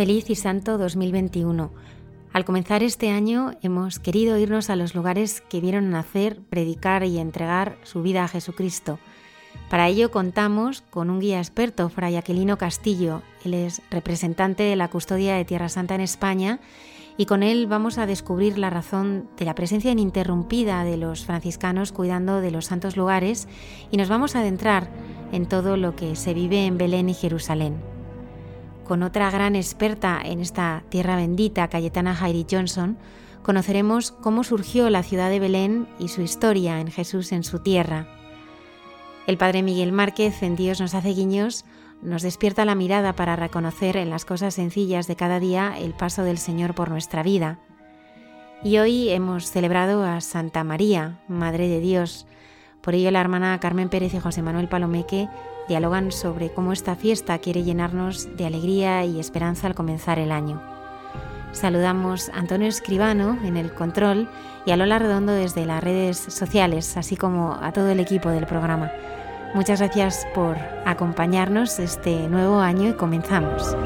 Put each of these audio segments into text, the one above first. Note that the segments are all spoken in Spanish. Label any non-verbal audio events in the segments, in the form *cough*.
Feliz y Santo 2021. Al comenzar este año hemos querido irnos a los lugares que vieron nacer, predicar y entregar su vida a Jesucristo. Para ello contamos con un guía experto, Fray Aquilino Castillo. Él es representante de la custodia de Tierra Santa en España y con él vamos a descubrir la razón de la presencia ininterrumpida de los franciscanos cuidando de los santos lugares y nos vamos a adentrar en todo lo que se vive en Belén y Jerusalén con otra gran experta en esta tierra bendita, Cayetana Jairi Johnson, conoceremos cómo surgió la ciudad de Belén y su historia en Jesús en su tierra. El padre Miguel Márquez en Dios nos hace guiños nos despierta la mirada para reconocer en las cosas sencillas de cada día el paso del Señor por nuestra vida. Y hoy hemos celebrado a Santa María, Madre de Dios. Por ello la hermana Carmen Pérez y José Manuel Palomeque dialogan sobre cómo esta fiesta quiere llenarnos de alegría y esperanza al comenzar el año. Saludamos a Antonio Escribano en el control y a Lola Redondo desde las redes sociales, así como a todo el equipo del programa. Muchas gracias por acompañarnos este nuevo año y comenzamos.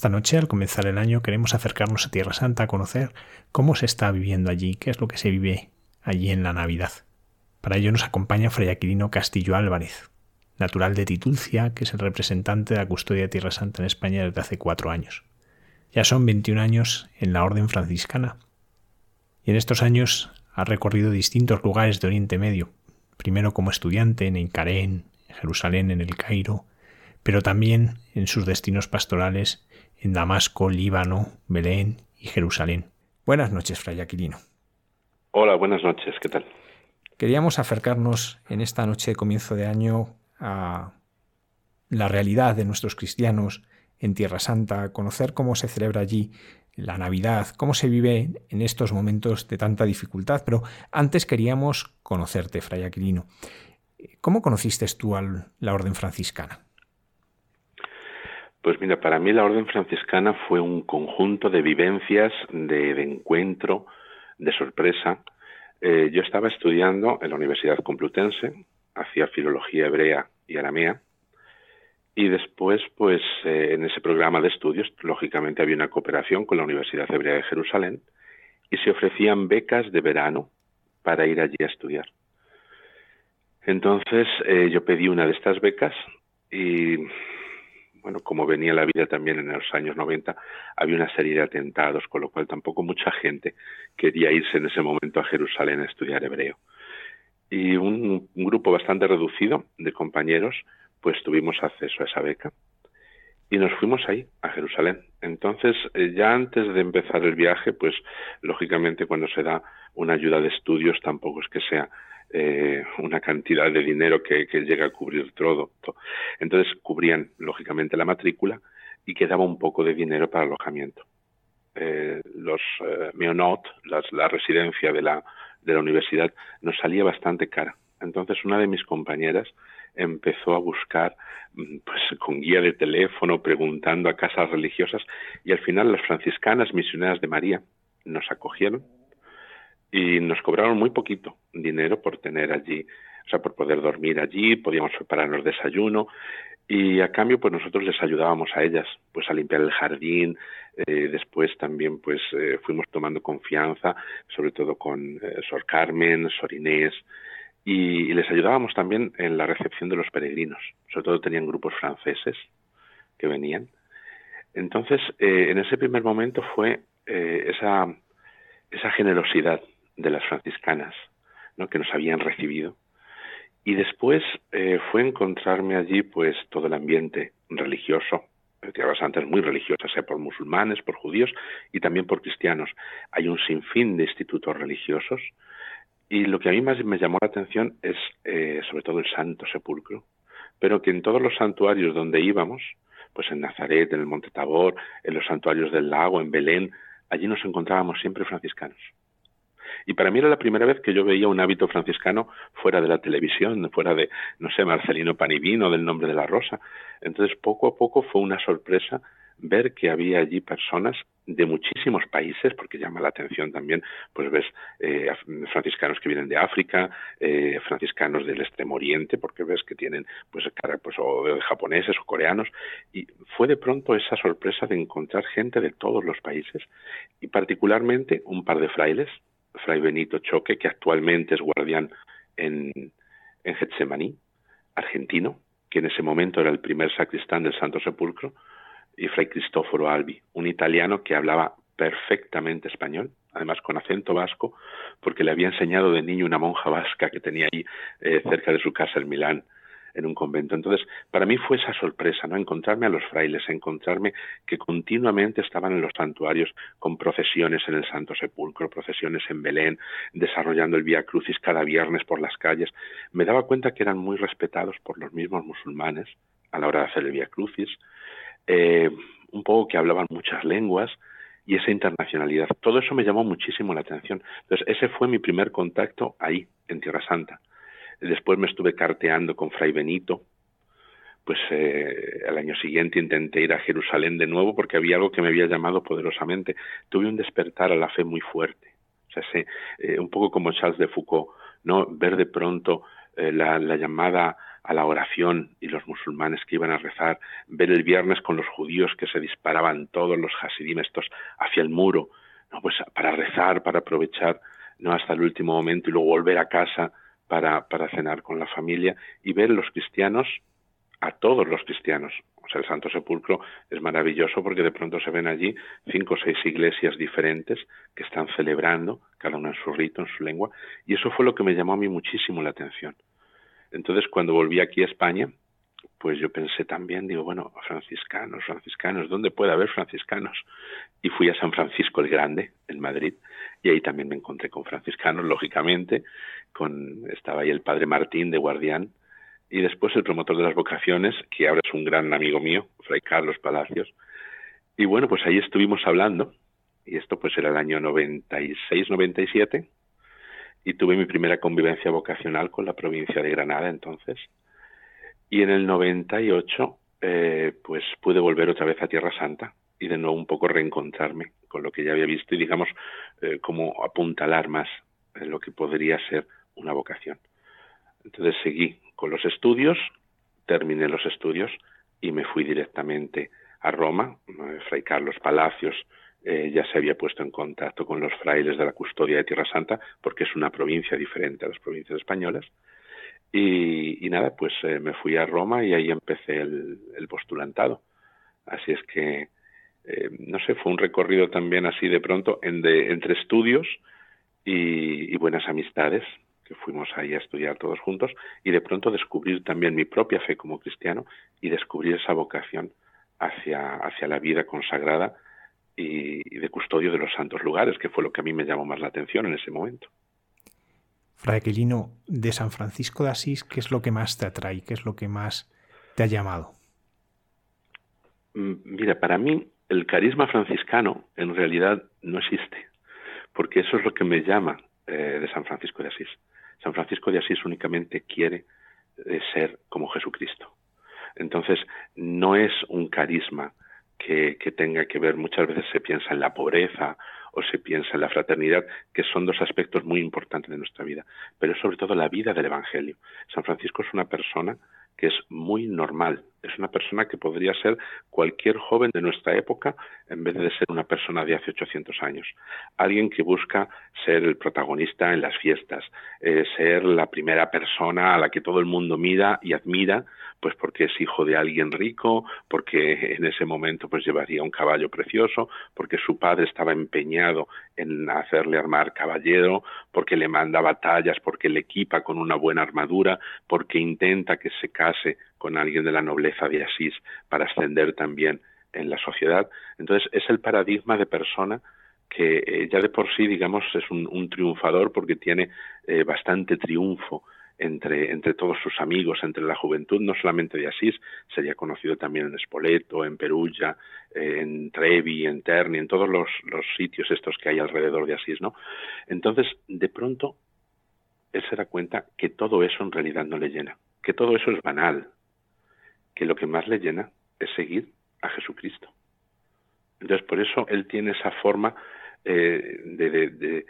Esta noche, al comenzar el año, queremos acercarnos a Tierra Santa a conocer cómo se está viviendo allí, qué es lo que se vive allí en la Navidad. Para ello nos acompaña Fray Aquilino Castillo Álvarez. natural de Titulcia, que es el representante de la custodia de Tierra Santa en España desde hace cuatro años. Ya son 21 años en la Orden franciscana. Y en estos años ha recorrido distintos lugares de Oriente Medio, primero como estudiante en Incarén, en Jerusalén, en el Cairo, pero también en sus destinos pastorales en Damasco, Líbano, Belén y Jerusalén. Buenas noches, Fray Aquilino. Hola, buenas noches, ¿qué tal? Queríamos acercarnos en esta noche de comienzo de año a la realidad de nuestros cristianos en Tierra Santa, conocer cómo se celebra allí la Navidad, cómo se vive en estos momentos de tanta dificultad. Pero antes queríamos conocerte, Fray Aquilino. ¿Cómo conociste tú a la Orden Franciscana? Pues mira, para mí la Orden Franciscana fue un conjunto de vivencias, de, encuentro, de sorpresa. Eh, yo estaba estudiando en la Universidad Complutense, hacía filología hebrea y aramea, y después, pues eh, en ese programa de estudios, lógicamente había una cooperación con la Universidad Hebrea de Jerusalén y se ofrecían becas de verano para ir allí a estudiar. Entonces eh, yo pedí una de estas becas y bueno, como venía la vida también en los años 90, había una serie de atentados, con lo cual tampoco mucha gente quería irse en ese momento a Jerusalén a estudiar hebreo. Y un, grupo bastante reducido de compañeros, pues tuvimos acceso a esa beca y nos fuimos ahí, a Jerusalén. Entonces, eh, ya antes de empezar el viaje, pues lógicamente cuando se da una ayuda de estudios tampoco es que sea eh, una cantidad de dinero que, llega a cubrir todo. Entonces cubrían lógicamente la matrícula y quedaba un poco de dinero para alojamiento. Eh, los eh, Meonot, la residencia de la, de la universidad, nos salía bastante cara. Entonces una de mis compañeras empezó a buscar mm, pues con guía de teléfono, preguntando a casas religiosas y al final las franciscanas misioneras de María nos acogieron y nos cobraron muy poquito dinero por tener allí, o sea, por poder dormir allí, podíamos prepararnos desayuno y a cambio pues nosotros les ayudábamos a ellas pues a limpiar el jardín, eh, después también pues eh, fuimos tomando confianza, sobre todo con eh, Sor Carmen, Sor Inés, y, les ayudábamos también en la recepción de los peregrinos, sobre todo tenían grupos franceses que venían. Entonces, en ese primer momento fue esa, esa generosidad de las franciscanas, que nos habían recibido. Y después eh, fue encontrarme allí pues todo el ambiente religioso, Tierra Santa es muy religiosa, sea por musulmanes, por judíos y también por cristianos. Hay un sinfín de institutos religiosos y lo que a mí más me llamó la atención es eh, sobre todo el Santo Sepulcro, pero que en todos los santuarios donde íbamos, pues en Nazaret, en el Monte Tabor, en los santuarios del lago, en Belén, allí nos encontrábamos siempre franciscanos. Y para mí era la primera vez que yo veía un hábito franciscano fuera de la televisión, fuera de, no sé, Marcelino Panivino, del nombre de la rosa. Entonces, poco a poco fue una sorpresa ver que había allí personas de muchísimos países, porque llama la atención también, pues ves eh, franciscanos que vienen de África, eh, franciscanos del Extremo Oriente, porque ves que tienen pues cara pues o de japoneses o coreanos, y fue de pronto esa sorpresa de encontrar gente de todos los países y particularmente un par de frailes Fray Benito Choque, que actualmente es guardián en, en Getsemaní, argentino, que en ese momento era el primer sacristán del Santo Sepulcro, y Fray Cristóforo Albi, un italiano que hablaba perfectamente español, además con acento vasco, porque le había enseñado de niño una monja vasca que tenía ahí eh, cerca de su casa en Milán en un convento. Entonces, para mí fue esa sorpresa, ¿no? Encontrarme a los frailes, encontrarme que continuamente estaban en los santuarios con procesiones en el Santo Sepulcro, procesiones en Belén, desarrollando el Vía Crucis cada viernes por las calles. Me daba cuenta que eran muy respetados por los mismos musulmanes a la hora de hacer el Vía Crucis, eh, un poco que hablaban muchas lenguas, y esa internacionalidad. Todo eso me llamó muchísimo la atención. Entonces, ese fue mi primer contacto ahí, en Tierra Santa. Después me estuve carteando con Fray Benito. Pues eh, al año siguiente intenté ir a Jerusalén de nuevo porque había algo que me había llamado poderosamente. Tuve un despertar a la fe muy fuerte. O sea, sé, eh, un poco como Charles de Foucault, ¿no? Ver de pronto eh, la, llamada a la oración y los musulmanes que iban a rezar, ver el viernes con los judíos que se disparaban todos los hasidim estos hacia el muro, no pues para rezar, para aprovechar no hasta el último momento y luego volver a casa para, para cenar con la familia y ver los cristianos a todos los cristianos. O sea, el Santo Sepulcro es maravilloso porque de pronto se ven allí cinco o seis iglesias diferentes que están celebrando, cada una en su rito, en su lengua, y eso fue lo que me llamó a mí muchísimo la atención. Entonces, cuando volví aquí a España, pues yo pensé también, digo, bueno, franciscanos, franciscanos, ¿dónde puede haber franciscanos? Y fui a San Francisco el Grande, en Madrid, y ahí también me encontré con franciscanos, lógicamente, con estaba ahí el padre Martín de Guardián, y después el promotor de las vocaciones, que ahora es un gran amigo mío, Fray Carlos Palacios. Y bueno, pues ahí estuvimos hablando, y esto pues era el año 96-97, y tuve mi primera convivencia vocacional con la provincia de Granada entonces. Y en el 98 eh, pues pude volver otra vez a Tierra Santa y de nuevo un poco reencontrarme con lo que ya había visto y digamos eh, como apuntalar más en lo que podría ser una vocación. Entonces seguí con los estudios, terminé los estudios y me fui directamente a Roma. Eh, Fray Carlos Palacios eh, ya se había puesto en contacto con los frailes de la custodia de Tierra Santa porque es una provincia diferente a las provincias españolas. Y, nada, pues eh, me fui a Roma y ahí empecé el, postulantado. Así es que, no sé, fue un recorrido también así de pronto entre estudios y buenas amistades que fuimos ahí a estudiar todos juntos y de pronto descubrir también mi propia fe como cristiano y descubrir esa vocación hacia, hacia la vida consagrada y, de custodio de los santos lugares, que fue lo que a mí me llamó más la atención en ese momento. Fray Aquilino, de San Francisco de Asís, ¿qué es lo que más te atrae? ¿Qué es lo que más te ha llamado? Mm, mira, para mí el carisma franciscano en realidad no existe, porque eso es lo que me llama eh, de San Francisco de Asís. San Francisco de Asís únicamente quiere eh, ser como Jesucristo. Entonces, no es un carisma que, tenga que ver, muchas veces se piensa en la pobreza o se piensa en la fraternidad, que son dos aspectos muy importantes de nuestra vida, pero sobre todo la vida del Evangelio. San Francisco es una persona que es muy normal. Es una persona que podría ser cualquier joven de nuestra época en vez de ser una persona de hace 800 años. Alguien que busca ser el protagonista en las fiestas, eh, ser la primera persona a la que todo el mundo mira y admira, pues porque es hijo de alguien rico, porque en ese momento pues llevaría un caballo precioso, porque su padre estaba empeñado en hacerle armar caballero, porque le manda batallas, porque le equipa con una buena armadura, porque intenta que se case con alguien de la nobleza de Asís para ascender también en la sociedad. Entonces es el paradigma de persona que eh, ya de por sí, digamos, es un, triunfador porque tiene eh, bastante triunfo entre, entre todos sus amigos, entre la juventud, no solamente de Asís, sería conocido también en Spoleto, en Perugia, en Trevi, en Terni, en todos los, los sitios estos que hay alrededor de Asís, ¿no? Entonces, de pronto, él se da cuenta que todo eso en realidad no le llena, que todo eso es banal, que lo que más le llena es seguir a Jesucristo. Entonces, por eso él tiene esa forma eh, de, de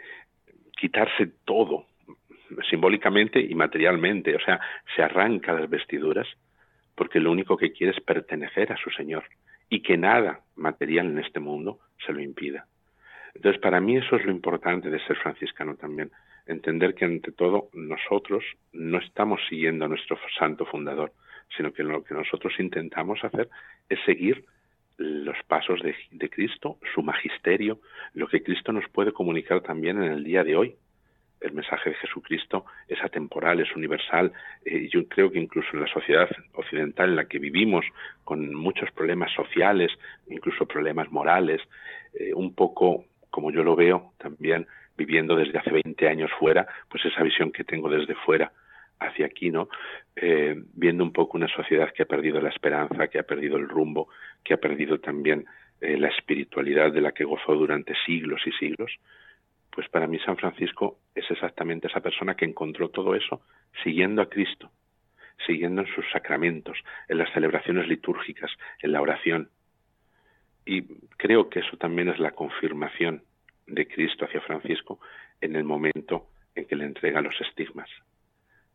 quitarse todo, simbólicamente y materialmente, o sea, se arranca las vestiduras porque lo único que quiere es pertenecer a su Señor y que nada material en este mundo se lo impida. Entonces, para mí eso es lo importante de ser franciscano también, entender que ante todo nosotros no estamos siguiendo a nuestro santo fundador, sino que lo que nosotros intentamos hacer es seguir los pasos de, Cristo, su magisterio, lo que Cristo nos puede comunicar también en el día de hoy, el mensaje de Jesucristo es atemporal, es universal. Eh, yo creo que incluso en la sociedad occidental en la que vivimos, con muchos problemas sociales, incluso problemas morales, eh, un poco como yo lo veo también viviendo desde hace 20 años fuera, pues esa visión que tengo desde fuera hacia aquí, ¿no? Eh, viendo un poco una sociedad que ha perdido la esperanza, que ha perdido el rumbo, que ha perdido también la espiritualidad de la que gozó durante siglos y siglos, pues para mí San Francisco es exactamente esa persona que encontró todo eso siguiendo a Cristo, siguiendo en sus sacramentos, en las celebraciones litúrgicas, en la oración. Y creo que eso también es la confirmación de Cristo hacia Francisco en el momento en que le entrega los estigmas.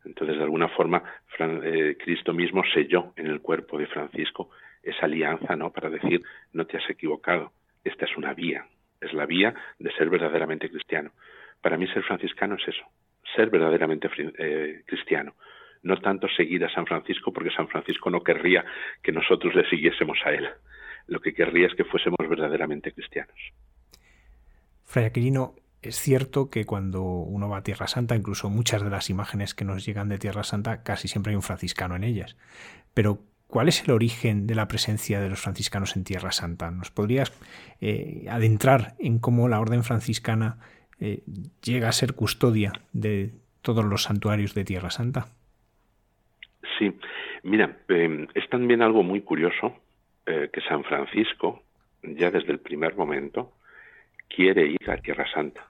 Entonces, de alguna forma, eh, Cristo mismo selló en el cuerpo de Francisco esa alianza, ¿no? Para decir, no te has equivocado, esta es una vía, es la vía de ser verdaderamente cristiano. Para mí ser franciscano es eso, ser verdaderamente eh, cristiano. no tanto seguir a San Francisco, porque San Francisco no querría que nosotros le siguiésemos a él. Lo que querría es que fuésemos verdaderamente cristianos. Fray Aquilino, es cierto que cuando uno va a Tierra Santa, incluso muchas de las imágenes que nos llegan de Tierra Santa, casi siempre hay un franciscano en ellas. Pero, ¿cuál es el origen de la presencia de los franciscanos en Tierra Santa? ¿Nos podrías eh, adentrar en cómo la orden franciscana eh, llega a ser custodia de todos los santuarios de Tierra Santa? Sí, mira, em, es también algo muy curioso eh, que San Francisco, ya desde el primer momento, quiere ir a Tierra Santa.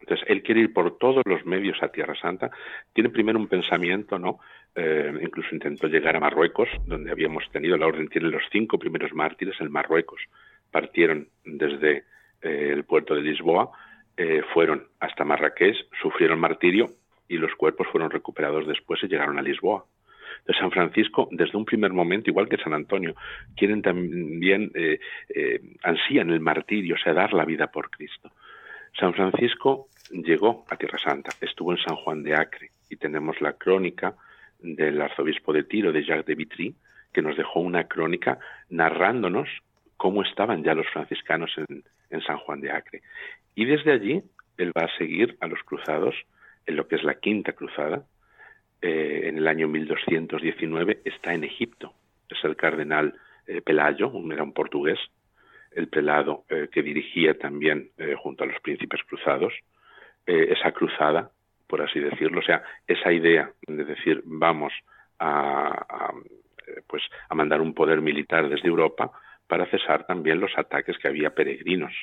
Entonces, él quiere ir por todos los medios a Tierra Santa. Tiene primero un pensamiento, ¿no? Eh, incluso intentó llegar a Marruecos, donde habíamos tenido la orden, tiene los cinco primeros mártires en Marruecos. Partieron desde eh, el puerto de Lisboa, eh, fueron hasta Marrakech, sufrieron martirio y los cuerpos fueron recuperados después y llegaron a Lisboa. San Francisco, desde un primer momento, igual que San Antonio, quieren también, ansían el martirio, o sea, dar la vida por Cristo. San Francisco llegó a Tierra Santa, estuvo en San Juan de Acre y tenemos la crónica del arzobispo de Tiro, de Jacques de Vitry, que nos dejó una crónica narrándonos cómo estaban ya los franciscanos en, San Juan de Acre. Y desde allí él va a seguir a los cruzados en lo que es la quinta cruzada. Eh, en el año 1219 está en Egipto. Es el cardenal eh, Pelayo, un, era un portugués, el prelado eh, que dirigía también junto a los príncipes cruzados. Eh, esa cruzada, por así decirlo, o sea, esa idea de decir vamos a, eh, pues a mandar un poder militar desde Europa para cesar también los ataques que había peregrinos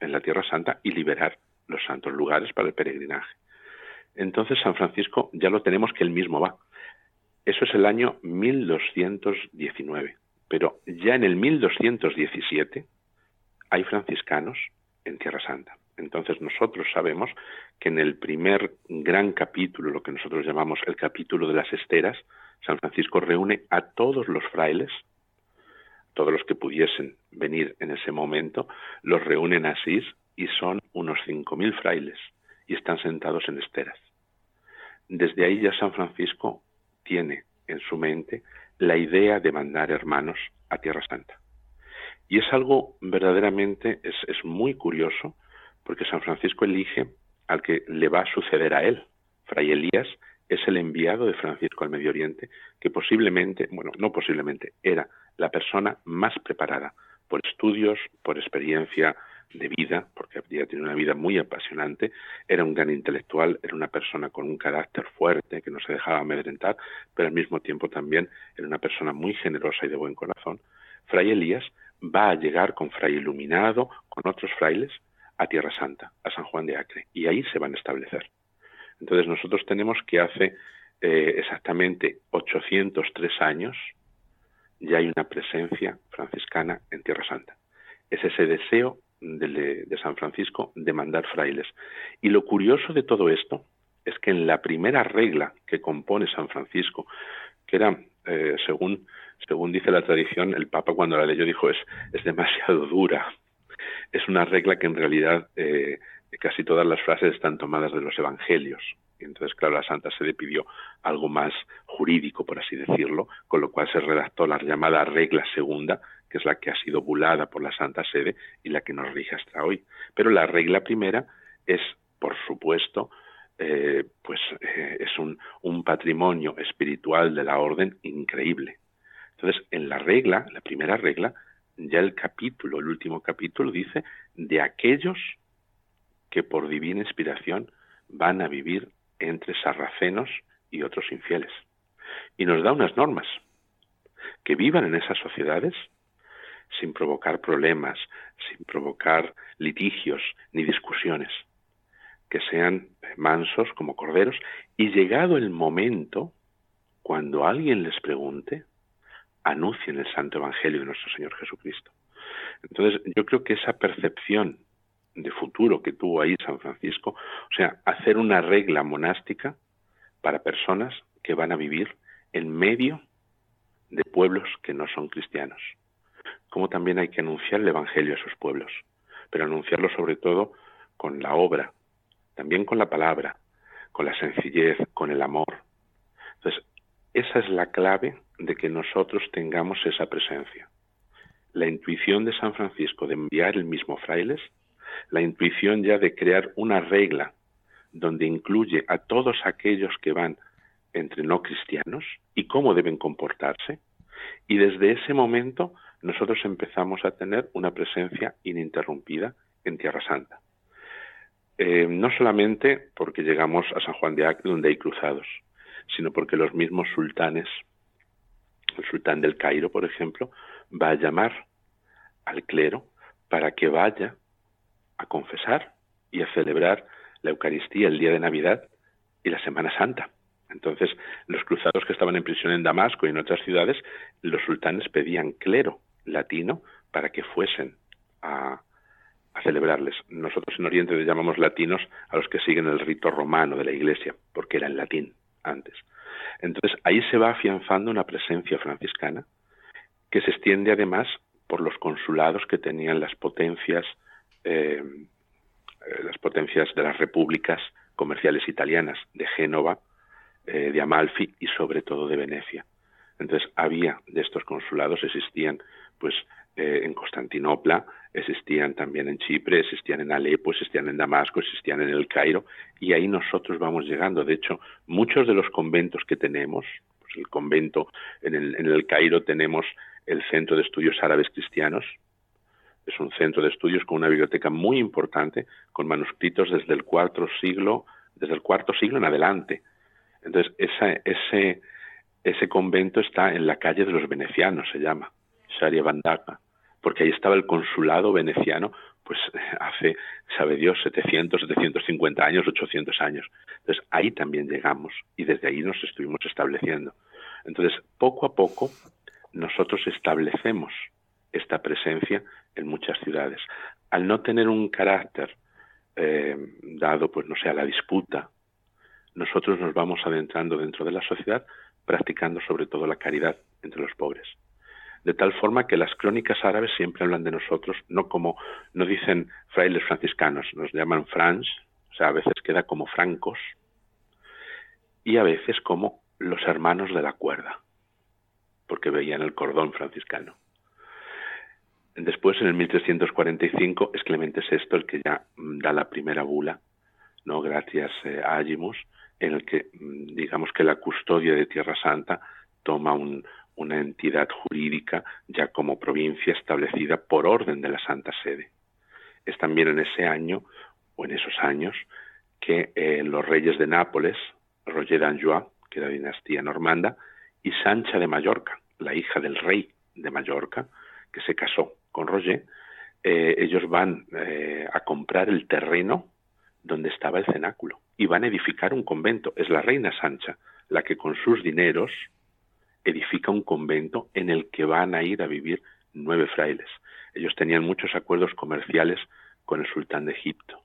en la Tierra Santa y liberar los santos lugares para el peregrinaje. Entonces San Francisco ya lo tenemos que él mismo va. Eso es el año 1219, pero ya en el 1217 hay franciscanos en Tierra Santa. Entonces nosotros sabemos que en el primer gran capítulo, lo que nosotros llamamos el capítulo de las esteras, San Francisco reúne a todos los frailes, todos los que pudiesen venir en ese momento, los reúne en Asís y son unos 5.000 frailes y están sentados en esteras. Desde ahí ya San Francisco tiene en su mente la idea de mandar hermanos a Tierra Santa. Y es algo verdaderamente, es, es muy curioso, porque San Francisco elige al que le va a suceder a él. Fray Elías es el enviado de Francisco al Medio Oriente, que posiblemente, bueno, no posiblemente, era la persona más preparada por estudios, por experiencia de vida, porque había tenido una vida muy apasionante, era un gran intelectual, era una persona con un carácter fuerte, que no se dejaba amedrentar, pero al mismo tiempo también era una persona muy generosa y de buen corazón. Fray Elías va a llegar con Fray Iluminado, con otros frailes, a Tierra Santa, a San Juan de Acre, y ahí se van a establecer. Entonces nosotros tenemos que hace eh, exactamente 803 años ya hay una presencia franciscana en Tierra Santa. Es ese deseo de, San Francisco de mandar frailes. Y lo curioso de todo esto es que en la primera regla que compone San Francisco, que era, eh, según, según dice la tradición, el Papa cuando la leyó dijo es, es demasiado dura, es una regla que en realidad eh, casi todas las frases están tomadas de los evangelios. Y entonces, claro, la Santa Sede pidió algo más jurídico, por así decirlo, con lo cual se redactó la llamada regla segunda, que es la que ha sido bulada por la Santa Sede y la que nos rige hasta hoy. Pero la regla primera es, por supuesto, eh, pues eh, es un, un patrimonio espiritual de la orden increíble. Entonces, en la regla, la primera regla, ya el capítulo, el último capítulo dice de aquellos que por divina inspiración van a vivir entre sarracenos y otros infieles. Y nos da unas normas, que vivan en esas sociedades sin provocar problemas, sin provocar litigios ni discusiones, que sean mansos como corderos y llegado el momento, cuando alguien les pregunte, anuncien el santo evangelio de nuestro Señor Jesucristo. Entonces, yo creo que esa percepción de futuro que tuvo ahí San Francisco, o sea, hacer una regla monástica para personas que van a vivir en medio de pueblos que no son cristianos. Como también hay que anunciar el Evangelio a esos pueblos, pero anunciarlo sobre todo con la obra, también con la palabra, con la sencillez, con el amor. Entonces, esa es la clave de que nosotros tengamos esa presencia. La intuición de San Francisco de enviar el mismo frailes, la intuición ya de crear una regla donde incluye a todos aquellos que van entre no cristianos y cómo deben comportarse. Y desde ese momento nosotros empezamos a tener una presencia ininterrumpida en Tierra Santa. Eh, no solamente porque llegamos a San Juan de Acre donde hay cruzados, sino porque los mismos sultanes, el sultán del Cairo, por ejemplo, va a llamar al clero para que vaya a confesar y a celebrar la Eucaristía el día de Navidad y la Semana Santa. Entonces, los cruzados que estaban en prisión en Damasco y en otras ciudades, los sultanes pedían clero latino para que fuesen a, a celebrarles. Nosotros en Oriente le llamamos latinos a los que siguen el rito romano de la Iglesia, porque era en latín antes. Entonces ahí se va afianzando una presencia franciscana que se extiende además por los consulados que tenían las potencias, eh, las potencias de las repúblicas comerciales italianas de Génova, eh, de Amalfi y sobre todo de Venecia. Entonces había de estos consulados existían pues eh, en Constantinopla, existían también en Chipre, existían en Alepo, existían en Damasco, existían en el Cairo, y ahí nosotros vamos llegando. De hecho, muchos de los conventos que tenemos, pues el convento en el, en el Cairo tenemos el Centro de Estudios Árabes Cristianos, es un centro de estudios con una biblioteca muy importante, con manuscritos desde el cuarto siglo, desde el cuarto siglo en adelante. Entonces, esa, ese, ese convento está en la calle de los venecianos, se llama, Porque ahí estaba el consulado veneciano, pues *laughs* hace, sabe Dios, 700, 750 años, 800 años. Entonces ahí también llegamos y desde ahí nos estuvimos estableciendo. Entonces, poco a poco, nosotros establecemos esta presencia en muchas ciudades. Al no tener un carácter eh, dado, pues no sé, a la disputa, nosotros nos vamos adentrando dentro de la sociedad practicando sobre todo la caridad entre los pobres de tal forma que las crónicas árabes siempre hablan de nosotros, no como, no dicen frailes franciscanos, nos llaman frans, o sea, a veces queda como francos, y a veces como los hermanos de la cuerda, porque veían el cordón franciscano. Después, en el 1345, es Clemente VI el que ya mm, da la primera bula, no gracias eh, a Agimus, en el que mm, digamos que la custodia de Tierra Santa toma un, una entidad jurídica ya como provincia establecida por orden de la Santa Sede. Es también en ese año, o en esos años, que eh, los reyes de Nápoles, Roger d'Anjou, que era dinastía normanda, y Sancha de Mallorca, la hija del rey de Mallorca, que se casó con Roger, eh, ellos van eh, a comprar el terreno donde estaba el cenáculo y van a edificar un convento. Es la reina Sancha la que con sus dineros edifica un convento en el que van a ir a vivir nueve frailes. Ellos tenían muchos acuerdos comerciales con el sultán de Egipto.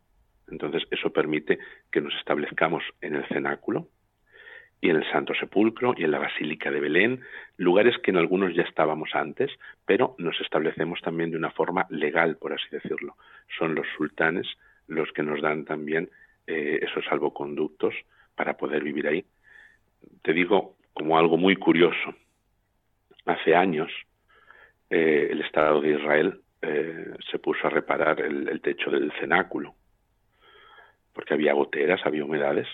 Entonces eso permite que nos establezcamos en el cenáculo y en el Santo Sepulcro y en la Basílica de Belén, lugares que en algunos ya estábamos antes, pero nos establecemos también de una forma legal, por así decirlo. Son los sultanes los que nos dan también eh, esos salvoconductos para poder vivir ahí. Te digo, como algo muy curioso. Hace años eh, el Estado de Israel eh, se puso a reparar el, techo del cenáculo, porque había goteras, había humedades.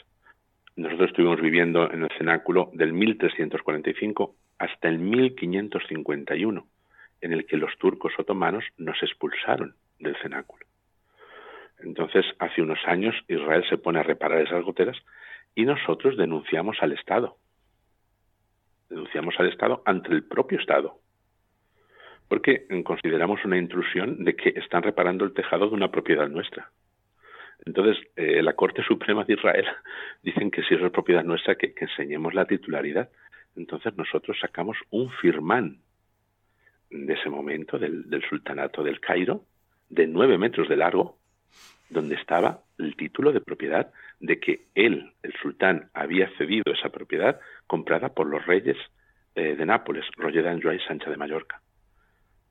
Nosotros estuvimos viviendo en el cenáculo del 1345 hasta el 1551, en el que los turcos otomanos nos expulsaron del cenáculo. Entonces, hace unos años Israel se pone a reparar esas goteras y nosotros denunciamos al Estado denunciamos al Estado ante el propio Estado, porque consideramos una intrusión de que están reparando el tejado de una propiedad nuestra. Entonces, eh, la Corte Suprema de Israel *laughs* dicen que si eso es propiedad nuestra, que, enseñemos la titularidad. Entonces nosotros sacamos un firmán de ese momento del, del sultanato del Cairo, de nueve metros de largo, donde estaba el título de propiedad de que él, el sultán, había cedido esa propiedad comprada por los reyes eh, de Nápoles, Roger d'Anjou y Sancha de Mallorca.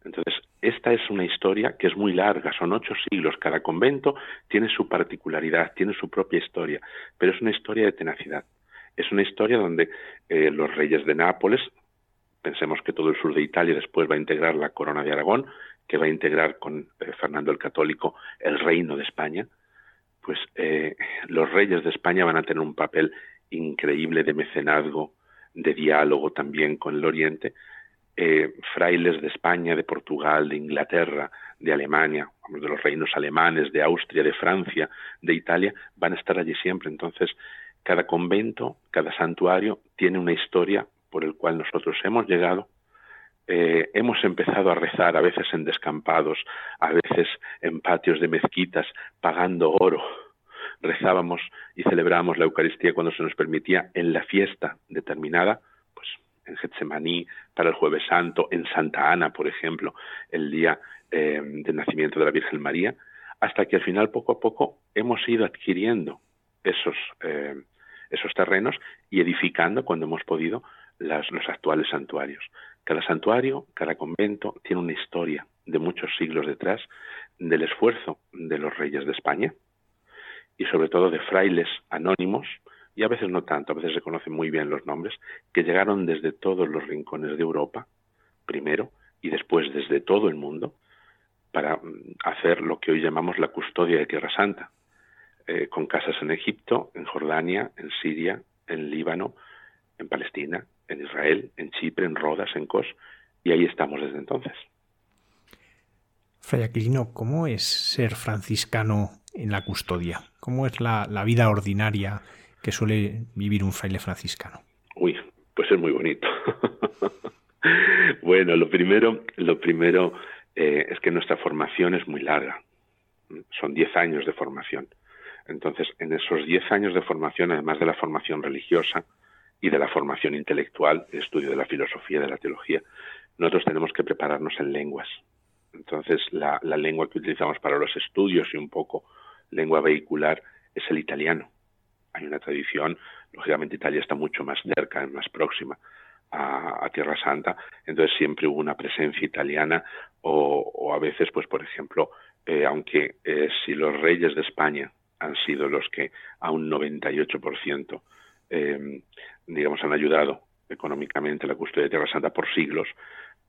Entonces, esta es una historia que es muy larga, son ocho siglos, cada convento tiene su particularidad, tiene su propia historia, pero es una historia de tenacidad. Es una historia donde eh, los reyes de Nápoles, pensemos que todo el sur de Italia después va a integrar la corona de Aragón, que va a integrar con eh, Fernando el Católico el reino de España, pues eh, los reyes de España van a tener un papel increíble de mecenazgo, de diálogo también con el Oriente. frailes de España, de Portugal, de Inglaterra, de Alemania, de los reinos alemanes, de Austria, de Francia, de Italia, van a estar allí siempre. Entonces, cada convento, cada santuario tiene una historia por el cual nosotros hemos llegado, eh, hemos empezado a rezar a veces en descampados, a veces en patios de mezquitas, pagando oro. Rezábamos y celebrábamos la Eucaristía cuando se nos permitía en la fiesta determinada, pues en Getsemaní, para el Jueves Santo, en Santa Ana, por ejemplo, el día eh, del nacimiento de la Virgen María, hasta que al final poco a poco hemos ido adquiriendo esos, eh, esos terrenos y edificando cuando hemos podido las, los actuales santuarios. Cada santuario, cada convento tiene una historia de muchos siglos detrás del esfuerzo de los reyes de España y sobre todo de frailes anónimos, y a veces no tanto, a veces se conocen muy bien los nombres, que llegaron desde todos los rincones de Europa, primero, y después desde todo el mundo, para mm, hacer lo que hoy llamamos la custodia de Tierra Santa, eh, con casas en Egipto, en Jordania, en Siria, en Líbano, en Palestina, en Israel, en Chipre, en Rodas, en Kos, y ahí estamos desde entonces. Fray Aquilino, ¿cómo es ser franciscano en la custodia? ¿Cómo es la, vida ordinaria que suele vivir un fraile franciscano? Uy, pues es muy bonito. *laughs* bueno, lo primero, lo primero eh, es que nuestra formación es muy larga. Son diez años de formación. Entonces, en esos diez años de formación, además de la formación religiosa y de la formación intelectual, el estudio de la filosofía, de la teología, nosotros tenemos que prepararnos en lenguas. Entonces, la, lengua que utilizamos para los estudios y un poco lengua vehicular es el italiano. Hay una tradición, lógicamente Italia está mucho más cerca, más próxima a, Tierra Santa, entonces siempre hubo una presencia italiana o, a veces, pues por ejemplo, eh, aunque eh, si los reyes de España han sido los que a un 98% eh, digamos han ayudado económicamente la custodia de Tierra Santa por siglos,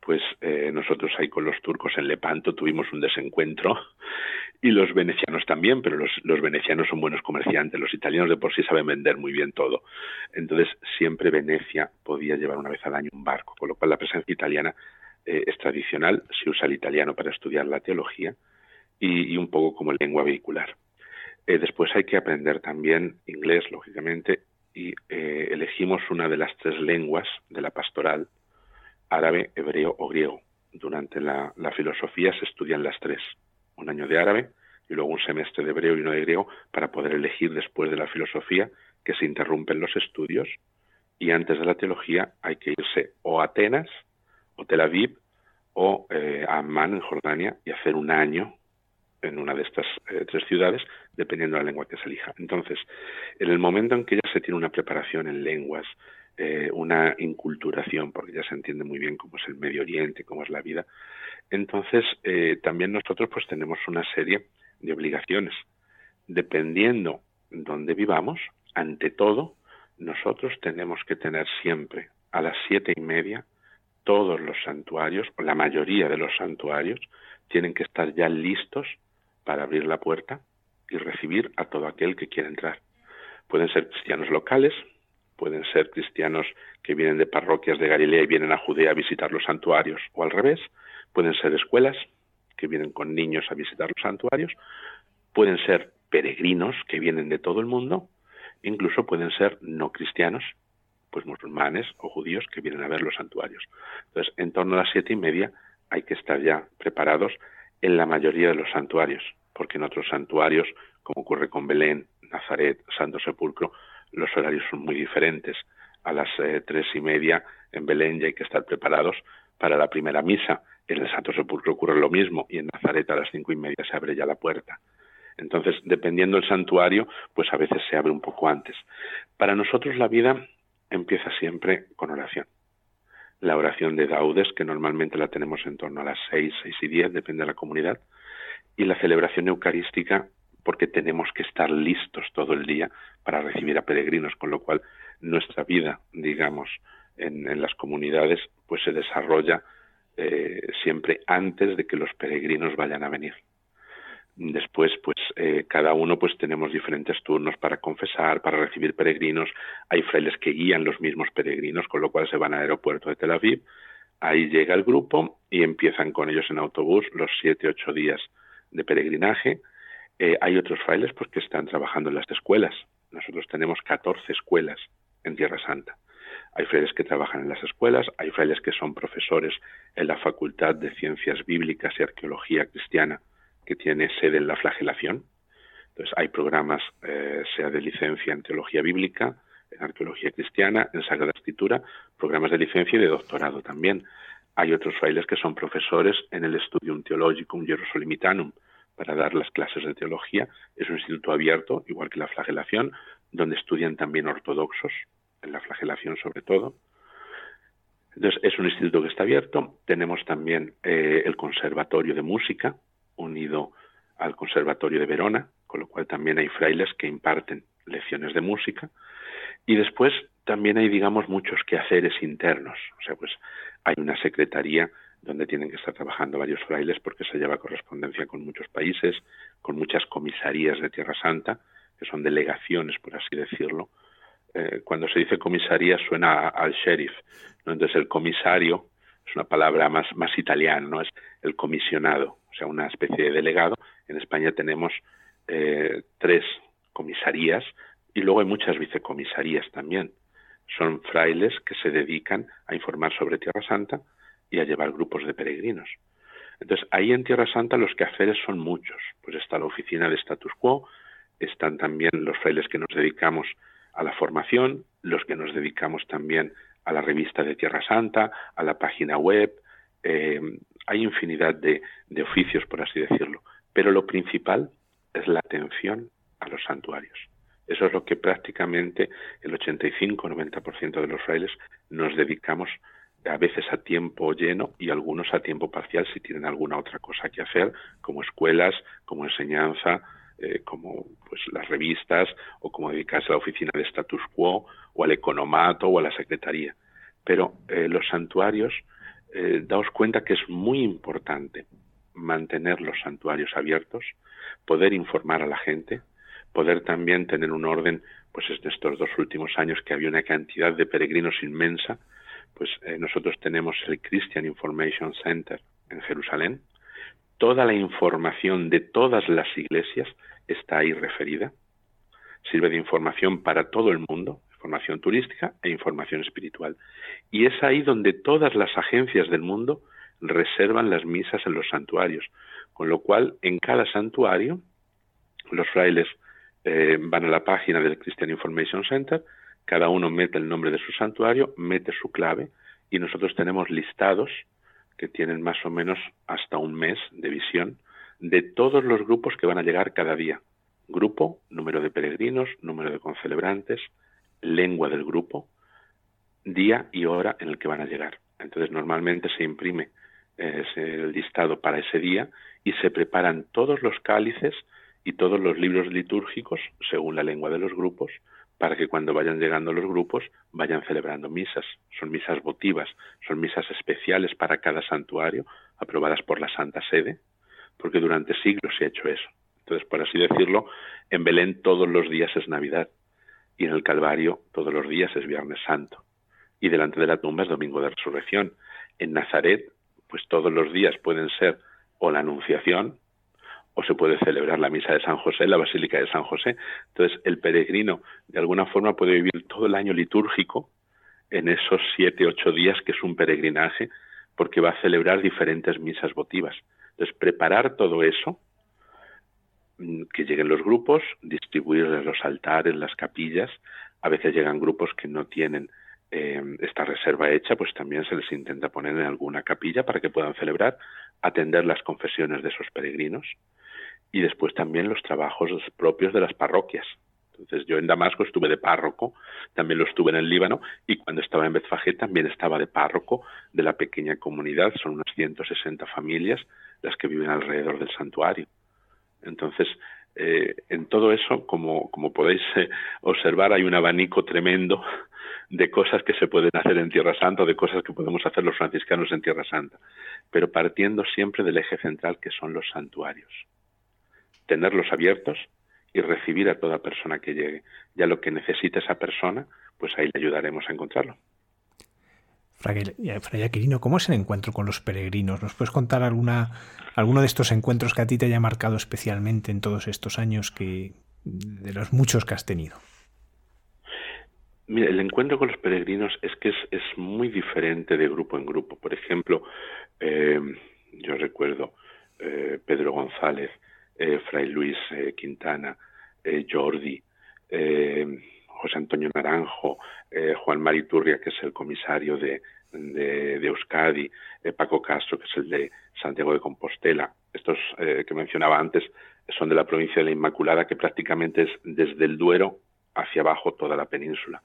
pues eh, nosotros ahí con los turcos en Lepanto tuvimos un desencuentro *laughs* y los venecianos también, pero los, los, venecianos son buenos comerciantes, los italianos de por sí saben vender muy bien todo. Entonces siempre Venecia podía llevar una vez al año un barco, con lo cual la presencia italiana eh, es tradicional, se usa el italiano para estudiar la teología y, y un poco como lengua vehicular. Eh, después hay que aprender también inglés, lógicamente, y eh, elegimos una de las tres lenguas de la pastoral, árabe, hebreo o griego. Durante la, filosofía se estudian las tres, un año de árabe y luego un semestre de hebreo y uno de griego para poder elegir después de la filosofía que se interrumpen los estudios y antes de la teología hay que irse o a Atenas o Tel Aviv o eh, a Amman en Jordania y hacer un año en una de estas eh, tres ciudades, dependiendo de la lengua que se elija. Entonces, en el momento en que ya se tiene una preparación en lenguas, eh, una inculturación, porque ya se entiende muy bien cómo es el Medio Oriente, cómo es la vida, entonces eh, también nosotros pues tenemos una serie de obligaciones. Dependiendo donde vivamos, ante todo, nosotros tenemos que tener siempre a las siete y media todos los santuarios, o la mayoría de los santuarios, tienen que estar ya listos para abrir la puerta y recibir a todo aquel que quiera entrar. Pueden ser cristianos locales, pueden ser cristianos que vienen de parroquias de Galilea y vienen a Judea a visitar los santuarios, o al revés, pueden ser escuelas que vienen con niños a visitar los santuarios, pueden ser peregrinos que vienen de todo el mundo, incluso pueden ser no cristianos, pues musulmanes o judíos que vienen a ver los santuarios. Entonces, en torno a las siete y media hay que estar ya preparados en la mayoría de los santuarios, porque en otros santuarios, como ocurre con Belén, Nazaret, Santo Sepulcro, los horarios son muy diferentes. A las eh, tres y media en Belén ya hay que estar preparados para la primera misa. En el Santo Sepulcro ocurre lo mismo y en Nazaret a las cinco y media se abre ya la puerta. Entonces, dependiendo del santuario, pues a veces se abre un poco antes. Para nosotros la vida empieza siempre con oración la oración de Daudes, que normalmente la tenemos en torno a las seis, seis y diez, depende de la comunidad, y la celebración eucarística, porque tenemos que estar listos todo el día para recibir a peregrinos, con lo cual nuestra vida, digamos, en, las comunidades, pues se desarrolla eh, siempre antes de que los peregrinos vayan a venir. Después, pues eh, cada uno pues tenemos diferentes turnos para confesar, para recibir peregrinos. Hay frailes que guían los mismos peregrinos, con lo cual se van al aeropuerto de Tel Aviv. Ahí llega el grupo y empiezan con ellos en autobús los siete, ocho días de peregrinaje. Eh, hay otros frailes pues que están trabajando en las escuelas. Nosotros tenemos 14 escuelas en Tierra Santa. Hay frailes que trabajan en las escuelas, hay frailes que son profesores en la Facultad de Ciencias Bíblicas y Arqueología Cristiana que tiene sede en la flagelación. Entonces hay programas, eh, sea de licencia en teología bíblica, en arqueología cristiana, en Sagrada Escritura, programas de licencia y de doctorado también. Hay otros frailes que son profesores en el Studium Theologicum Jerusalemitanum para dar las clases de teología. Es un instituto abierto, igual que la flagelación, donde estudian también ortodoxos, en la flagelación sobre todo. Entonces, es un instituto que está abierto. Tenemos también eh, el Conservatorio de Música, unido al Conservatorio de Verona, con lo cual también hay frailes que imparten lecciones de música. Y después también hay, digamos, muchos quehaceres internos. O sea, pues hay una secretaría donde tienen que estar trabajando varios frailes porque se lleva correspondencia con muchos países, con muchas comisarías de Tierra Santa, que son delegaciones, por así decirlo. Eh, cuando se dice comisaría suena al sheriff, ¿no? entonces el comisario es una palabra más, más italiana, ¿no? es el comisionado o sea, una especie de delegado. En España tenemos eh, tres comisarías y luego hay muchas vicecomisarías también. Son frailes que se dedican a informar sobre Tierra Santa y a llevar grupos de peregrinos. Entonces, ahí en Tierra Santa los quehaceres son muchos. Pues está la oficina de status quo, están también los frailes que nos dedicamos a la formación, los que nos dedicamos también a la revista de Tierra Santa, a la página web, eh, hay infinidad de, oficios, por así decirlo, pero lo principal es la atención a los santuarios. Eso es lo que prácticamente el 85-90% de los frailes nos dedicamos a veces a tiempo lleno y algunos a tiempo parcial si tienen alguna otra cosa que hacer, como escuelas, como enseñanza, eh, como pues las revistas o como dedicarse a la oficina de status quo o al economato o a la secretaría. Pero eh, los santuarios eh, daos cuenta que es muy importante mantener los santuarios abiertos, poder informar a la gente, poder también tener un orden, pues en estos dos últimos años que había una cantidad de peregrinos inmensa, pues eh, nosotros tenemos el Christian Information Center en Jerusalén. Toda la información de todas las iglesias está ahí referida. Sirve de información para todo el mundo, información turística e información espiritual. Y es ahí donde todas las agencias del mundo reservan las misas en los santuarios, con lo cual en cada santuario los frailes eh, van a la página del Christian Information Center, cada uno mete el nombre de su santuario, mete su clave y nosotros tenemos listados que tienen más o menos hasta un mes de visión de todos los grupos que van a llegar cada día. Grupo, número de peregrinos, número de concelebrantes, lengua del grupo, día y hora en el que van a llegar. Entonces normalmente se imprime eh, el listado para ese día y se preparan todos los cálices y todos los libros litúrgicos según la lengua de los grupos para que cuando vayan llegando los grupos vayan celebrando misas. Son misas votivas, son misas especiales para cada santuario, aprobadas por la Santa Sede, porque durante siglos se ha hecho eso. Entonces, por así decirlo, en Belén todos los días es Navidad y en el Calvario todos los días es Viernes Santo y delante de la tumba es Domingo de Resurrección. En Nazaret, pues todos los días pueden ser o la Anunciación o se puede celebrar la misa de San José, la Basílica de San José. Entonces, el peregrino de alguna forma puede vivir todo el año litúrgico en esos siete, ocho días que es un peregrinaje, porque va a celebrar diferentes misas votivas. Entonces, preparar todo eso que lleguen los grupos, distribuirles los altares, las capillas. A veces llegan grupos que no tienen eh, esta reserva hecha, pues también se les intenta poner en alguna capilla para que puedan celebrar, atender las confesiones de esos peregrinos y después también los trabajos propios de las parroquias. Entonces yo en Damasco estuve de párroco, también lo estuve en el Líbano y cuando estaba en Betfagé también estaba de párroco de la pequeña comunidad, son unas 160 familias las que viven alrededor del santuario. Entonces, eh, en todo eso, como, como podéis eh, observar, hay un abanico tremendo de cosas que se pueden hacer en Tierra Santa, de cosas que podemos hacer los franciscanos en Tierra Santa, pero partiendo siempre del eje central que son los santuarios. Tenerlos abiertos y recibir a toda persona que llegue. Ya lo que necesite esa persona, pues ahí le ayudaremos a encontrarlo. Fray Aquilino, ¿cómo es el encuentro con los peregrinos? ¿Nos puedes contar alguna, alguno de estos encuentros que a ti te haya marcado especialmente en todos estos años que, de los muchos que has tenido? El encuentro con los peregrinos es que es, muy diferente de grupo en grupo. Por ejemplo, eh, yo recuerdo eh, Pedro González, eh, Fray Luis Quintana, Jordi, José Antonio Naranjo, Juan Mariturria, que es el comisario de, de, Euskadi, Paco Castro, que es el de Santiago de Compostela. Estos que mencionaba antes son de la provincia de la Inmaculada, que prácticamente es desde el Duero hacia abajo toda la península.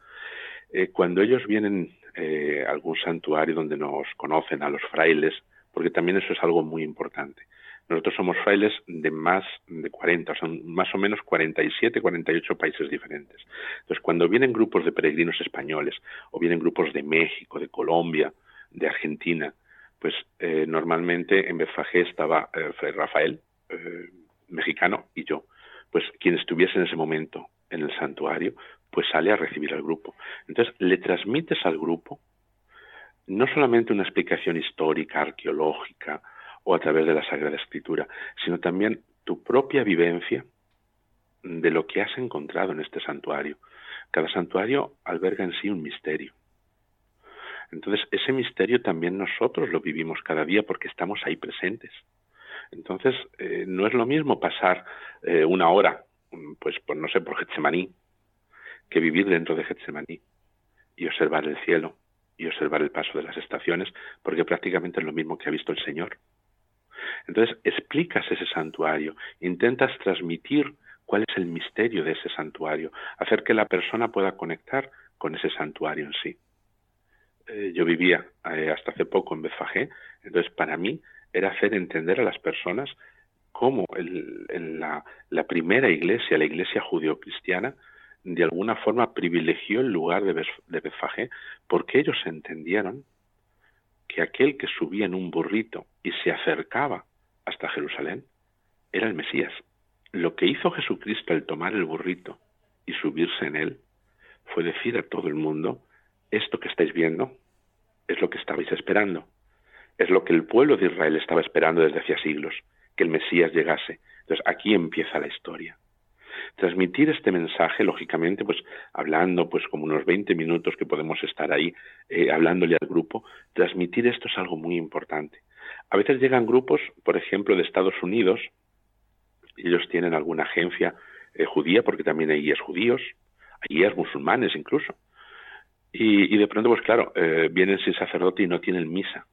Eh, cuando ellos vienen eh, a algún santuario donde nos conocen, a los frailes, porque también eso es algo muy importante. Nosotros somos frailes de más de 40, son más o menos 47, 48 países diferentes. Entonces, cuando vienen grupos de peregrinos españoles, o vienen grupos de México, de Colombia, de Argentina, pues eh, normalmente en Betfagé estaba Fray Rafael, mexicano, y yo. Pues quien estuviese en ese momento en el santuario, pues sale a recibir al grupo. Entonces, le transmites al grupo no solamente una explicación histórica, arqueológica o a través de la Sagrada Escritura, sino también tu propia vivencia de lo que has encontrado en este santuario. Cada santuario alberga en sí un misterio. Entonces, ese misterio también nosotros lo vivimos cada día porque estamos ahí presentes. Entonces, eh, no es lo mismo pasar eh, una hora, pues, por, no sé, por Getsemaní, que vivir dentro de Getsemaní y observar el cielo y observar el paso de las estaciones, porque prácticamente es lo mismo que ha visto el Señor. Entonces, explicas ese santuario, intentas transmitir cuál es el misterio de ese santuario, hacer que la persona pueda conectar con ese santuario en sí. Eh, yo vivía eh, hasta hace poco en Betfagé, entonces para mí era hacer entender a las personas cómo la, la, primera iglesia, la iglesia judeocristiana, de alguna forma privilegió el lugar de, de porque ellos entendieron que aquel que subía en un burrito y se acercaba hasta Jerusalén era el Mesías. Lo que hizo Jesucristo al tomar el burrito y subirse en él fue decir a todo el mundo, esto que estáis viendo es lo que estabais esperando, es lo que el pueblo de Israel estaba esperando desde hacía siglos, que el Mesías llegase. Entonces aquí empieza la historia transmitir este mensaje, lógicamente, pues hablando, pues como unos 20 minutos que podemos estar ahí eh, hablándole al grupo, transmitir esto es algo muy importante. A veces llegan grupos, por ejemplo, de Estados Unidos, ellos tienen alguna agencia eh, judía, porque también hay guías judíos, hay guías musulmanes incluso, y, de pronto, pues claro, eh, vienen sin sacerdote y no tienen misa.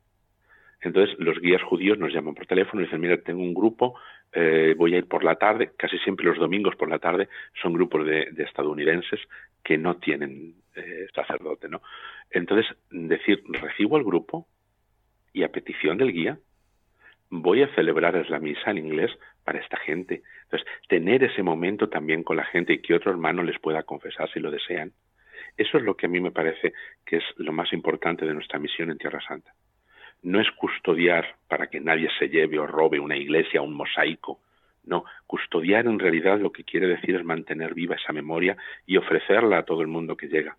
Entonces los guías judíos nos llaman por teléfono y dicen, mira, tengo un grupo, eh, voy a ir por la tarde, casi siempre los domingos por la tarde son grupos de, estadounidenses que no tienen eh, sacerdote, ¿no? Entonces, decir, recibo al grupo y a petición del guía voy a celebrar la misa en inglés para esta gente. Entonces, tener ese momento también con la gente y que otro hermano les pueda confesar si lo desean. Eso es lo que a mí me parece que es lo más importante de nuestra misión en Tierra Santa no es custodiar para que nadie se lleve o robe una iglesia, un mosaico. No, custodiar en realidad lo que quiere decir es mantener viva esa memoria y ofrecerla a todo el mundo que llega.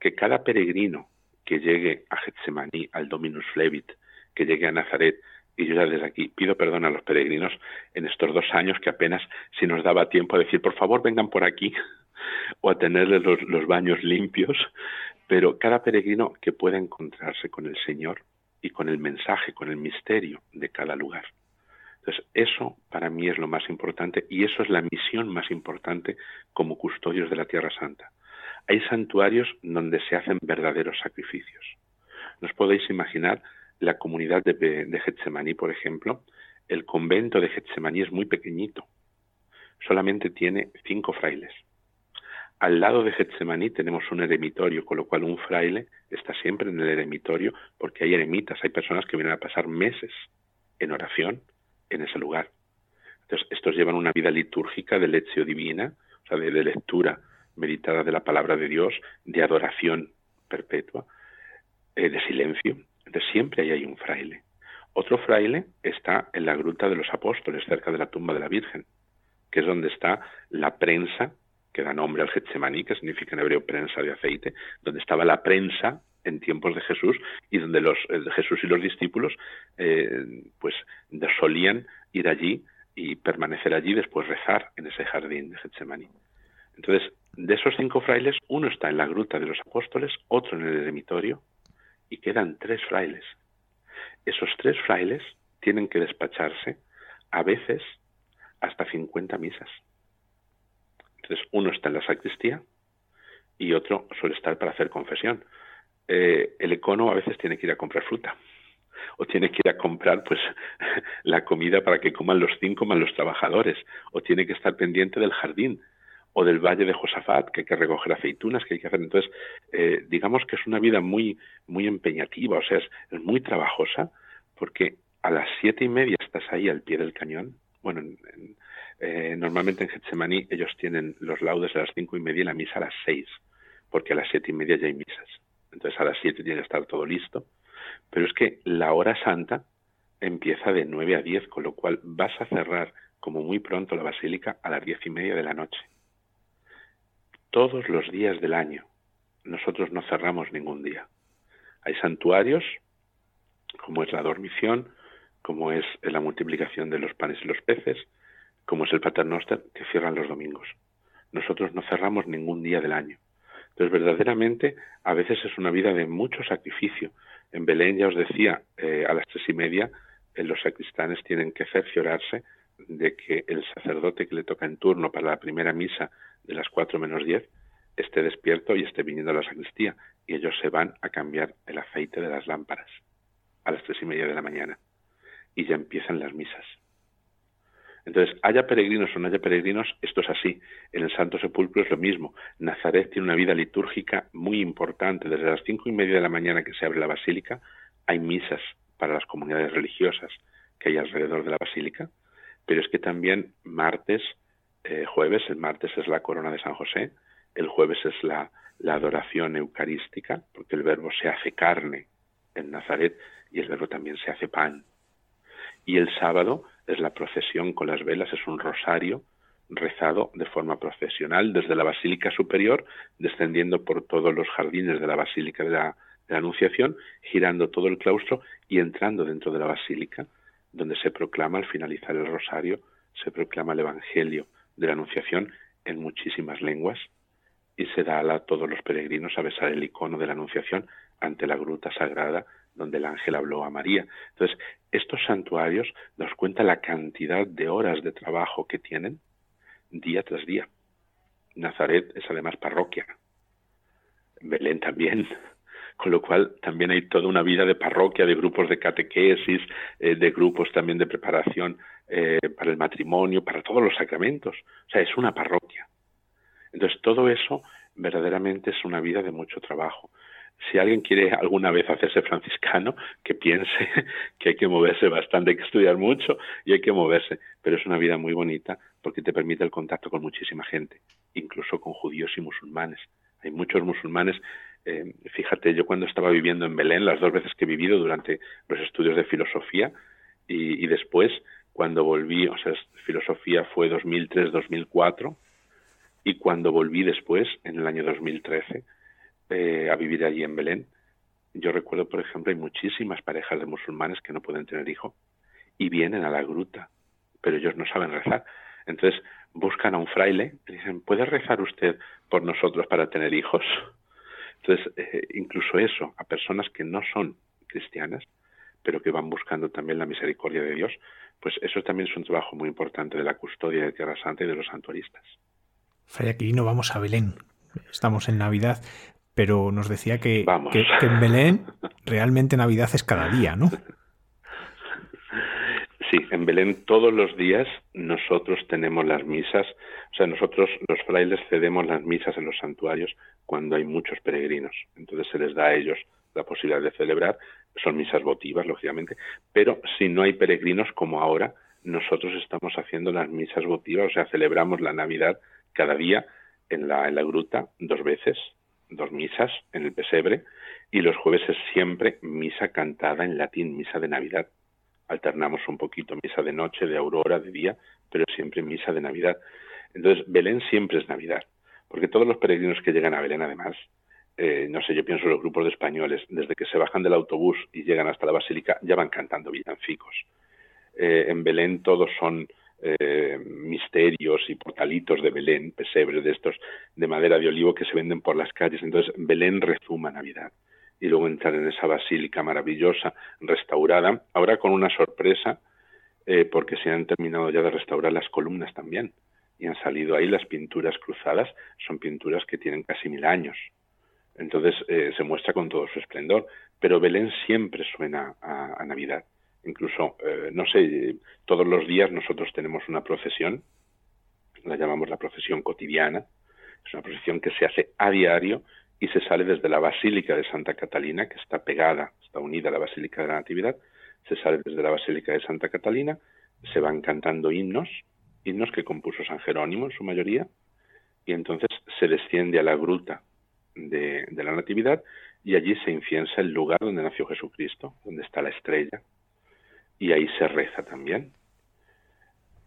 Que cada peregrino que llegue a Getsemaní, al Dominus Flevit, que llegue a Nazaret, y yo ya desde aquí pido perdón a los peregrinos en estos dos años que apenas si nos daba tiempo a decir, por favor, vengan por aquí, *laughs* o a tenerles los baños limpios, pero cada peregrino que pueda encontrarse con el Señor y con el mensaje, con el misterio de cada lugar. Entonces, eso para mí es lo más importante y eso es la misión más importante como custodios de la Tierra Santa. Hay santuarios donde se hacen verdaderos sacrificios. ¿Nos podéis imaginar la comunidad de, de Getsemaní, por ejemplo? El convento de Getsemaní es muy pequeñito. Solamente tiene cinco frailes. Al lado de Getsemaní tenemos un eremitorio, con lo cual un fraile está siempre en el eremitorio porque hay eremitas, hay personas que vienen a pasar meses en oración en ese lugar. Entonces, estos llevan una vida litúrgica de lección divina, o sea, de, lectura meditada de la palabra de Dios, de adoración perpetua, eh, de silencio. Entonces, siempre ahí hay un fraile. Otro fraile está en la gruta de los apóstoles, cerca de la tumba de la Virgen, que es donde está la prensa que da nombre al Getsemaní, que significa en hebreo prensa de aceite, donde estaba la prensa en tiempos de Jesús y donde los eh, Jesús y los discípulos eh, pues solían ir allí y permanecer allí después rezar en ese jardín de Getsemaní. Entonces, de esos cinco frailes, uno está en la gruta de los apóstoles, otro en el eremitorio, y quedan tres frailes esos tres frailes tienen que despacharse a veces hasta 50 misas. Entonces, uno está en la sacristía y otro suele estar para hacer confesión. Eh, el econo a veces tiene que ir a comprar fruta o tiene que ir a comprar pues *laughs* la comida para que coman los cinco más los trabajadores o tiene que estar pendiente del jardín o del valle de Josafat que hay que recoger aceitunas que hay que hacer entonces eh, digamos que es una vida muy muy empeñativa o sea es muy trabajosa porque a las siete y media estás ahí al pie del cañón. Bueno, eh, normalmente en Getsemaní ellos tienen los laudes a las cinco y media y la misa a las seis, porque a las siete y media ya hay misas. Entonces a las siete tiene que estar todo listo. Pero es que la hora santa empieza de nueve a diez, con lo cual vas a cerrar como muy pronto la basílica a las diez y media de la noche. Todos los días del año. Nosotros no cerramos ningún día. Hay santuarios como es la dormición, como es la multiplicación de los panes y los peces, como es el paternoster, que cierran los domingos. Nosotros no cerramos ningún día del año. Entonces, verdaderamente, a veces es una vida de mucho sacrificio. En Belén, ya os decía, eh, a las tres y media, eh, los sacristanes tienen que cerciorarse de que el sacerdote que le toca en turno para la primera misa de las cuatro menos diez esté despierto y esté viniendo a la sacristía. Y ellos se van a cambiar el aceite de las lámparas a las tres y media de la mañana y ya empiezan las misas. Entonces, haya peregrinos o no haya peregrinos, esto es así. En el Santo Sepulcro es lo mismo. Nazaret tiene una vida litúrgica muy importante. Desde las cinco y media de la mañana que se abre la basílica, hay misas para las comunidades religiosas que hay alrededor de la basílica. Pero es que también martes, eh, jueves, el martes es la corona de San José, el jueves es la, la adoración eucarística, porque el verbo se hace carne en Nazaret y el verbo también se hace pan. Y el sábado es la procesión con las velas, es un rosario rezado de forma procesional desde la Basílica Superior, descendiendo por todos los jardines de la Basílica de la, Anunciación, girando todo el claustro y entrando dentro de la Basílica, donde se proclama al finalizar el rosario, se proclama el Evangelio de la Anunciación en muchísimas lenguas y se da a todos los peregrinos a besar el icono de la Anunciación ante la gruta sagrada donde el ángel habló a María. Entonces, estos santuarios nos cuentan la cantidad de horas de trabajo que tienen día tras día. Nazaret es además parroquia. Belén también. *laughs* Con lo cual también hay toda una vida de parroquia, de grupos de catequesis, eh, de grupos también de preparación eh, para el matrimonio, para todos los sacramentos. O sea, es una parroquia. Entonces, todo eso verdaderamente es una vida de mucho trabajo si alguien quiere alguna vez hacerse franciscano, que piense *laughs* que hay que moverse bastante, hay que estudiar mucho y hay que moverse, pero es una vida muy bonita porque te permite el contacto con muchísima gente, incluso con judíos y musulmanes. Hay muchos musulmanes. Eh, fíjate, yo cuando estaba viviendo en Belén, las dos veces que he vivido durante los estudios de filosofía y, y después, cuando volví, o sea, filosofía fue 2003-2004 y cuando volví después, en el año 2013, eh, a vivir allí en Belén. Yo recuerdo, por ejemplo, hay muchísimas parejas de musulmanes que no pueden tener hijo y vienen a la gruta, pero ellos no saben rezar. Entonces buscan a un fraile y dicen, ¿puede rezar usted por nosotros para tener hijos? Entonces, eh, incluso eso, a personas que no son cristianas, pero que van buscando también la misericordia de Dios, pues eso también es un trabajo muy importante de la custodia de Tierra Santa y de los santuaristas. Fray Aquilino, vamos a Belén. Estamos en Navidad pero nos decía que, en Belén realmente Navidad es cada día, ¿no? Sí, en Belén todos los días nosotros tenemos las misas, o sea, nosotros los frailes cedemos las misas en los santuarios cuando hay muchos peregrinos, entonces se les da a ellos la posibilidad de celebrar, son misas votivas, lógicamente, pero si no hay peregrinos como ahora, nosotros estamos haciendo las misas votivas, o sea, celebramos la Navidad cada día en la, en la gruta dos veces, dos misas en el pesebre, y los jueves es siempre misa cantada en latín, misa de Navidad. Alternamos un poquito misa de noche, de aurora, de día, pero siempre misa de Navidad. Entonces, Belén siempre es Navidad, porque todos los peregrinos que llegan a Belén, además, eh, no sé, yo pienso en los grupos de españoles, desde que se bajan del autobús y llegan hasta la basílica, ya van cantando villancicos. Eh, en Belén todos son eh, misterios y portalitos de Belén, pesebres de estos de madera de olivo que se venden por las calles. Entonces, Belén rezuma Navidad. Y luego entrar en esa basílica maravillosa, restaurada, ahora con una sorpresa, porque se han terminado ya de restaurar las columnas también. Y han salido ahí las pinturas cruzadas, son pinturas que tienen casi mil años. Entonces eh, se muestra con todo su esplendor. Pero Belén siempre suena a, Navidad. Incluso, eh, no sé, todos los días nosotros tenemos una procesión, la llamamos la procesión cotidiana. Es una procesión que se hace a diario y se sale desde la Basílica de Santa Catalina, que está pegada, está unida a la Basílica de la Natividad. Se sale desde la Basílica de Santa Catalina, se van cantando himnos, himnos que compuso San Jerónimo en su mayoría, y entonces se desciende a la gruta de, la Natividad y allí se inciensa el lugar donde nació Jesucristo, donde está la estrella, y ahí se reza también.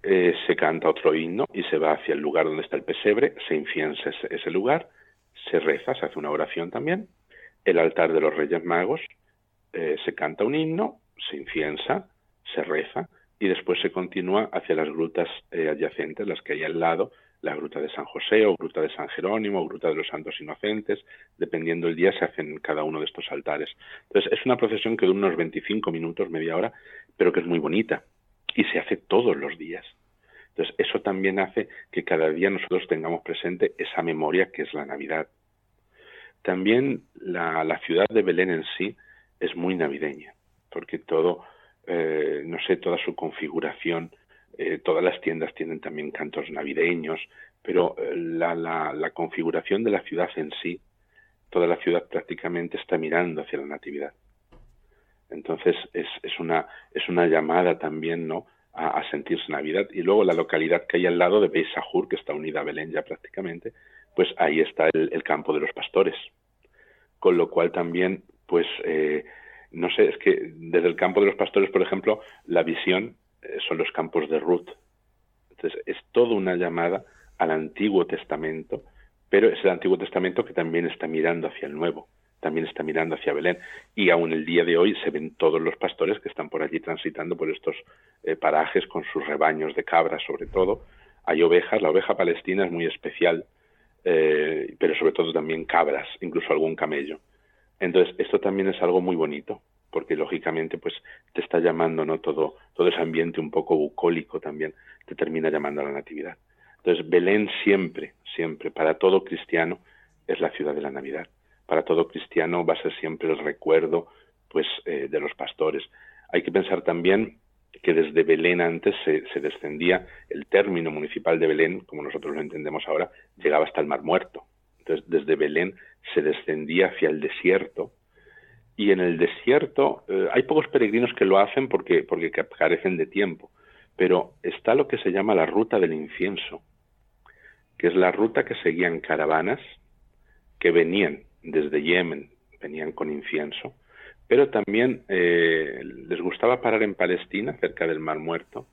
Eh, se canta otro himno y se va hacia el lugar donde está el pesebre, se inciensa ese, lugar, se reza, se hace una oración también. El altar de los Reyes Magos, eh, se canta un himno, se inciensa, se reza y después se continúa hacia las grutas eh, adyacentes, las que hay al lado, la gruta de San José o gruta de San Jerónimo o gruta de los Santos Inocentes, dependiendo el día se hacen cada uno de estos altares. Entonces es una procesión que dura unos 25 minutos, media hora, pero que es muy bonita y se hace todos los días. Entonces eso también hace que cada día nosotros tengamos presente esa memoria que es la Navidad. También la, la ciudad de Belén en sí es muy navideña, porque todo, eh, no sé, toda su configuración eh, todas las tiendas tienen también cantos navideños, pero eh, la, la, configuración de la ciudad en sí, toda la ciudad prácticamente está mirando hacia la Natividad. Entonces es, es, una, es una llamada también ¿no? a, sentirse Navidad. Y luego la localidad que hay al lado de Beisajur, que está unida a Belén ya prácticamente, pues ahí está el, campo de los pastores. Con lo cual también, pues, eh, no sé, es que desde el campo de los pastores, por ejemplo, la visión eh, son los campos de Ruth. Entonces, es toda una llamada al Antiguo Testamento, pero es el Antiguo Testamento que también está mirando hacia el Nuevo, también está mirando hacia Belén. Y aún el día de hoy se ven todos los pastores que están por allí transitando por estos eh, parajes con sus rebaños de cabras, sobre todo. Hay ovejas, la oveja palestina es muy especial, eh, pero sobre todo también cabras, incluso algún camello. Entonces, esto también es algo muy bonito, porque lógicamente pues te está llamando no todo todo ese ambiente un poco bucólico también te termina llamando a la natividad entonces Belén siempre siempre para todo cristiano es la ciudad de la Navidad para todo cristiano va a ser siempre el recuerdo pues eh, de los pastores. Hay que pensar también que desde Belén antes se, descendía el término municipal de Belén como nosotros lo entendemos ahora llegaba hasta el Mar Muerto. Entonces desde Belén se descendía hacia el desierto. Y en el desierto eh, hay pocos peregrinos que lo hacen porque, porque carecen de tiempo, pero está lo que se llama la ruta del incienso, que es la ruta que seguían caravanas que venían desde Yemen, venían con incienso, pero también eh, les gustaba parar en Palestina, cerca del Mar Muerto,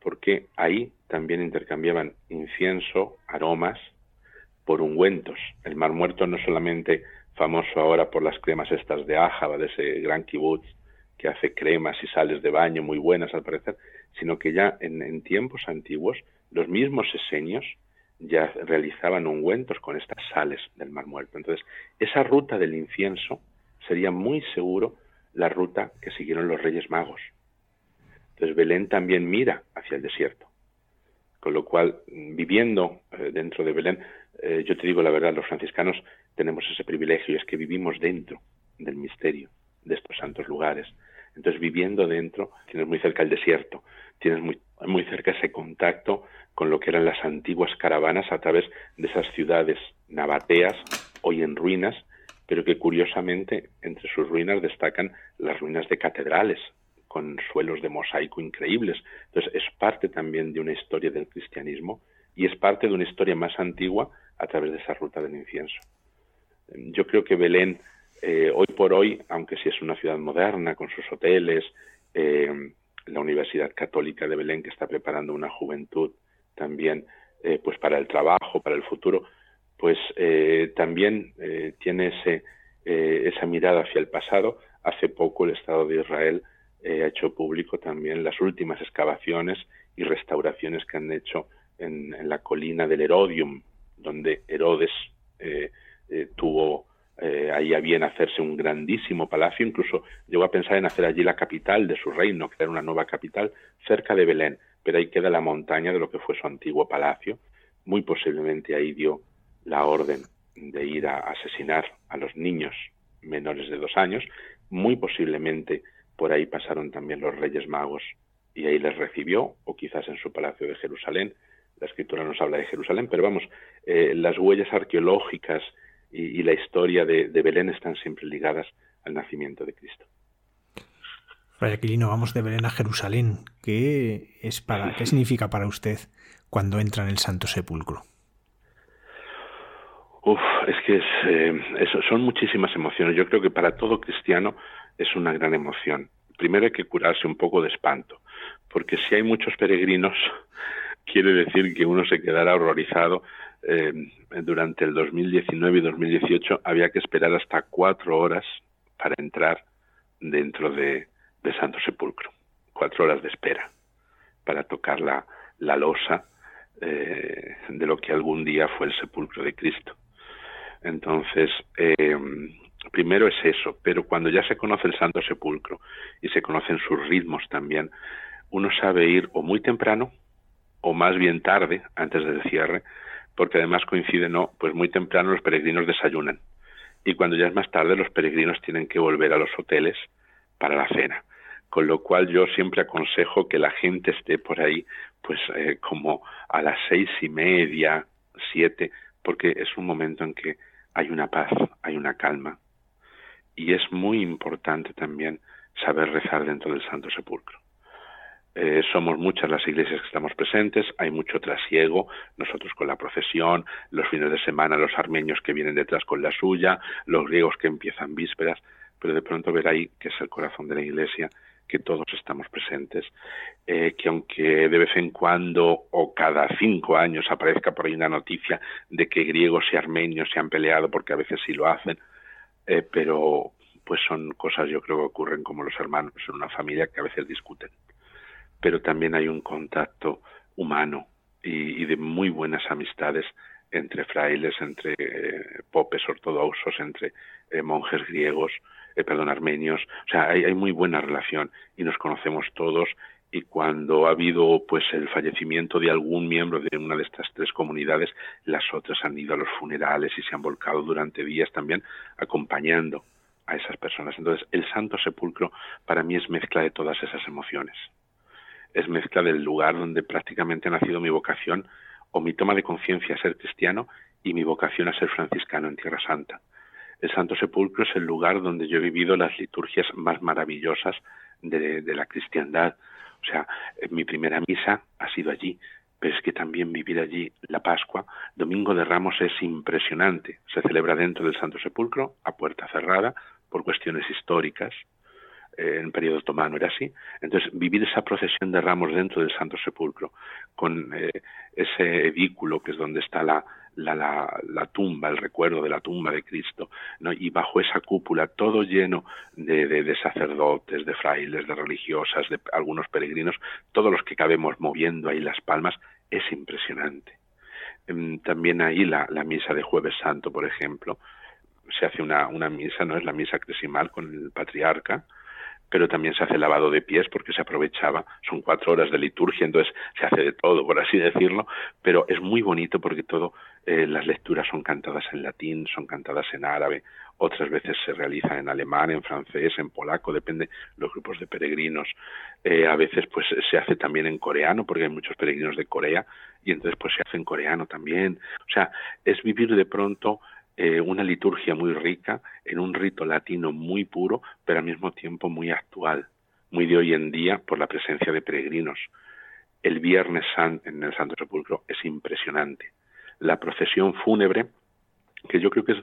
porque ahí también intercambiaban incienso, aromas, por ungüentos. El Mar Muerto no solamente famoso ahora por las cremas estas de Ajaba, de ese gran kibutz que hace cremas y sales de baño muy buenas al parecer, sino que ya en, tiempos antiguos los mismos esenios ya realizaban ungüentos con estas sales del Mar Muerto. Entonces, esa ruta del incienso sería muy seguro la ruta que siguieron los Reyes Magos. Entonces, Belén también mira hacia el desierto. Con lo cual, viviendo eh, dentro de Belén, eh, yo te digo la verdad, los franciscanos tenemos ese privilegio es que vivimos dentro del misterio de estos santos lugares. Entonces, viviendo dentro, tienes muy cerca el desierto, tienes muy, muy cerca ese contacto con lo que eran las antiguas caravanas a través de esas ciudades nabateas, hoy en ruinas, pero que curiosamente entre sus ruinas destacan las ruinas de catedrales con suelos de mosaico increíbles. Entonces es parte también de una historia del cristianismo y es parte de una historia más antigua a través de esa ruta del incienso. Yo creo que Belén, eh, hoy por hoy, aunque sí es una ciudad moderna, con sus hoteles, eh, la Universidad Católica de Belén, que está preparando una juventud también eh, pues para el trabajo, para el futuro, pues también tiene ese, esa mirada hacia el pasado. Hace poco el Estado de Israel ha hecho público también las últimas excavaciones y restauraciones que han hecho en, en la colina del Herodium, donde Herodes eh, eh, tuvo eh, ahí a bien hacerse un grandísimo palacio, incluso llegó a pensar en hacer allí la capital de su reino, crear una nueva capital cerca de Belén, pero ahí queda la montaña de lo que fue su antiguo palacio. Muy posiblemente ahí dio la orden de ir a asesinar a los niños menores de dos años. Muy posiblemente por ahí pasaron también los reyes magos y ahí les recibió, o quizás en su palacio de Jerusalén. La escritura nos habla de Jerusalén, pero vamos, eh, las huellas arqueológicas y, la historia de, Belén están siempre ligadas al nacimiento de Cristo. Fray Aquilino, vamos de Belén a Jerusalén. ¿Qué, es para, ¿Qué *laughs* significa para usted cuando entra en el Santo Sepulcro? Uf, es que es, eh, eso, son muchísimas emociones. Yo creo que para todo cristiano es una gran emoción. Primero hay que curarse un poco de espanto, porque si hay muchos peregrinos, *laughs* quiere decir que uno se quedará horrorizado eh, durante el 2019 y 2018 había que esperar hasta cuatro horas para entrar dentro de, Santo Sepulcro. Cuatro horas de espera para tocar la, la losa eh, de lo que algún día fue el sepulcro de Cristo. Entonces, eh, primero es eso, pero cuando ya se conoce el Santo Sepulcro y se conocen sus ritmos también, uno sabe ir o muy temprano o más bien tarde, antes del cierre, porque además coincide, no, pues muy temprano los peregrinos desayunan y cuando ya es más tarde los peregrinos tienen que volver a los hoteles para la cena. Con lo cual yo siempre aconsejo que la gente esté por ahí, pues eh, como a las seis y media, siete, porque es un momento en que hay una paz, hay una calma. Y es muy importante también saber rezar dentro del Santo Sepulcro. Eh, somos muchas las iglesias que estamos presentes, hay mucho trasiego, nosotros con la procesión, los fines de semana los armenios que vienen detrás con la suya, los griegos que empiezan vísperas, pero de pronto ver ahí que es el corazón de la iglesia, que todos estamos presentes, eh, que aunque de vez en cuando o cada cinco años aparezca por ahí una noticia de que griegos y armenios se han peleado, porque a veces sí lo hacen, eh, pero pues son cosas yo creo que ocurren como los hermanos en una familia que a veces discuten pero también hay un contacto humano y, de muy buenas amistades entre frailes, entre eh, popes ortodoxos, entre eh, monjes griegos, eh, perdón, armenios. O sea, hay, hay, muy buena relación y nos conocemos todos. Y cuando ha habido pues el fallecimiento de algún miembro de una de estas tres comunidades, las otras han ido a los funerales y se han volcado durante días también acompañando a esas personas. Entonces, el Santo Sepulcro para mí es mezcla de todas esas emociones es mezcla del lugar donde prácticamente ha nacido mi vocación o mi toma de conciencia a ser cristiano y mi vocación a ser franciscano en Tierra Santa. El Santo Sepulcro es el lugar donde yo he vivido las liturgias más maravillosas de, la cristiandad. O sea, mi primera misa ha sido allí, pero es que también vivir allí la Pascua, Domingo de Ramos es impresionante. Se celebra dentro del Santo Sepulcro, a puerta cerrada, por cuestiones históricas, eh, en periodo otomano era así. Entonces, vivir esa procesión de ramos dentro del Santo Sepulcro, con eh, ese edículo que es donde está la, la, la, tumba, el recuerdo de la tumba de Cristo, ¿no? y bajo esa cúpula, todo lleno de, de, sacerdotes, de frailes, de religiosas, de algunos peregrinos, todos los que cabemos moviendo ahí las palmas, es impresionante. Em, también ahí la, la misa de Jueves Santo, por ejemplo, se hace una, una misa, no es la misa cresimal con el patriarca, pero también se hace lavado de pies porque se aprovechaba, son cuatro horas de liturgia, entonces se hace de todo, por así decirlo, pero es muy bonito porque todo, eh, las lecturas son cantadas en latín, son cantadas en árabe, otras veces se realizan en alemán, en francés, en polaco, depende los grupos de peregrinos, eh, a veces pues se hace también en coreano porque hay muchos peregrinos de Corea y entonces pues se hace en coreano también, o sea, es vivir de pronto eh, una liturgia muy rica, en un rito latino muy puro, pero al mismo tiempo muy actual, muy de hoy en día por la presencia de peregrinos. El Viernes Santo en el Santo Sepulcro es impresionante. La procesión fúnebre que yo creo que es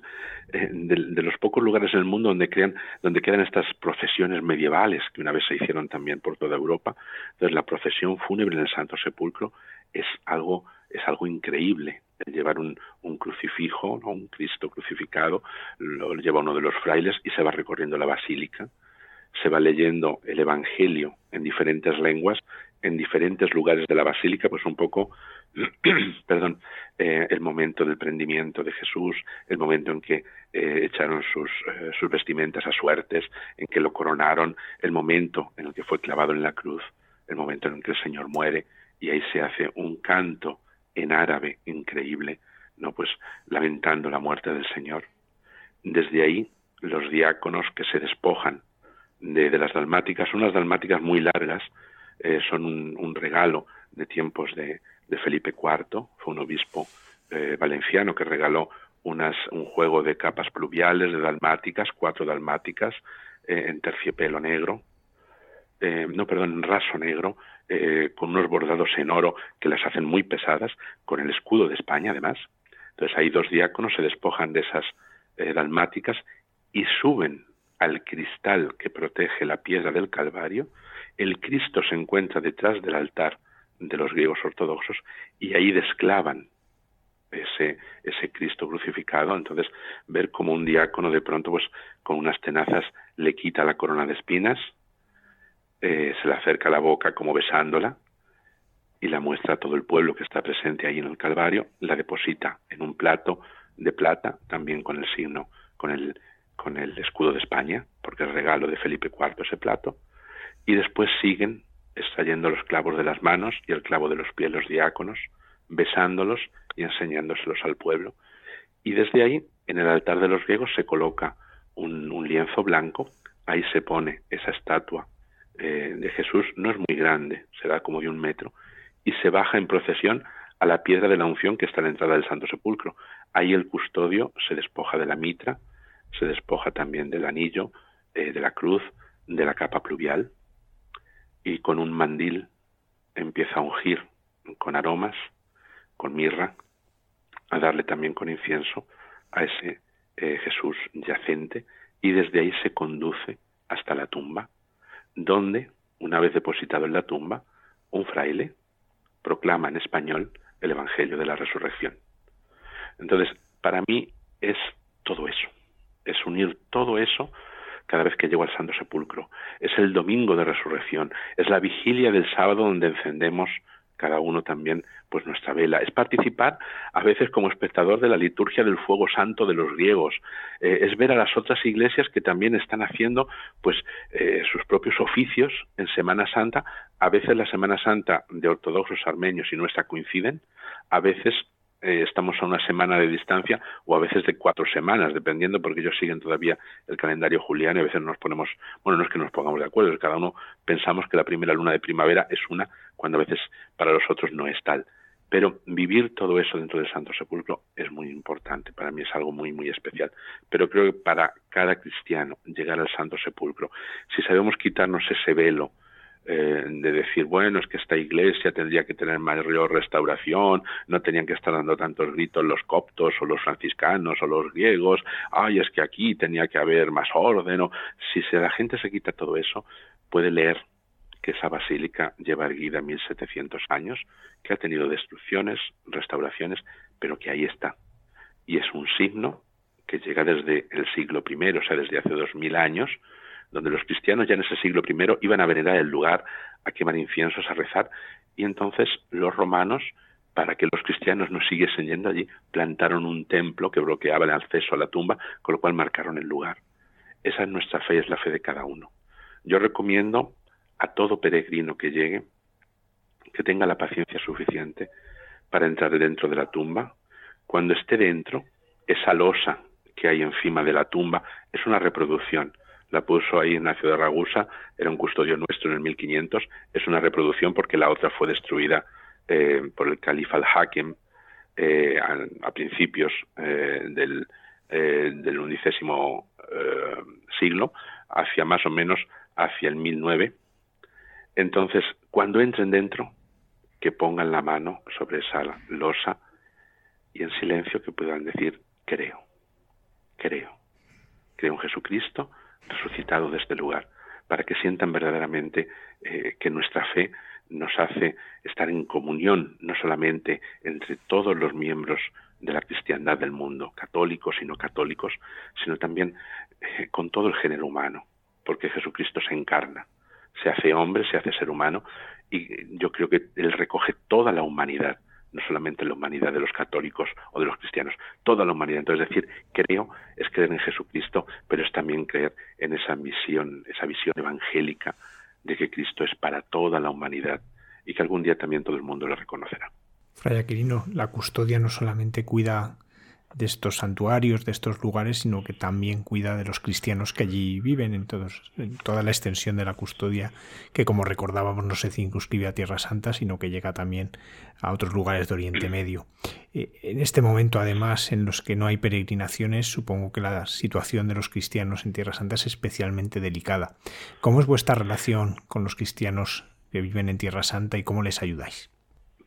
eh, de, los pocos lugares en el mundo donde crean, donde quedan estas procesiones medievales que una vez se hicieron también por toda Europa. Entonces la procesión fúnebre en el Santo Sepulcro es algo es algo increíble. El llevar un, un crucifijo, un Cristo crucificado, lo lleva uno de los frailes y se va recorriendo la basílica, se va leyendo el Evangelio en diferentes lenguas, en diferentes lugares de la basílica, pues un poco *clears throat* perdón, eh, el momento del prendimiento de Jesús, el momento en que eh, echaron sus, eh, sus vestimentas a suertes, en que lo coronaron, el momento en el que fue clavado en la cruz, el momento en que el Señor muere, y ahí se hace un canto en árabe increíble, no pues lamentando la muerte del Señor. Desde ahí los diáconos que se despojan de, las dalmáticas, unas dalmáticas muy largas, son un regalo de tiempos de, de Felipe IV, fue un obispo eh, valenciano que regaló unas, un juego de capas pluviales, de dalmáticas, cuatro dalmáticas, eh, en terciopelo negro, eh, no, perdón, en raso negro, con unos bordados en oro que las hacen muy pesadas, con el escudo de España además. Entonces ahí dos diáconos se despojan de esas dalmáticas y suben al cristal que protege la piedra del Calvario. El Cristo se encuentra detrás del altar de los griegos ortodoxos y ahí desclavan ese, ese Cristo crucificado. Entonces, ver como un diácono de pronto, pues con unas tenazas le quita la corona de espinas, eh, se le acerca la boca como besándola y la muestra a todo el pueblo que está presente ahí en el Calvario, la deposita en un plato de plata, también con el signo, con el, con el escudo de España, porque es regalo de Felipe IV ese plato, y después siguen extrayendo los clavos de las manos y el clavo de los pies los diáconos, besándolos y enseñándoselos al pueblo. Y desde ahí, en el altar de los griegos, se coloca un, lienzo blanco, ahí se pone esa estatua eh, de Jesús, no es muy grande, será como de un metro, y se baja en procesión a la piedra de la unción que está en la entrada del Santo Sepulcro. Ahí el custodio se despoja de la mitra, se despoja también del anillo, eh, de la cruz, de la capa pluvial, y con un mandil empieza a ungir con aromas, con mirra, a darle también con incienso a ese eh, Jesús yacente y desde ahí se conduce hasta la tumba, donde, una vez depositado en la tumba, un fraile proclama en español el Evangelio de la Resurrección. Entonces, para mí es todo eso, es unir todo eso cada vez que llego al Santo Sepulcro. Es el domingo de resurrección, es la vigilia del sábado donde encendemos cada uno también pues nuestra vela. Es participar a veces como espectador de la liturgia del fuego santo de los griegos. Eh, es ver a las otras iglesias que también están haciendo pues eh, sus propios oficios en Semana Santa. A veces la Semana Santa de ortodoxos armenios y nuestra coinciden, a veces eh, estamos a una semana de distancia o a veces de cuatro semanas, dependiendo porque ellos siguen todavía el calendario juliano y a veces nos ponemos, bueno, no es que nos pongamos de acuerdo, cada uno pensamos que la primera luna de primavera es una, cuando a veces para los otros no es tal. Pero vivir todo eso dentro del Santo Sepulcro es muy importante, para mí es algo muy, muy especial. Pero creo que para cada cristiano llegar al Santo Sepulcro, si sabemos quitarnos ese velo, eh, de decir, bueno, es que esta iglesia tendría que tener mayor restauración, no tenían que estar dando tantos gritos los coptos o los franciscanos o los griegos, ay, es que aquí tenía que haber más orden, o si se, la gente se quita todo eso, puede leer que esa basílica lleva erguida 1700 años, que ha tenido destrucciones, restauraciones, pero que ahí está. Y es un signo que llega desde el siglo I, o sea, desde hace dos mil años, donde los cristianos ya en ese siglo I iban a venerar el lugar, a quemar inciensos, a rezar, y entonces los romanos, para que los cristianos no siguiesen yendo allí, plantaron un templo que bloqueaba el acceso a la tumba, con lo cual marcaron el lugar. Esa es nuestra fe, es la fe de cada uno. Yo recomiendo a todo peregrino que llegue que tenga la paciencia suficiente para entrar dentro de la tumba. Cuando esté dentro, esa losa que hay encima de la tumba es una reproducción la puso ahí Ignacio de Ragusa, era un custodio nuestro en el 1500, es una reproducción porque la otra fue destruida eh, por el califa al-Hakim eh, a, principios eh, del, del siglo, hacia más o menos hacia el 1009, Entonces, cuando entren dentro, que pongan la mano sobre esa losa y en silencio que puedan decir, creo, creo, creo en Jesucristo resucitado de este lugar, para que sientan verdaderamente eh, que nuestra fe nos hace estar en comunión, no solamente entre todos los miembros de la cristiandad del mundo, católicos y no católicos, sino también eh, con todo el género humano, porque Jesucristo se encarna, se hace hombre, se hace ser humano, y yo creo que Él recoge toda la humanidad, no solamente la humanidad de los católicos o de los cristianos, toda la humanidad. Entonces decir, creo es creer en Jesucristo, pero es también creer en esa misión, esa visión evangélica de que Cristo es para toda la humanidad y que algún día también todo el mundo lo reconocerá. Fray Aquilino, la custodia no solamente cuida de estos santuarios, de estos lugares, sino que también cuida de los cristianos que allí viven en, todos, toda la extensión de la custodia, que como recordábamos no se circunscribe a Tierra Santa, sino que llega también a otros lugares de Oriente Medio. Eh, en este momento, además, en los que no hay peregrinaciones, supongo que la situación de los cristianos en Tierra Santa es especialmente delicada. ¿Cómo es vuestra relación con los cristianos que viven en Tierra Santa y cómo les ayudáis?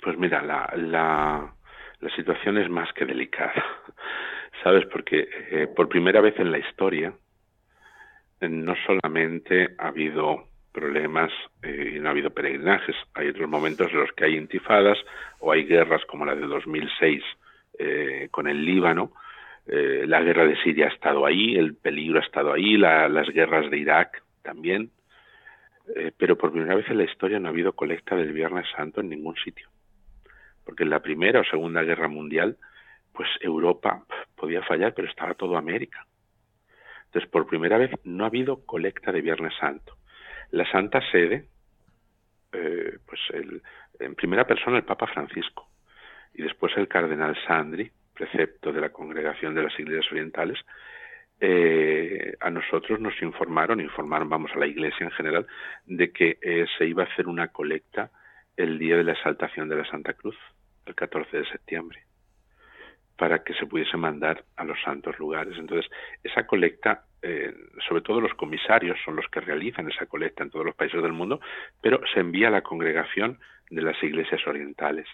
Pues mira, la, la, situación es más que delicada, *laughs* ¿sabes? Porque eh, por primera vez en la historia eh, no solamente ha habido problemas eh, y no ha habido peregrinajes, hay otros momentos en los que hay intifadas o hay guerras como la de 2006 con el Líbano, la guerra de Siria ha estado ahí, el peligro ha estado ahí, las guerras de Irak también, pero por primera vez en la historia no ha habido colecta del Viernes Santo en ningún sitio porque en la Primera o Segunda Guerra Mundial, pues Europa podía fallar, pero estaba todo América. Entonces, por primera vez no ha habido colecta de Viernes Santo. La Santa Sede, eh, pues en primera persona el Papa Francisco y después el Cardenal Sandri, precepto de la Congregación de las Iglesias Orientales, eh, a nosotros nos informaron, informaron, vamos, a la Iglesia en general, de que eh, se iba a hacer una colecta el día de la exaltación de la Santa Cruz, el 14 de septiembre, para que se pudiese mandar a los santos lugares. Entonces, esa colecta, eh, sobre todo los comisarios son los que realizan esa colecta en todos los países del mundo, pero se envía a la congregación de las iglesias orientales.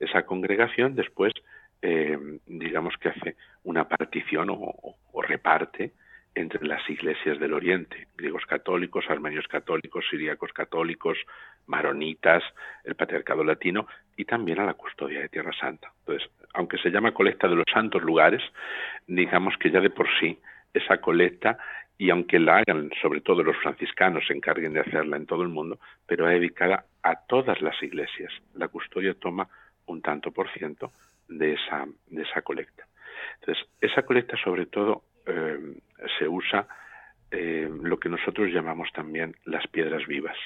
Esa congregación después, eh, digamos que hace una partición o, o reparte entre las iglesias del Oriente, griegos católicos, armenios católicos, siríacos católicos, maronitas, el patriarcado latino y también a la custodia de Tierra Santa. Entonces, aunque se llama colecta de los santos lugares, digamos que ya de por sí esa colecta, y aunque la hagan sobre todo los franciscanos, se encarguen de hacerla en todo el mundo, pero es dedicada a todas las iglesias. La custodia toma un tanto por ciento de esa, de esa colecta. Entonces, esa colecta sobre todo eh, se usa eh, lo que nosotros llamamos también las piedras vivas.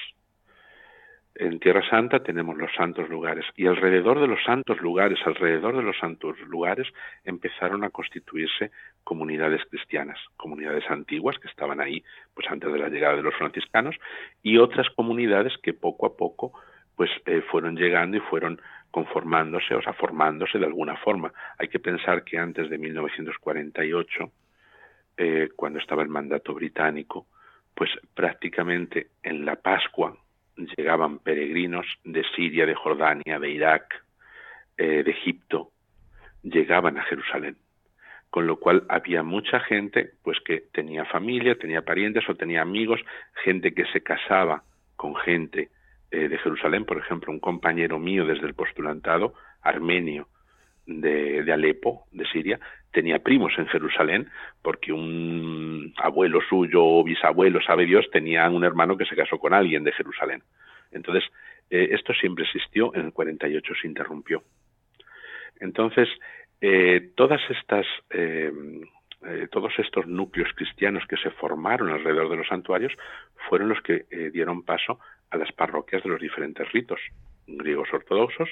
En Tierra Santa tenemos los santos lugares y alrededor de los santos lugares, alrededor de los santos lugares empezaron a constituirse comunidades cristianas, comunidades antiguas que estaban ahí pues antes de la llegada de los franciscanos y otras comunidades que poco a poco pues eh, fueron llegando y fueron conformándose, o sea, formándose de alguna forma. Hay que pensar que antes de 1948 eh, cuando estaba el mandato británico, pues prácticamente en la Pascua llegaban peregrinos de Siria, de Jordania, de Irak, eh, de Egipto, llegaban a Jerusalén. Con lo cual había mucha gente pues que tenía familia, tenía parientes o tenía amigos, gente que se casaba con gente eh, de Jerusalén, por ejemplo, un compañero mío desde el postulantado, armenio, de, de, Alepo, de Siria, tenía primos en Jerusalén, porque un abuelo suyo o bisabuelo, sabe Dios, tenía un hermano que se casó con alguien de Jerusalén. Entonces, eh, esto siempre existió, en el 48 se interrumpió. Entonces, eh, todas estas, eh, todos estos núcleos cristianos que se formaron alrededor de los santuarios fueron los que dieron paso a las parroquias de los diferentes ritos, griegos ortodoxos,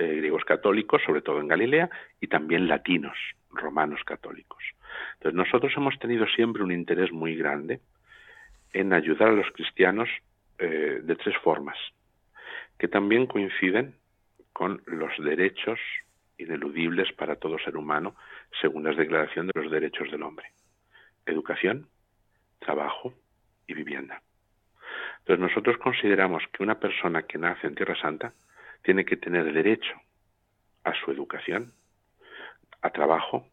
eh, griegos católicos, sobre todo en Galilea, y también latinos, romanos católicos. Entonces nosotros hemos tenido siempre un interés muy grande en ayudar a los cristianos eh, de tres formas, que también coinciden con los derechos ineludibles para todo ser humano según la Declaración de los Derechos del Hombre. Educación, trabajo y vivienda. Entonces nosotros consideramos que una persona que nace en Tierra Santa tiene que tener derecho a su educación, a trabajo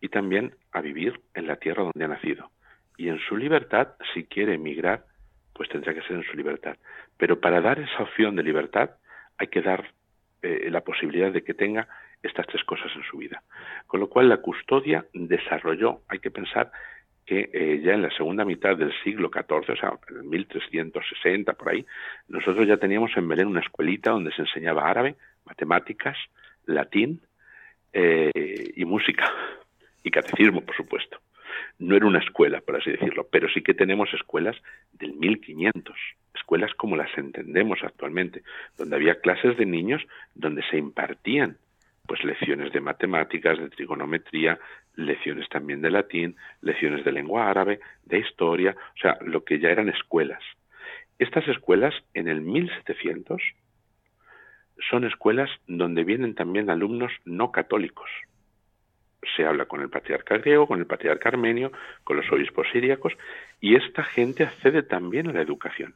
y también a vivir en la tierra donde ha nacido. Y en su libertad, si quiere emigrar, pues tendrá que ser en su libertad. Pero para dar esa opción de libertad hay que dar eh, la posibilidad de que tenga estas tres cosas en su vida. Con lo cual la custodia desarrolló, hay que pensar que eh, ya en la segunda mitad del siglo XIV, o sea, en 1360 por ahí, nosotros ya teníamos en Belén una escuelita donde se enseñaba árabe, matemáticas, latín eh, y música y catecismo, por supuesto. No era una escuela, por así decirlo, pero sí que tenemos escuelas del 1500, escuelas como las entendemos actualmente, donde había clases de niños donde se impartían pues lecciones de matemáticas, de trigonometría, lecciones también de latín, lecciones de lengua árabe, de historia, o sea, lo que ya eran escuelas. Estas escuelas en el 1700 son escuelas donde vienen también alumnos no católicos. Se habla con el patriarca griego, con el patriarca armenio, con los obispos siríacos, y esta gente accede también a la educación.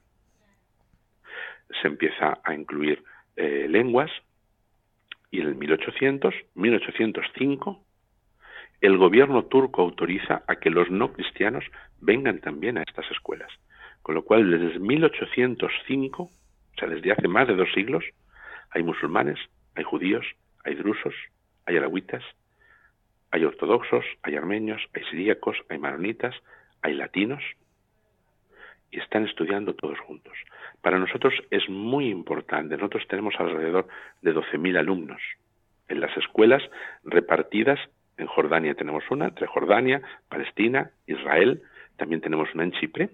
Se empieza a incluir eh, lenguas, y en el 1800, 1805, el gobierno turco autoriza a que los no cristianos vengan también a estas escuelas. Con lo cual, desde 1805, o sea, desde hace más de dos siglos, hay musulmanes, hay judíos, hay drusos, hay arahuitas, hay ortodoxos, hay armenios, hay siríacos, hay maronitas, hay latinos, y están estudiando todos juntos. Para nosotros es muy importante. Nosotros tenemos alrededor de 12.000 alumnos en las escuelas repartidas. En Jordania tenemos una, entre Jordania, Palestina, Israel, también tenemos una en Chipre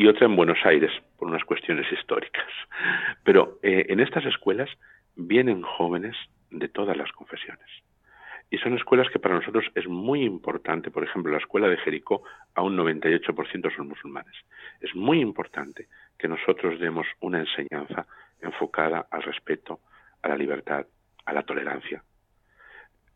y otra en Buenos Aires, por unas cuestiones históricas. Pero eh, en estas escuelas vienen jóvenes de todas las confesiones. Y son escuelas que para nosotros es muy importante, por ejemplo, la escuela de Jericó, a un 98% son musulmanes. Es muy importante que nosotros demos una enseñanza enfocada al respeto, a la libertad, a la tolerancia.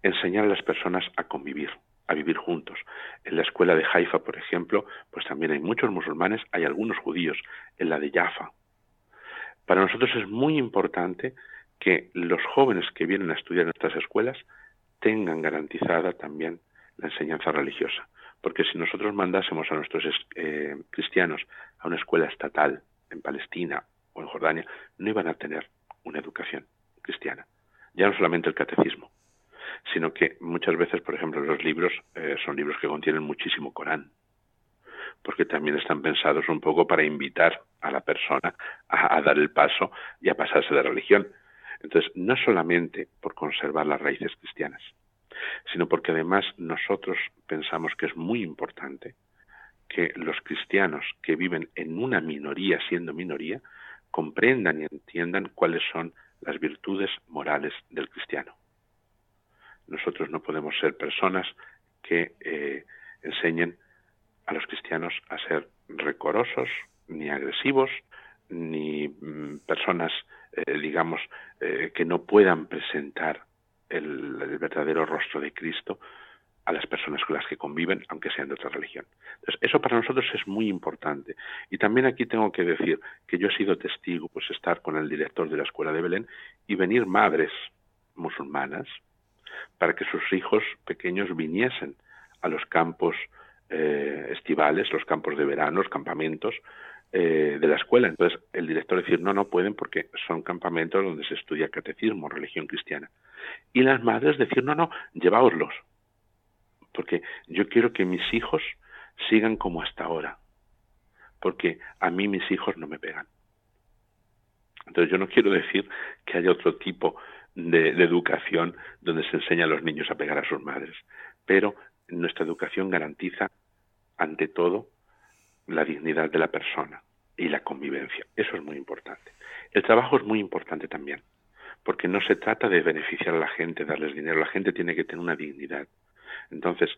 Enseñar a las personas a convivir, a vivir juntos. En la escuela de Haifa, por ejemplo, pues también hay muchos musulmanes, hay algunos judíos. En la de Jaffa. Para nosotros es muy importante que los jóvenes que vienen a estudiar en estas escuelas tengan garantizada también la enseñanza religiosa. Porque si nosotros mandásemos a nuestros eh, cristianos a una escuela estatal en Palestina o en Jordania, no iban a tener una educación cristiana. Ya no solamente el catecismo, sino que muchas veces, por ejemplo, los libros eh, son libros que contienen muchísimo Corán, porque también están pensados un poco para invitar a la persona a, dar el paso y a pasarse de religión. Entonces, no solamente por conservar las raíces cristianas, sino porque además nosotros pensamos que es muy importante que los cristianos que viven en una minoría, siendo minoría, comprendan y entiendan cuáles son las virtudes morales del cristiano. Nosotros no podemos ser personas que eh, enseñen a los cristianos a ser recorosos, ni agresivos, ni mm, personas, eh, digamos, eh, que no puedan presentar el, el, verdadero rostro de Cristo a las personas con las que conviven, aunque sean de otra religión. Entonces, eso para nosotros es muy importante. Y también aquí tengo que decir que yo he sido testigo, pues, estar con el director de la Escuela de Belén y venir madres musulmanas para que sus hijos pequeños viniesen a los campos eh, estivales, los campos de verano, los campamentos eh, de la escuela. Entonces el director decir, no, no pueden porque son campamentos donde se estudia catecismo, religión cristiana. Y las madres decir, no, no, lleváoslos, porque yo quiero que mis hijos sigan como hasta ahora, porque a mí mis hijos no me pegan. Entonces yo no quiero decir que haya otro tipo de, educación donde se enseña a los niños a pegar a sus madres. Pero nuestra educación garantiza, ante todo, la dignidad de la persona y la convivencia. Eso es muy importante. El trabajo es muy importante también, porque no se trata de beneficiar a la gente, darles dinero. La gente tiene que tener una dignidad. Entonces,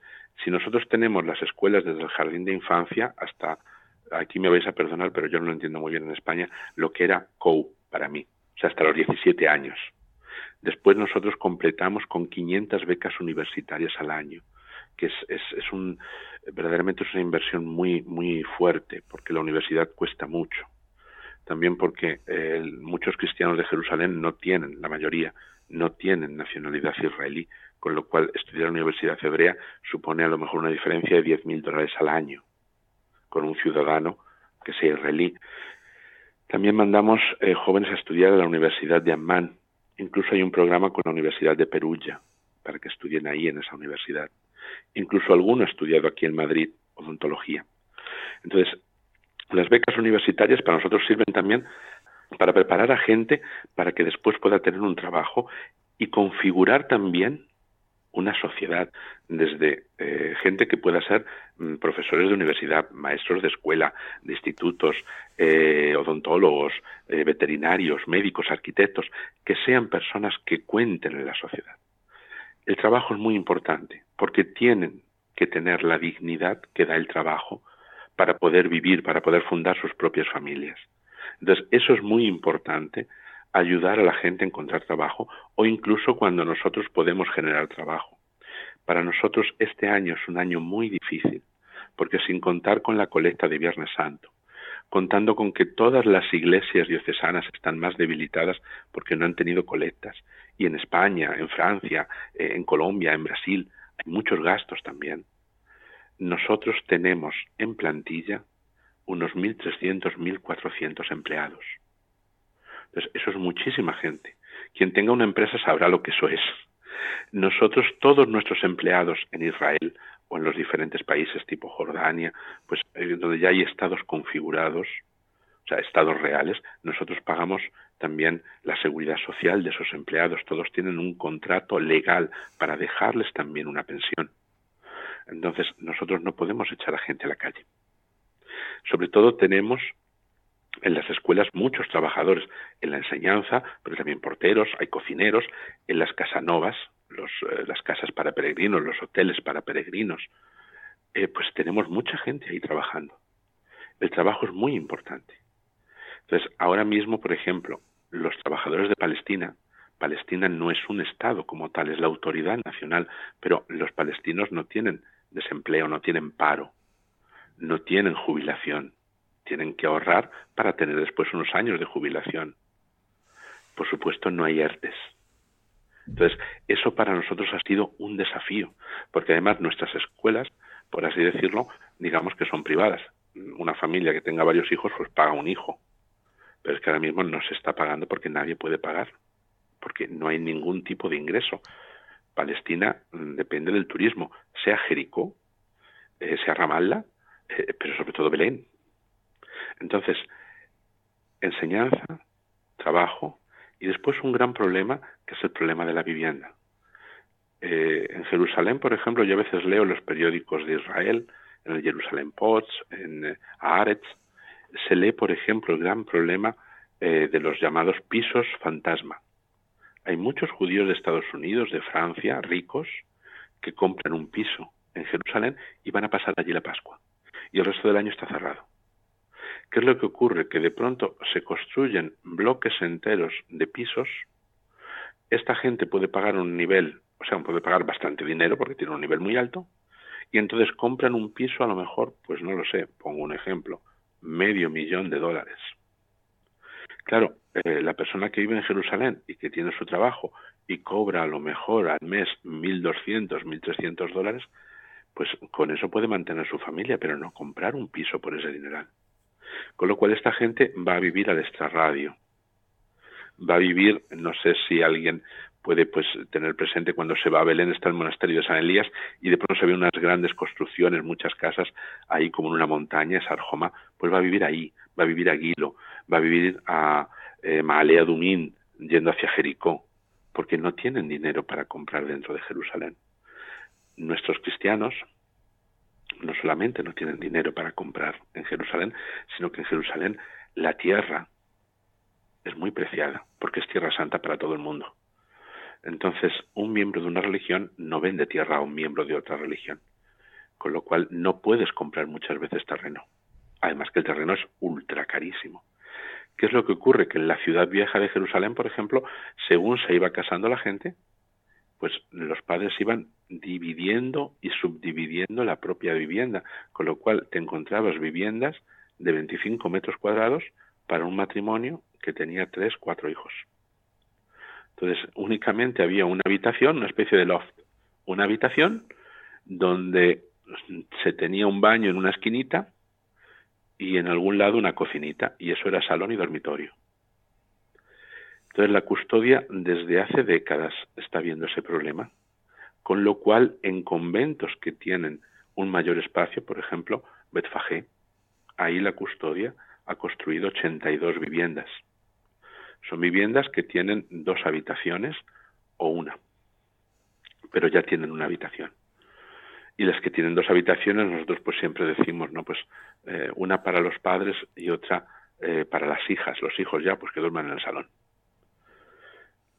si nosotros tenemos las escuelas desde el jardín de infancia hasta, aquí me vais a perdonar, pero yo no lo entiendo muy bien en España, lo que era COU para mí, o sea, hasta los 17 años. Después nosotros completamos con 500 becas universitarias al año, que es, es, un verdaderamente es una inversión muy muy fuerte porque la universidad cuesta mucho también porque eh, muchos cristianos de Jerusalén no tienen, la mayoría, no tienen nacionalidad israelí, con lo cual estudiar en la Universidad Hebrea supone a lo mejor una diferencia de 10.000 dólares al año con un ciudadano que sea israelí. También mandamos eh, jóvenes a estudiar a la Universidad de Amman. Incluso hay un programa con la Universidad de Perugia para que estudien ahí en esa universidad. Incluso alguno ha estudiado aquí en Madrid odontología. Entonces, las becas universitarias para nosotros sirven también para preparar a gente para que después pueda tener un trabajo y configurar también una sociedad, desde eh, gente que pueda ser mm, profesores de universidad, maestros de escuela, de institutos, eh, odontólogos, eh, veterinarios, médicos, arquitectos, que sean personas que cuenten en la sociedad. El trabajo es muy importante porque tienen que tener la dignidad que da el trabajo para poder vivir, para poder fundar sus propias familias. Entonces, eso es muy importante ayudar a la gente a encontrar trabajo o incluso cuando nosotros podemos generar trabajo. Para nosotros este año es un año muy difícil, porque sin contar con la colecta de Viernes Santo, contando con que todas las iglesias diocesanas están más debilitadas porque no han tenido colectas, y en España, en Francia, eh, en Colombia, en Brasil, hay muchos gastos también. Nosotros tenemos en plantilla unos 1.300, 1.400 empleados. Eso es muchísima gente. Quien tenga una empresa sabrá lo que eso es. Nosotros, todos nuestros empleados en Israel o en los diferentes países tipo Jordania, pues eh, donde ya hay estados configurados, o sea, estados reales, nosotros pagamos también la seguridad social de esos empleados. Todos tienen un contrato legal para dejarles también una pensión. Entonces, nosotros no podemos echar a gente a la calle. Sobre todo tenemos en las escuelas muchos trabajadores en la enseñanza, pero también porteros, hay cocineros, en las casanovas, los, eh, las casas para peregrinos, los hoteles para peregrinos, eh, pues tenemos mucha gente ahí trabajando. El trabajo es muy importante. Entonces, ahora mismo, por ejemplo, los trabajadores de Palestina, Palestina no es un Estado como tal, es la autoridad nacional, pero los palestinos no tienen desempleo, no tienen paro, no tienen jubilación, tienen que ahorrar para tener después unos años de jubilación. Por supuesto, no hay ERTES. Entonces, eso para nosotros ha sido un desafío, porque además nuestras escuelas, por así decirlo, digamos que son privadas. Una familia que tenga varios hijos, pues paga un hijo. Pero es que ahora mismo no se está pagando porque nadie puede pagar, porque no hay ningún tipo de ingreso. Palestina mm, depende del turismo, sea Jericó, eh, sea Ramallah, eh, pero sobre todo Belén. Entonces, enseñanza, trabajo y después un gran problema que es el problema de la vivienda. Eh, en Jerusalén, por ejemplo, yo a veces leo los periódicos de Israel, en el Jerusalem Post, en eh, se lee, por ejemplo, el gran problema eh, de los llamados pisos fantasma. Hay muchos judíos de Estados Unidos, de Francia, ricos, que compran un piso en Jerusalén y van a pasar allí la Pascua. Y el resto del año está cerrado. ¿Qué es lo que ocurre? Que de pronto se construyen bloques enteros de pisos. Esta gente puede pagar un nivel, o sea, puede pagar bastante dinero porque tiene un nivel muy alto, y entonces compran un piso a lo mejor, pues no lo sé, pongo un ejemplo, medio millón de dólares. Claro, eh, la persona que vive en Jerusalén y que tiene su trabajo y cobra a lo mejor al mes 1.200, 1.300 dólares, pues con eso puede mantener su familia, pero no comprar un piso por ese dineral. Con lo cual esta gente va a vivir al extrarradio. Va a vivir, no sé si alguien puede pues tener presente cuando se va a Belén está el monasterio de San Elías y de pronto se ve unas grandes construcciones, muchas casas ahí como en una montaña, Sarjoma, pues va a vivir ahí, va a vivir a Guilo, va a vivir a eh, yendo hacia Jericó, porque no tienen dinero para comprar dentro de Jerusalén. Nuestros cristianos, no solamente no tienen dinero para comprar en Jerusalén, sino que en Jerusalén la tierra es muy preciada, porque es tierra santa para todo el mundo. Entonces, un miembro de una religión no vende tierra a un miembro de otra religión, con lo cual no puedes comprar muchas veces terreno. Además que el terreno es ultra carísimo. ¿Qué es lo que ocurre? Que en la ciudad vieja de Jerusalén, por ejemplo, según se iba casando la gente, pues los padres iban dividiendo y subdividiendo la propia vivienda, con lo cual te encontrabas viviendas de 25 metros cuadrados para un matrimonio que tenía tres, cuatro hijos. Entonces, únicamente había una habitación, una especie de loft, una habitación donde se tenía un baño en una esquinita y en algún lado una cocinita, y eso era salón y dormitorio. Entonces, la custodia desde hace décadas está viendo ese problema, con lo cual en conventos que tienen un mayor espacio, por ejemplo, Betfagé, ahí la custodia ha construido 82 viviendas. Son viviendas que tienen dos habitaciones o una, pero ya tienen una habitación. Y las que tienen dos habitaciones, nosotros pues siempre decimos, ¿no? Pues eh, una para los padres y otra eh, para las hijas, los hijos ya, pues que duerman en el salón.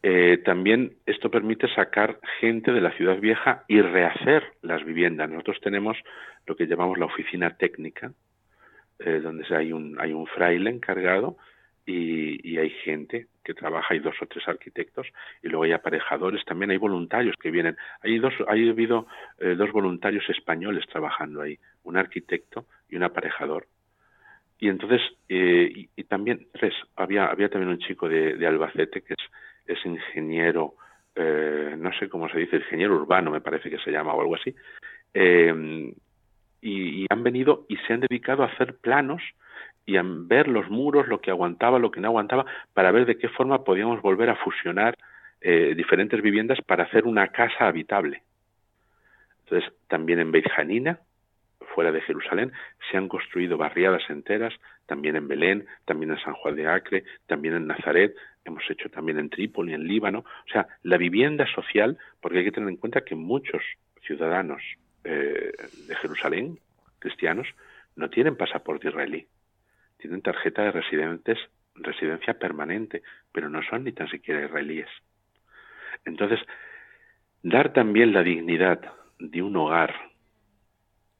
Eh, también esto permite sacar gente de la ciudad vieja y rehacer las viviendas. Nosotros tenemos lo que llamamos la oficina técnica, donde hay un, hay un fraile encargado y, hay gente que trabaja, hay dos o tres arquitectos y luego hay aparejadores, también hay voluntarios que vienen. Hay dos, hay habido eh, dos voluntarios españoles trabajando ahí, un arquitecto y un aparejador. Y entonces, eh, y, también tres, había, había también un chico de, Albacete que es, es ingeniero, eh, no sé cómo se dice, ingeniero urbano me parece que se llama o algo así, y, y han venido y se han dedicado a hacer planos y a ver los muros, lo que aguantaba, lo que no aguantaba, para ver de qué forma podíamos volver a fusionar eh, diferentes viviendas para hacer una casa habitable. Entonces, también en Beit Hanina, fuera de Jerusalén, se han construido barriadas enteras, también en Belén, también en San Juan de Acre, también en Nazaret, hemos hecho también en Trípoli, en Líbano. O sea, la vivienda social, porque hay que tener en cuenta que muchos ciudadanos eh, de Jerusalén, cristianos, no tienen pasaporte israelí tienen tarjeta de residentes, residencia permanente, pero no son ni tan siquiera israelíes. Entonces, dar también la dignidad de un hogar,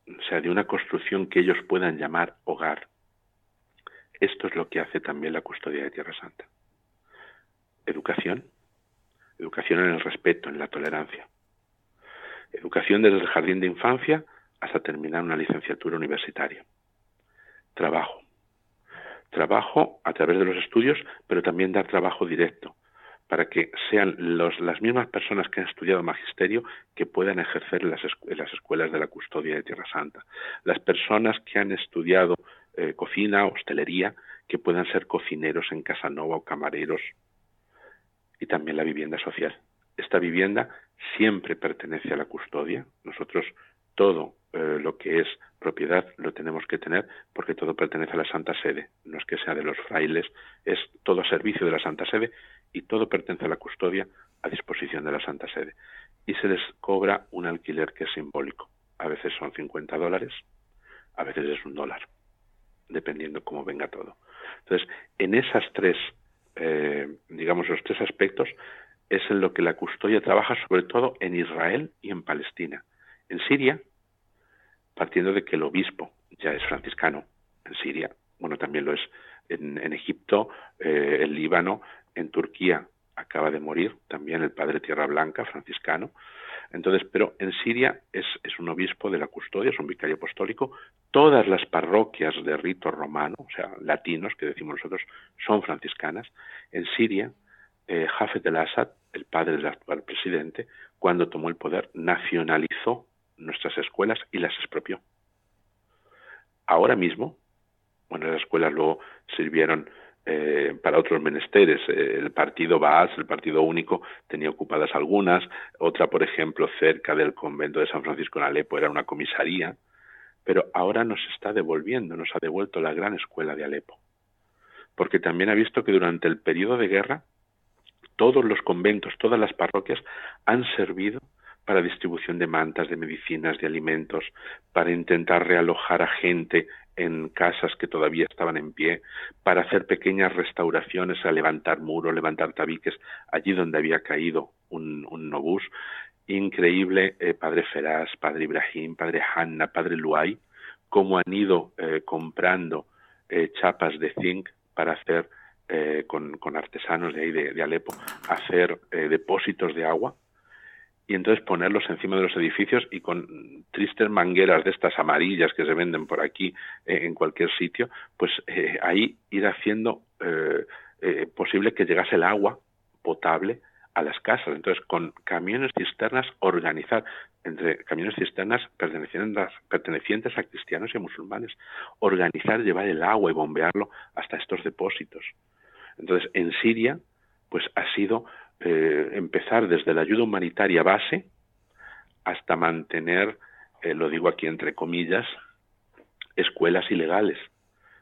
o sea, de una construcción que ellos puedan llamar hogar, esto es lo que hace también la custodia de Tierra Santa. Educación, educación en el respeto, en la tolerancia. Educación desde el jardín de infancia hasta terminar una licenciatura universitaria. Trabajo, trabajo a través de los estudios, pero también dar trabajo directo para que sean los, las mismas personas que han estudiado magisterio que puedan ejercer en las, las escuelas de la custodia de Tierra Santa. Las personas que han estudiado eh, cocina, hostelería, que puedan ser cocineros en Casanova o camareros. Y también la vivienda social. Esta vivienda siempre pertenece a la custodia. Nosotros todo eh, lo que es propiedad lo tenemos que tener porque todo pertenece a la Santa Sede. No es que sea de los frailes, es todo servicio de la Santa Sede y todo pertenece a la custodia a disposición de la Santa Sede. Y se les cobra un alquiler que es simbólico. A veces son 50 dólares, a veces es un dólar, dependiendo cómo venga todo. Entonces, en esas tres, eh, digamos, los tres aspectos, es en lo que la custodia trabaja sobre todo en Israel y en Palestina. En Siria, partiendo de que el obispo ya es franciscano, en Siria, bueno, también lo es en, Egipto, eh, en Líbano, en Turquía acaba de morir también el padre Tierra Blanca, franciscano. Entonces, pero en Siria es, un obispo de la custodia, es un vicario apostólico. Todas las parroquias de rito romano, o sea, latinos, que decimos nosotros, son franciscanas. En Siria, eh, el-Assad, el padre del actual presidente, cuando tomó el poder, nacionalizó nuestras escuelas y las expropió. Ahora mismo, bueno, las escuelas luego sirvieron eh, para otros menesteres. Eh, el partido Baas, el partido único, tenía ocupadas algunas. Otra, por ejemplo, cerca del convento de San Francisco en Alepo, era una comisaría. Pero ahora nos está devolviendo, nos ha devuelto la gran escuela de Alepo. Porque también ha visto que durante el periodo de guerra, todos los conventos, todas las parroquias han servido para distribución de mantas, de medicinas, de alimentos, para intentar realojar a gente en casas que todavía estaban en pie, para hacer pequeñas restauraciones, a levantar muros, levantar tabiques, allí donde había caído un, un. Increíble, eh, Padre Feraz, Padre Ibrahim, Padre Hanna, Padre Luay, cómo han ido eh, comprando eh, chapas de zinc para hacer, con, con, artesanos de ahí de, de Alepo, hacer depósitos de agua y entonces ponerlos encima de los edificios y con tristes mangueras de estas amarillas que se venden por aquí eh, en cualquier sitio, pues eh, ahí ir haciendo eh, posible que llegase el agua potable a las casas. Entonces, con camiones cisternas, organizar entre camiones cisternas pertenecientes, pertenecientes a cristianos y musulmanes, organizar, llevar el agua y bombearlo hasta estos depósitos. Entonces, en Siria, pues ha sido eh, empezar desde la ayuda humanitaria base hasta mantener, eh, lo digo aquí entre comillas, escuelas ilegales,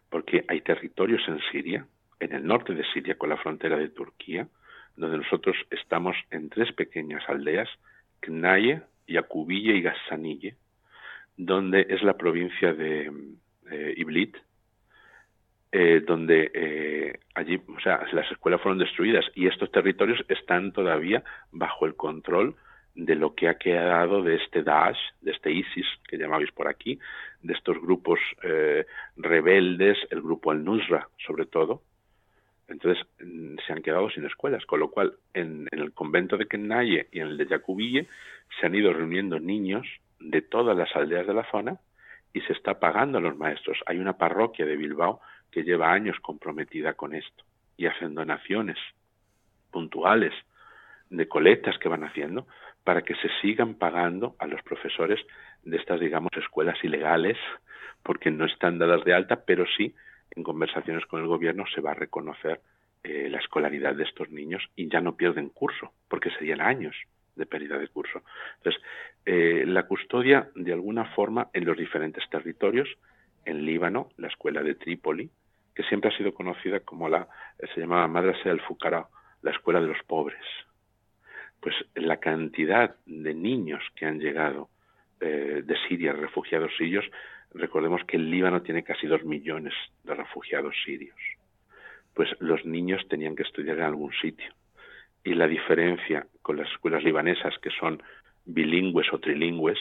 porque hay territorios en Siria, en el norte de Siria con la frontera de Turquía, donde nosotros estamos en tres pequeñas aldeas, Knaye, Yakubille y Gassanille, donde es la provincia de eh, Iblit, eh, donde eh, allí, o sea, las escuelas fueron destruidas y estos territorios están todavía bajo el control de lo que ha quedado de este Daesh, de este ISIS que llamáis por aquí, de estos grupos rebeldes, el grupo Al-Nusra sobre todo, entonces mm, se han quedado sin escuelas, con lo cual en, el convento de Kennaye y en el de Yacubille se han ido reuniendo niños de todas las aldeas de la zona y se está pagando a los maestros. Hay una parroquia de Bilbao que lleva años comprometida con esto y hacen donaciones puntuales de colectas que van haciendo para que se sigan pagando a los profesores de estas, digamos, escuelas ilegales, porque no están dadas de alta, pero sí en conversaciones con el gobierno se va a reconocer eh, la escolaridad de estos niños y ya no pierden curso, porque serían años de pérdida de curso. Entonces, eh, la custodia, de alguna forma, en los diferentes territorios, en Líbano, la escuela de Trípoli, que siempre ha sido conocida como la, se llamaba Madrasa del Fukara, la escuela de los pobres. Pues la cantidad de niños que han llegado eh, de Siria, refugiados sirios, Recordemos que el Líbano tiene casi dos millones de refugiados sirios. Pues los niños tenían que estudiar en algún sitio. Y la diferencia con las escuelas libanesas, que son bilingües o trilingües,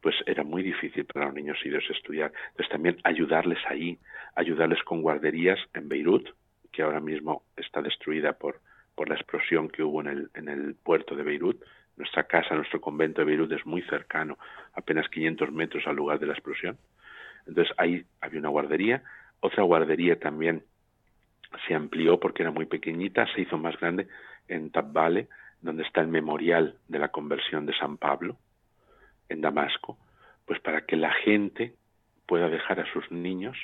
pues era muy difícil para los niños sirios estudiar. Entonces también ayudarles ahí, ayudarles con guarderías en Beirut, que ahora mismo está destruida por, por la explosión que hubo en el, en el puerto de Beirut. Nuestra casa, nuestro convento de Beirut es muy cercano, apenas 500 metros al lugar de la explosión. Entonces ahí había una guardería, otra guardería también se amplió porque era muy pequeñita, se hizo más grande en Tabbale, donde está el memorial de la conversión de San Pablo, en Damasco, pues para que la gente pueda dejar a sus niños.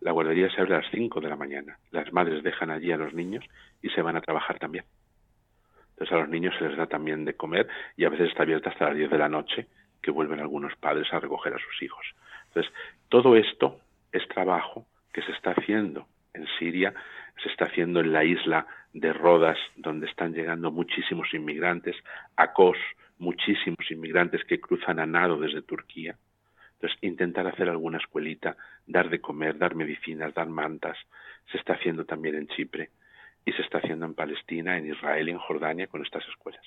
La guardería se abre a las 5 de la mañana. Las madres dejan allí a los niños y se van a trabajar también. Entonces a los niños se les da también de comer y a veces está abierta hasta las 10 de la noche, que vuelven algunos padres a recoger a sus hijos. Entonces, todo esto es trabajo que se está haciendo en Siria, se está haciendo en la isla de Rodas, donde están llegando muchísimos inmigrantes, a Kos, muchísimos inmigrantes que cruzan a nado desde Turquía. Entonces, intentar hacer alguna escuelita, dar de comer, dar medicinas, dar mantas, se está haciendo también en Chipre y se está haciendo en Palestina, en Israel y en Jordania con estas escuelas.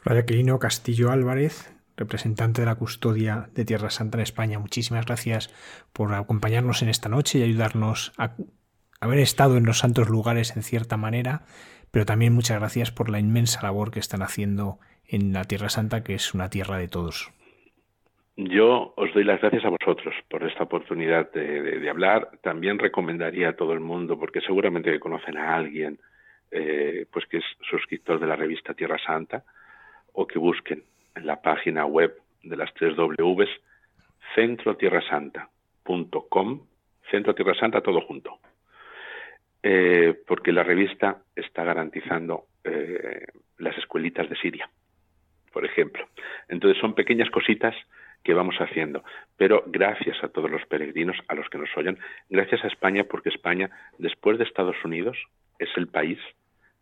Fray Aquilino Castillo Álvarez, representante de la custodia de Tierra Santa en España. Muchísimas gracias por acompañarnos en esta noche y ayudarnos a haber estado en los santos lugares en cierta manera, pero también muchas gracias por la inmensa labor que están haciendo en la Tierra Santa, que es una tierra de todos. Yo os doy las gracias a vosotros por esta oportunidad de, hablar. También recomendaría a todo el mundo, porque seguramente conocen a alguien, eh, pues que es suscriptor de la revista Tierra Santa, o que busquen en la página web de las tres Ws, centrotierrasanta.com, Centro Tierra Santa todo junto. Eh, porque la revista está garantizando eh, las escuelitas de Siria, por ejemplo. Entonces son pequeñas cositas que vamos haciendo, pero gracias a todos los peregrinos, a los que nos oyen, gracias a España, porque España, después de Estados Unidos, es el país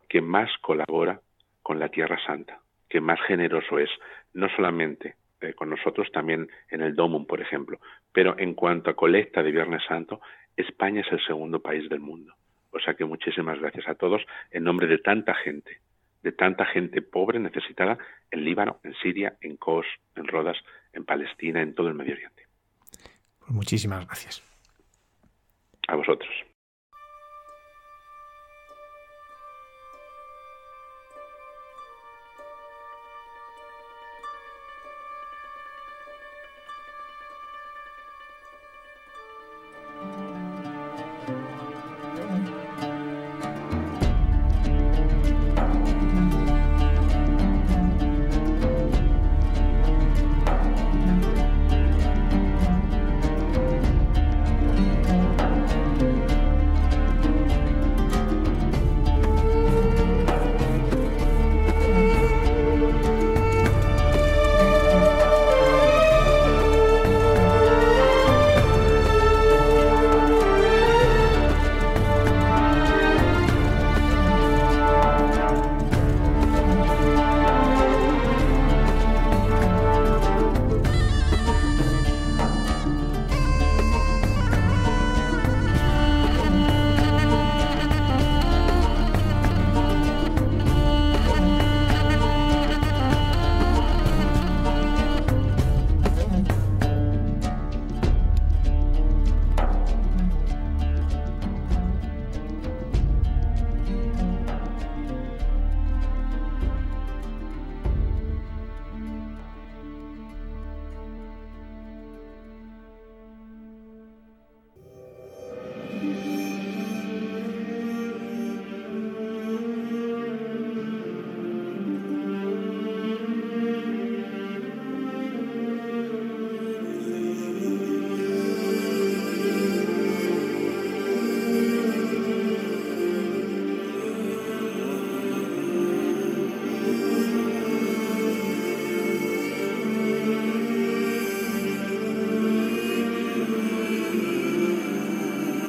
que más colabora con la Tierra Santa que más generoso es, no solamente eh, con nosotros, también en el Domum, por ejemplo, pero en cuanto a colecta de Viernes Santo, España es el segundo país del mundo. O sea que muchísimas gracias a todos en nombre de tanta gente, de tanta gente pobre, necesitada, en Líbano, en Siria, en Kos, en Rodas, en Palestina, en todo el Medio Oriente. Pues muchísimas gracias. A vosotros.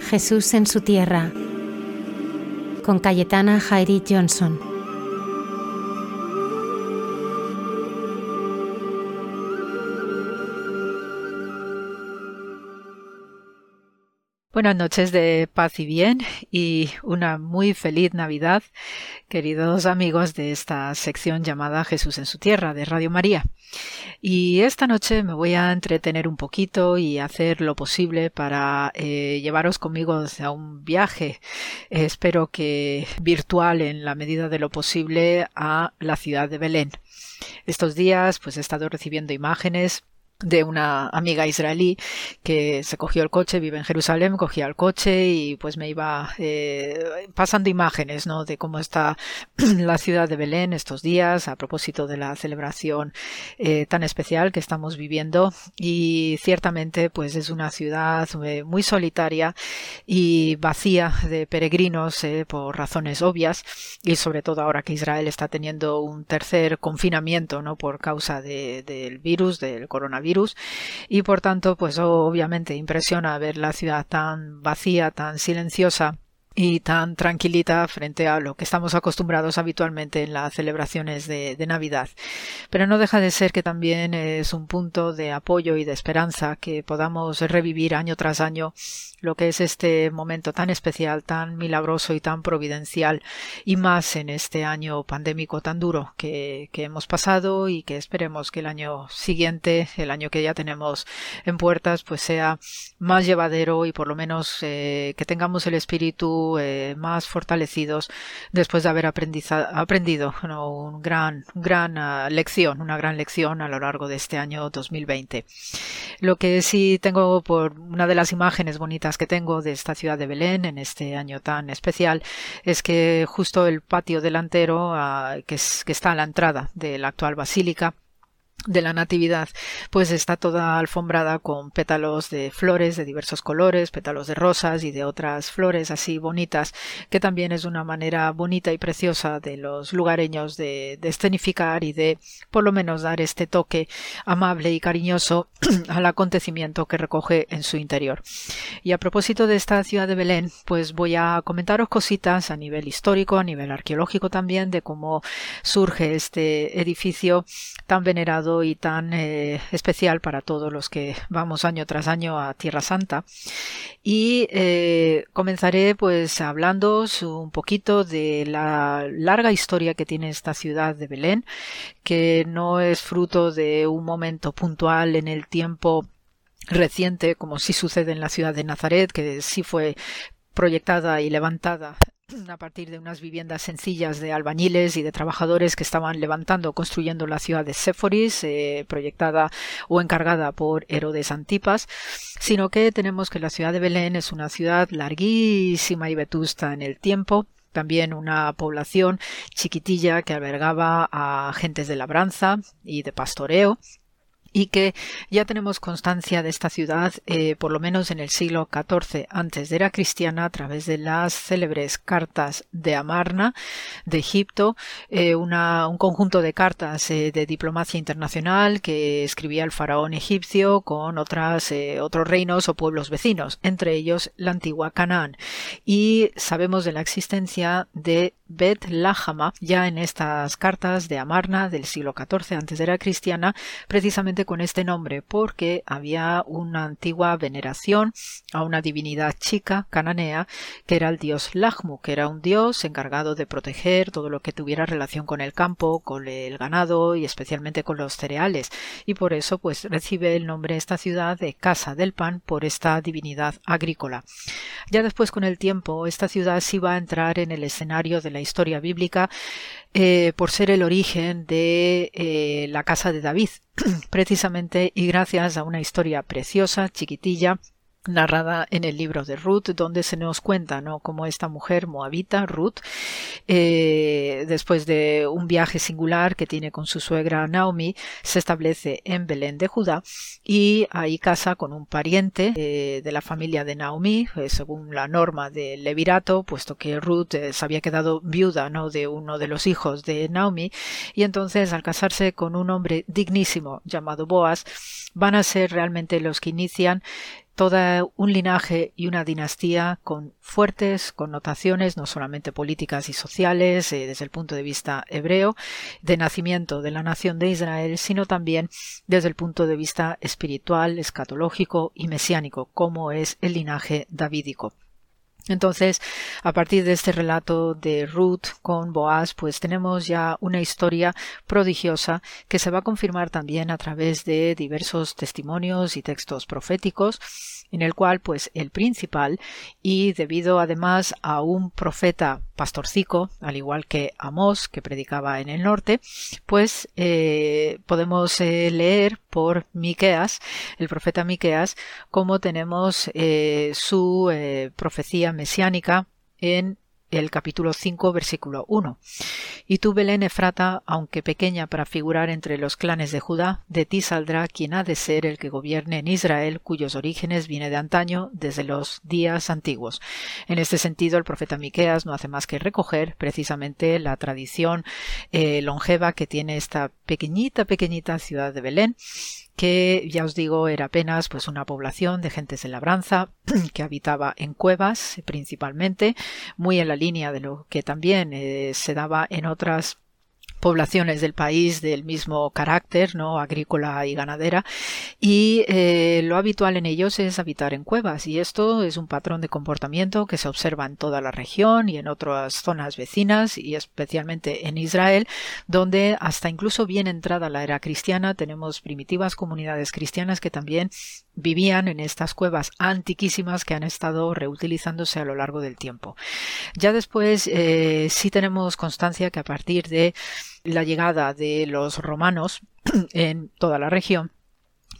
Jesús en su tierra, con Cayetana Jairi Johnson. Buenas noches de paz y bien y una muy feliz Navidad, queridos amigos de esta sección llamada Jesús en su tierra de Radio María. Y esta noche me voy a entretener un poquito y hacer lo posible para eh, llevaros conmigo a un viaje, espero que virtual en la medida de lo posible, a la ciudad de Belén. Estos días pues he estado recibiendo imágenes de una amiga israelí que se cogió el coche, vive en Jerusalén, cogía el coche y pues me iba eh, pasando imágenes ¿no? de cómo está *clears throat* la ciudad de Belén estos días a propósito de la celebración eh, tan especial que estamos viviendo y ciertamente pues es una ciudad eh, muy solitaria y vacía de peregrinos por razones obvias y sobre todo ahora que Israel está teniendo un tercer confinamiento no por causa del virus del coronavirus y por tanto pues obviamente impresiona ver la ciudad tan vacía, tan silenciosa y tan tranquilita frente a lo que estamos acostumbrados habitualmente en las celebraciones de, Navidad. Pero no deja de ser que también es un punto de apoyo y de esperanza que podamos revivir año tras año lo que es este momento tan especial, tan milagroso y tan providencial, y más en este año pandémico tan duro que, que hemos pasado y que esperemos que el año siguiente, el año que ya tenemos en puertas, pues sea más llevadero y por lo menos eh, que tengamos el espíritu eh, más fortalecidos después de haber aprendido ¿no? gran, gran uh, lección, una gran lección a lo largo de este año 2020. Lo que sí tengo por una de las imágenes bonitas que tengo de esta ciudad de Belén en este año tan especial es que justo el patio delantero ah, que está a la entrada de la actual basílica de la Natividad, pues está toda alfombrada con pétalos de flores de diversos colores, pétalos de rosas y de otras flores así bonitas, que también es una manera bonita y preciosa de los lugareños de, de escenificar y de por lo menos dar este toque amable y cariñoso *clears throat* al acontecimiento que recoge en su interior. Y a propósito de esta ciudad de Belén, pues voy a comentaros cositas a nivel histórico, a nivel arqueológico también, de cómo surge este edificio tan venerado y tan eh, especial para todos los que vamos año tras año a Tierra Santa. Y eh, comenzaré pues hablando un poquito de la larga historia que tiene esta ciudad de Belén, que no es fruto de un momento puntual en el tiempo reciente, como sí sucede en la ciudad de Nazaret, que sí fue proyectada y levantada a partir de unas viviendas sencillas de albañiles y de trabajadores que estaban levantando, construyendo la ciudad de Séforis, eh, proyectada o encargada por Herodes Antipas, sino que tenemos que la ciudad de Belén es una ciudad larguísima y vetusta en el tiempo, también una población chiquitilla que albergaba a gentes de labranza y de pastoreo, y que ya tenemos constancia de esta ciudad eh, por lo menos en el siglo XIV antes de era cristiana a través de las célebres cartas de Amarna de Egipto, eh, un conjunto de cartas eh, de diplomacia internacional que escribía el faraón egipcio con otras, otros reinos o pueblos vecinos, entre ellos la antigua Canaán. Y sabemos de la existencia de Bet Lahama ya en estas cartas de Amarna del siglo XIV antes de era cristiana, precisamente con este nombre porque había una antigua veneración a una divinidad chica cananea que era el dios Lachmu, que era un dios encargado de proteger todo lo que tuviera relación con el campo, con el ganado y especialmente con los cereales y por eso pues recibe el nombre esta ciudad de Casa del Pan por esta divinidad agrícola. Ya después con el tiempo esta ciudad sí va a entrar en el escenario de la historia bíblica eh, por ser el origen de eh, la casa de David, *clears throat* precisamente y gracias a una historia preciosa, chiquitilla, narrada en el libro de Ruth, donde se nos cuenta ¿no? cómo esta mujer moabita, Ruth, eh, después de un viaje singular que tiene con su suegra Naomi, se establece en Belén de Judá y ahí casa con un pariente eh, de la familia de Naomi, eh, según la norma del levirato, puesto que Ruth se había quedado viuda ¿no? de uno de los hijos de Naomi, y entonces al casarse con un hombre dignísimo llamado Boaz, van a ser realmente los que inician todo un linaje y una dinastía con fuertes connotaciones, no solamente políticas y sociales, eh, desde el punto de vista hebreo, de nacimiento de la nación de Israel, sino también desde el punto de vista espiritual, escatológico y mesiánico, como es el linaje davídico. Entonces, a partir de este relato de Ruth con Boaz, pues tenemos ya una historia prodigiosa que se va a confirmar también a través de diversos testimonios y textos proféticos en el cual pues el principal y debido además a un profeta pastorcico, al igual que Amós, que predicaba en el norte, pues eh, podemos eh, leer por Miqueas, el profeta Miqueas, como tenemos eh, su profecía mesiánica en el capítulo 5, versículo 1. Y tú, Belén Efrata, aunque pequeña para figurar entre los clanes de Judá, de ti saldrá quien ha de ser el que gobierne en Israel, cuyos orígenes viene de antaño, desde los días antiguos. En este sentido, el profeta Miqueas no hace más que recoger precisamente la tradición eh, longeva que tiene esta pequeñita, pequeñita ciudad de Belén, que ya os digo era apenas pues una población de gentes de labranza *clears throat* que habitaba en cuevas principalmente, muy en la línea de lo que también eh, se daba en otras poblaciones del país del mismo carácter, ¿no? agrícola y ganadera, y eh, lo habitual en ellos es habitar en cuevas, y esto es un patrón de comportamiento que se observa en toda la región y en otras zonas vecinas, y especialmente en Israel, donde hasta incluso bien entrada la era cristiana tenemos primitivas comunidades cristianas que también vivían en estas cuevas antiquísimas que han estado reutilizándose a lo largo del tiempo. Ya después eh, sí tenemos constancia que a partir de la llegada de los romanos *clears throat* en toda la región,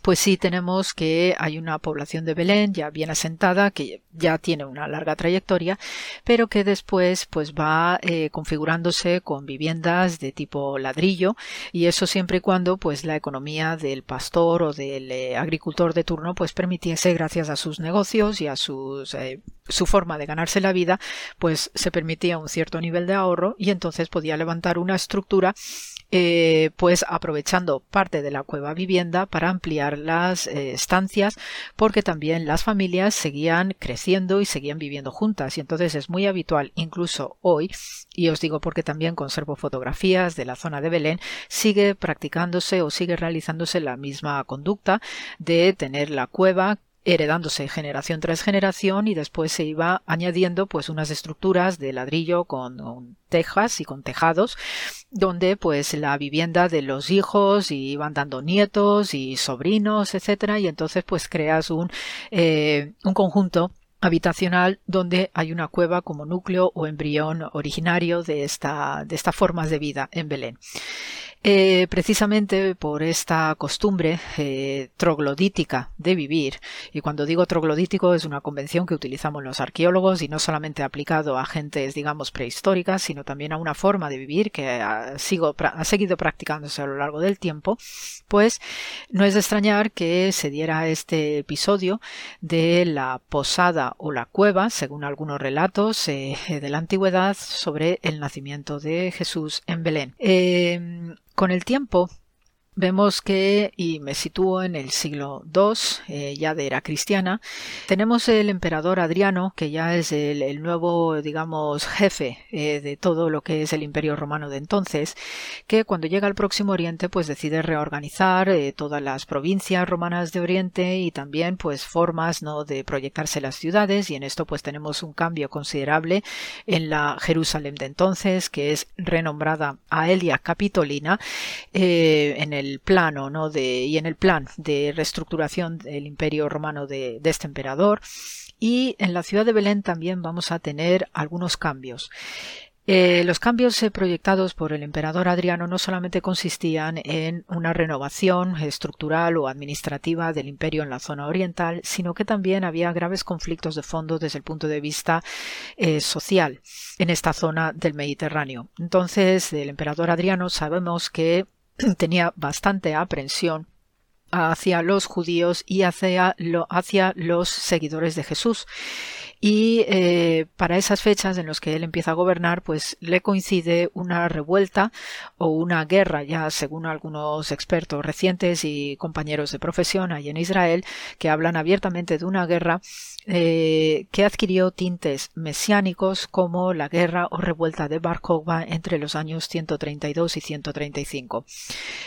pues sí tenemos que hay una población de Belén ya bien asentada, que ya tiene una larga trayectoria, pero que después pues va eh, configurándose con viviendas de tipo ladrillo y eso siempre y cuando pues la economía del pastor o del eh, agricultor de turno pues permitiese gracias a sus negocios y a sus eh, su forma de ganarse la vida pues se permitía un cierto nivel de ahorro y entonces podía levantar una estructura eh, pues aprovechando parte de la cueva vivienda para ampliar las eh, estancias porque también las familias seguían creciendo y seguían viviendo juntas. Y entonces es muy habitual incluso hoy y os digo porque también conservo fotografías de la zona de Belén sigue practicándose o sigue realizándose la misma conducta de tener la cueva heredándose generación tras generación y después se iba añadiendo pues unas estructuras de ladrillo con, tejas y con tejados donde pues la vivienda de los hijos y iban dando nietos y sobrinos etcétera y entonces pues creas un, eh, un conjunto habitacional donde hay una cueva como núcleo o embrión originario de esta de estas formas de vida en Belén. Eh, precisamente por esta costumbre eh, troglodítica de vivir, y cuando digo troglodítico es una convención que utilizamos los arqueólogos y no solamente aplicado a gentes, digamos, prehistóricas, sino también a una forma de vivir que ha, seguido practicándose a lo largo del tiempo, pues no es de extrañar que se diera este episodio de la posada o la cueva, según algunos relatos eh, de la antigüedad, sobre el nacimiento de Jesús en Belén. Con el tiempo, vemos que, y me sitúo en el siglo II, eh, ya de era cristiana, tenemos el emperador Adriano, que ya es el, nuevo, digamos, jefe eh, de todo lo que es el imperio romano de entonces, que cuando llega al próximo Oriente, pues decide reorganizar eh, todas las provincias romanas de Oriente y también, pues, formas, ¿no?, de proyectarse las ciudades, y en esto, pues, tenemos un cambio considerable en la Jerusalén de entonces, que es renombrada Aelia Capitolina, en el plano ¿no? de, y en el plan de reestructuración del imperio romano de, este emperador. Y en la ciudad de Belén también vamos a tener algunos cambios. Eh, los cambios proyectados por el emperador Adriano no solamente consistían en una renovación estructural o administrativa del imperio en la zona oriental, sino que también había graves conflictos de fondo desde el punto de vista eh, social en esta zona del Mediterráneo. Entonces, el emperador Adriano sabemos que *clears throat* tenía bastante aprensión hacia los judíos y hacia, los seguidores de Jesús. y eh, para esas fechas en las que él empieza a gobernar, pues le coincide una revuelta o una guerra, ya según algunos expertos recientes y compañeros de profesión ahí en Israel, que hablan abiertamente de una guerra eh, que adquirió tintes mesiánicos como la guerra o revuelta de Bar Kokhba entre los años 132 y 135.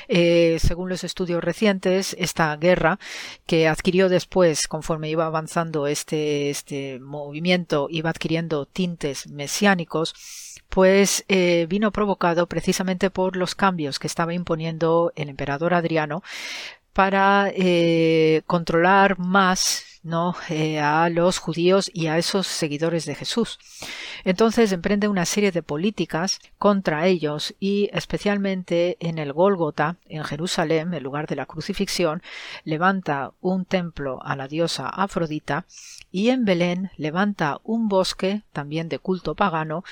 Eh, según los estudios recientes, esta guerra que adquirió después, conforme iba avanzando este, este movimiento, iba adquiriendo tintes mesiánicos, pues eh, vino provocado precisamente por los cambios que estaba imponiendo el emperador Adriano para eh, controlar más ¿no? Eh, a los judíos y a esos seguidores de Jesús. Entonces emprende una serie de políticas contra ellos y especialmente en el Gólgota, en Jerusalén, el lugar de la crucifixión, levanta un templo a la diosa Afrodita y en Belén levanta un bosque también de culto pagano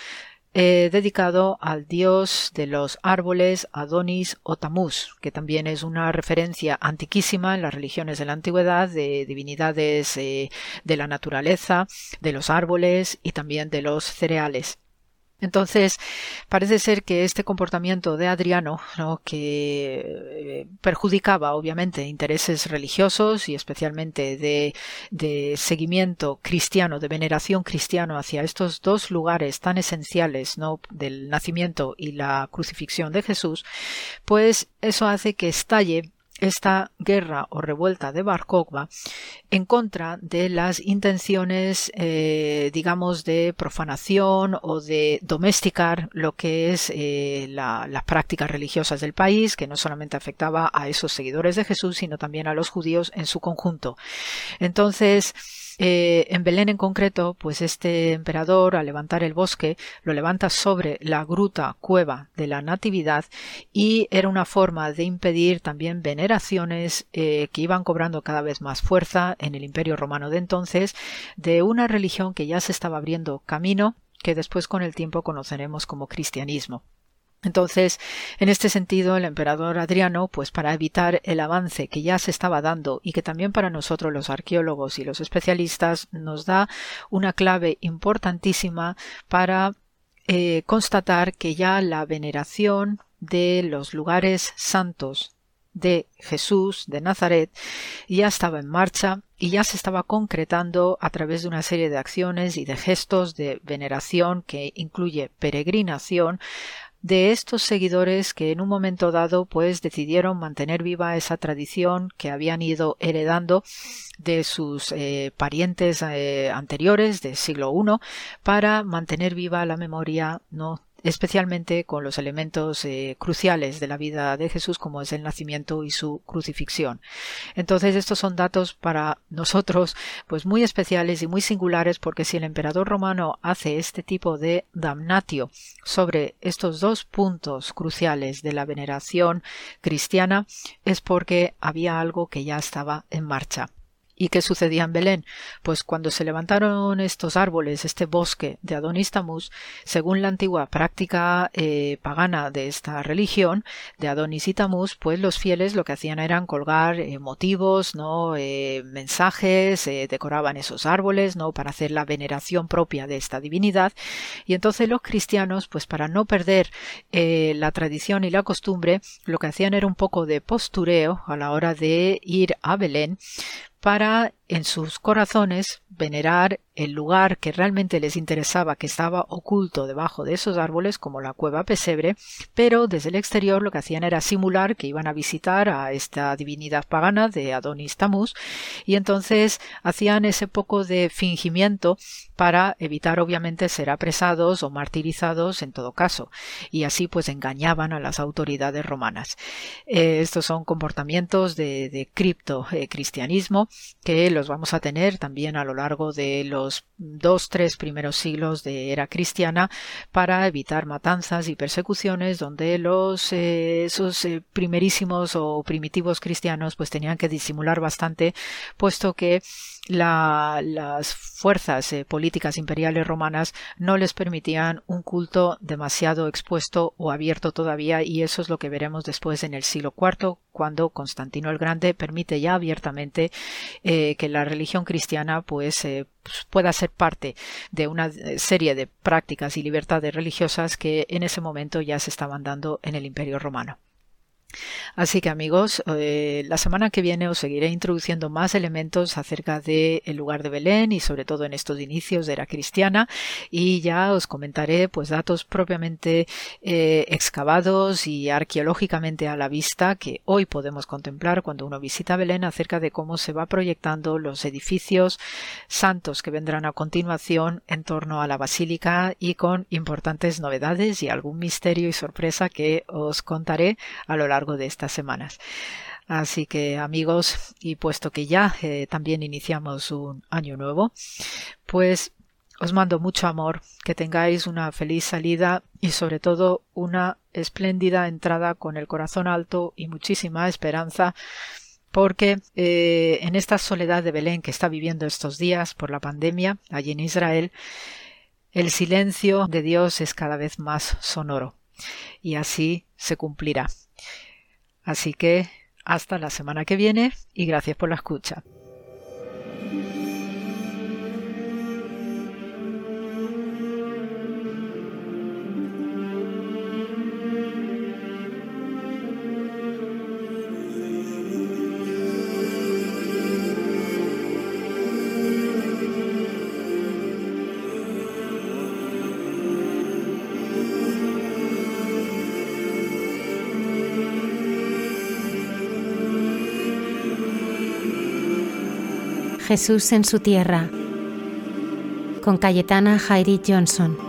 eh, dedicado al dios de los árboles Adonis o Tamuz, que también es una referencia antiquísima en las religiones de la antigüedad de divinidades eh, de la naturaleza, de los árboles y también de los cereales. Entonces, parece ser que este comportamiento de Adriano, que eh, perjudicaba obviamente intereses religiosos y especialmente de, seguimiento cristiano, de veneración cristiano hacia estos dos lugares tan esenciales ¿no? del nacimiento y la crucifixión de Jesús, pues eso hace que estalle esta guerra o revuelta de Bar en contra de las intenciones, eh, digamos, de profanación o de domesticar lo que es eh, las prácticas religiosas del país, que no solamente afectaba a esos seguidores de Jesús, sino también a los judíos en su conjunto. Entonces, eh, en Belén en concreto, pues este emperador al levantar el bosque lo levanta sobre la gruta cueva de la Natividad y era una forma de impedir también veneraciones eh, que iban cobrando cada vez más fuerza en el Imperio Romano de entonces de una religión que ya se estaba abriendo camino que después con el tiempo conoceremos como cristianismo. Entonces, en este sentido, el emperador Adriano, pues para evitar el avance que ya se estaba dando y que también para nosotros los arqueólogos y los especialistas nos da una clave importantísima para eh, constatar que ya la veneración de los lugares santos de Jesús de Nazaret ya estaba en marcha y ya se estaba concretando a través de una serie de acciones y de gestos de veneración que incluye peregrinación de estos seguidores que en un momento dado pues decidieron mantener viva esa tradición que habían ido heredando de sus eh, parientes eh, anteriores del siglo I para mantener viva la memoria no especialmente con los elementos eh, cruciales de la vida de Jesús como es el nacimiento y su crucifixión. Entonces estos son datos para nosotros pues muy especiales y muy singulares porque si el emperador romano hace este tipo de damnatio sobre estos dos puntos cruciales de la veneración cristiana es porque había algo que ya estaba en marcha. ¿Y qué sucedía en Belén? Pues cuando se levantaron estos árboles, este bosque de Adonis Tamuz, según la antigua práctica eh, pagana de esta religión, de Adonis y Tamuz, pues los fieles lo que hacían eran colgar eh, motivos, ¿no? Eh, mensajes, decoraban esos árboles, ¿no? Para hacer la veneración propia de esta divinidad. Y entonces los cristianos, pues para no perder la tradición y la costumbre, lo que hacían era un poco de postureo a la hora de ir a Belén, para en sus corazones venerar el lugar que realmente les interesaba que estaba oculto debajo de esos árboles como la cueva pesebre, pero desde el exterior lo que hacían era simular que iban a visitar a esta divinidad pagana de Adonis Tamuz y entonces hacían ese poco de fingimiento para evitar obviamente ser apresados o martirizados en todo caso y así pues engañaban a las autoridades romanas. Eh, estos son comportamientos de, de cripto eh, cristianismo que los vamos a tener también a lo largo de los dos, tres primeros siglos de era cristiana para evitar matanzas y persecuciones donde los eh, esos eh, primerísimos o primitivos cristianos pues tenían que disimular bastante puesto que las fuerzas eh, políticas imperiales romanas no les permitían un culto demasiado expuesto o abierto todavía y eso es lo que veremos después en el siglo IV, cuando Constantino el Grande permite ya abiertamente eh, que la religión cristiana pues, eh, pues, pueda ser parte de una serie de prácticas y libertades religiosas que en ese momento ya se estaban dando en el Imperio Romano. Así que amigos, eh, la semana que viene os seguiré introduciendo más elementos acerca del lugar de Belén y sobre todo en estos inicios de era cristiana. Y ya os comentaré pues datos propiamente eh, excavados y arqueológicamente a la vista que hoy podemos contemplar cuando uno visita Belén acerca de cómo se va proyectando los edificios santos que vendrán a continuación en torno a la basílica y con importantes novedades y algún misterio y sorpresa que os contaré a lo largo de estas semanas. Así que amigos, y puesto que ya eh, también iniciamos un año nuevo, pues os mando mucho amor, que tengáis una feliz salida y sobre todo una espléndida entrada con el corazón alto y muchísima esperanza porque eh, en esta soledad de Belén que está viviendo estos días por la pandemia allí en Israel, el silencio de Dios es cada vez más sonoro y así se cumplirá. Así que hasta la semana que viene y gracias por la escucha. Jesús en su tierra, con Cayetana Jairi Johnson.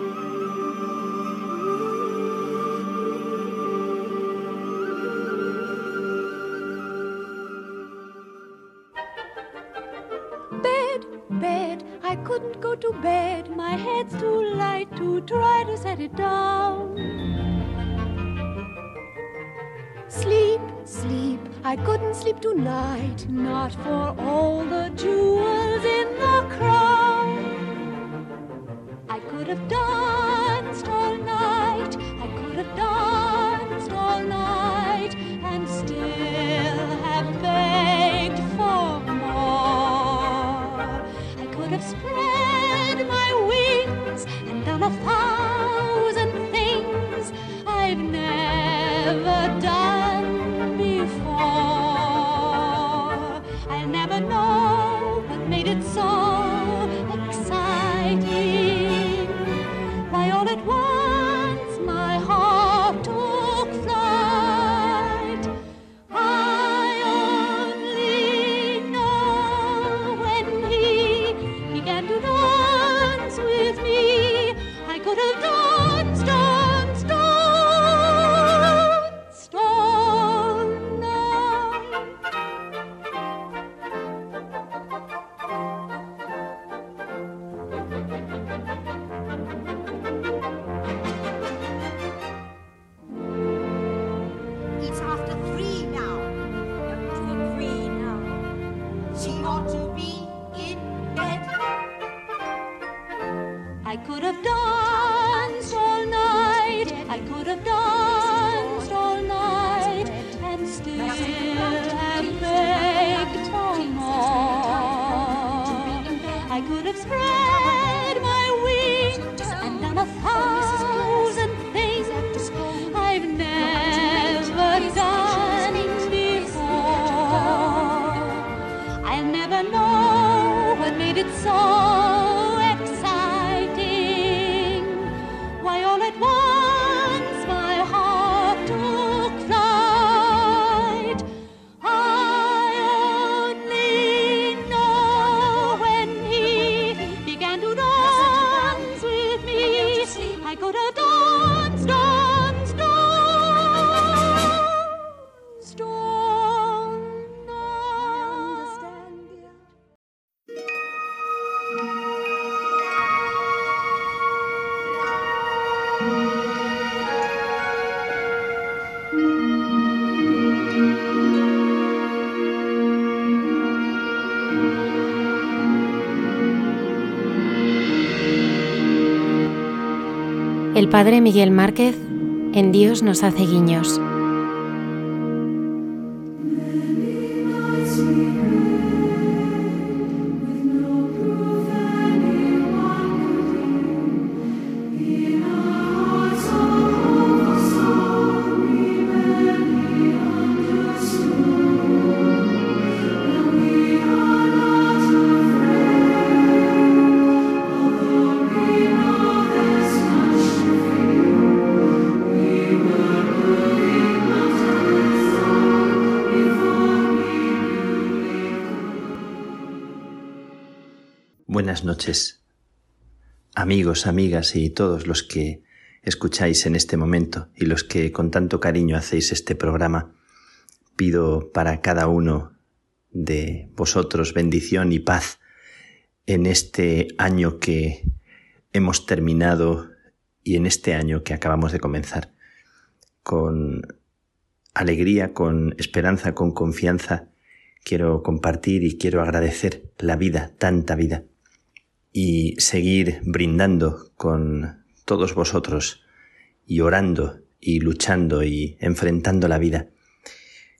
Padre Miguel Márquez en Dios nos hace guiños. Noches, amigos, amigas y todos los que escucháis en este momento y los que con tanto cariño hacéis este programa. Pido para cada uno de vosotros bendición y paz en este año que hemos terminado y en este año que acabamos de comenzar. Con alegría, con esperanza, con confianza, quiero compartir y quiero agradecer la vida, tanta vida, y seguir brindando con todos vosotros y orando y luchando y enfrentando la vida.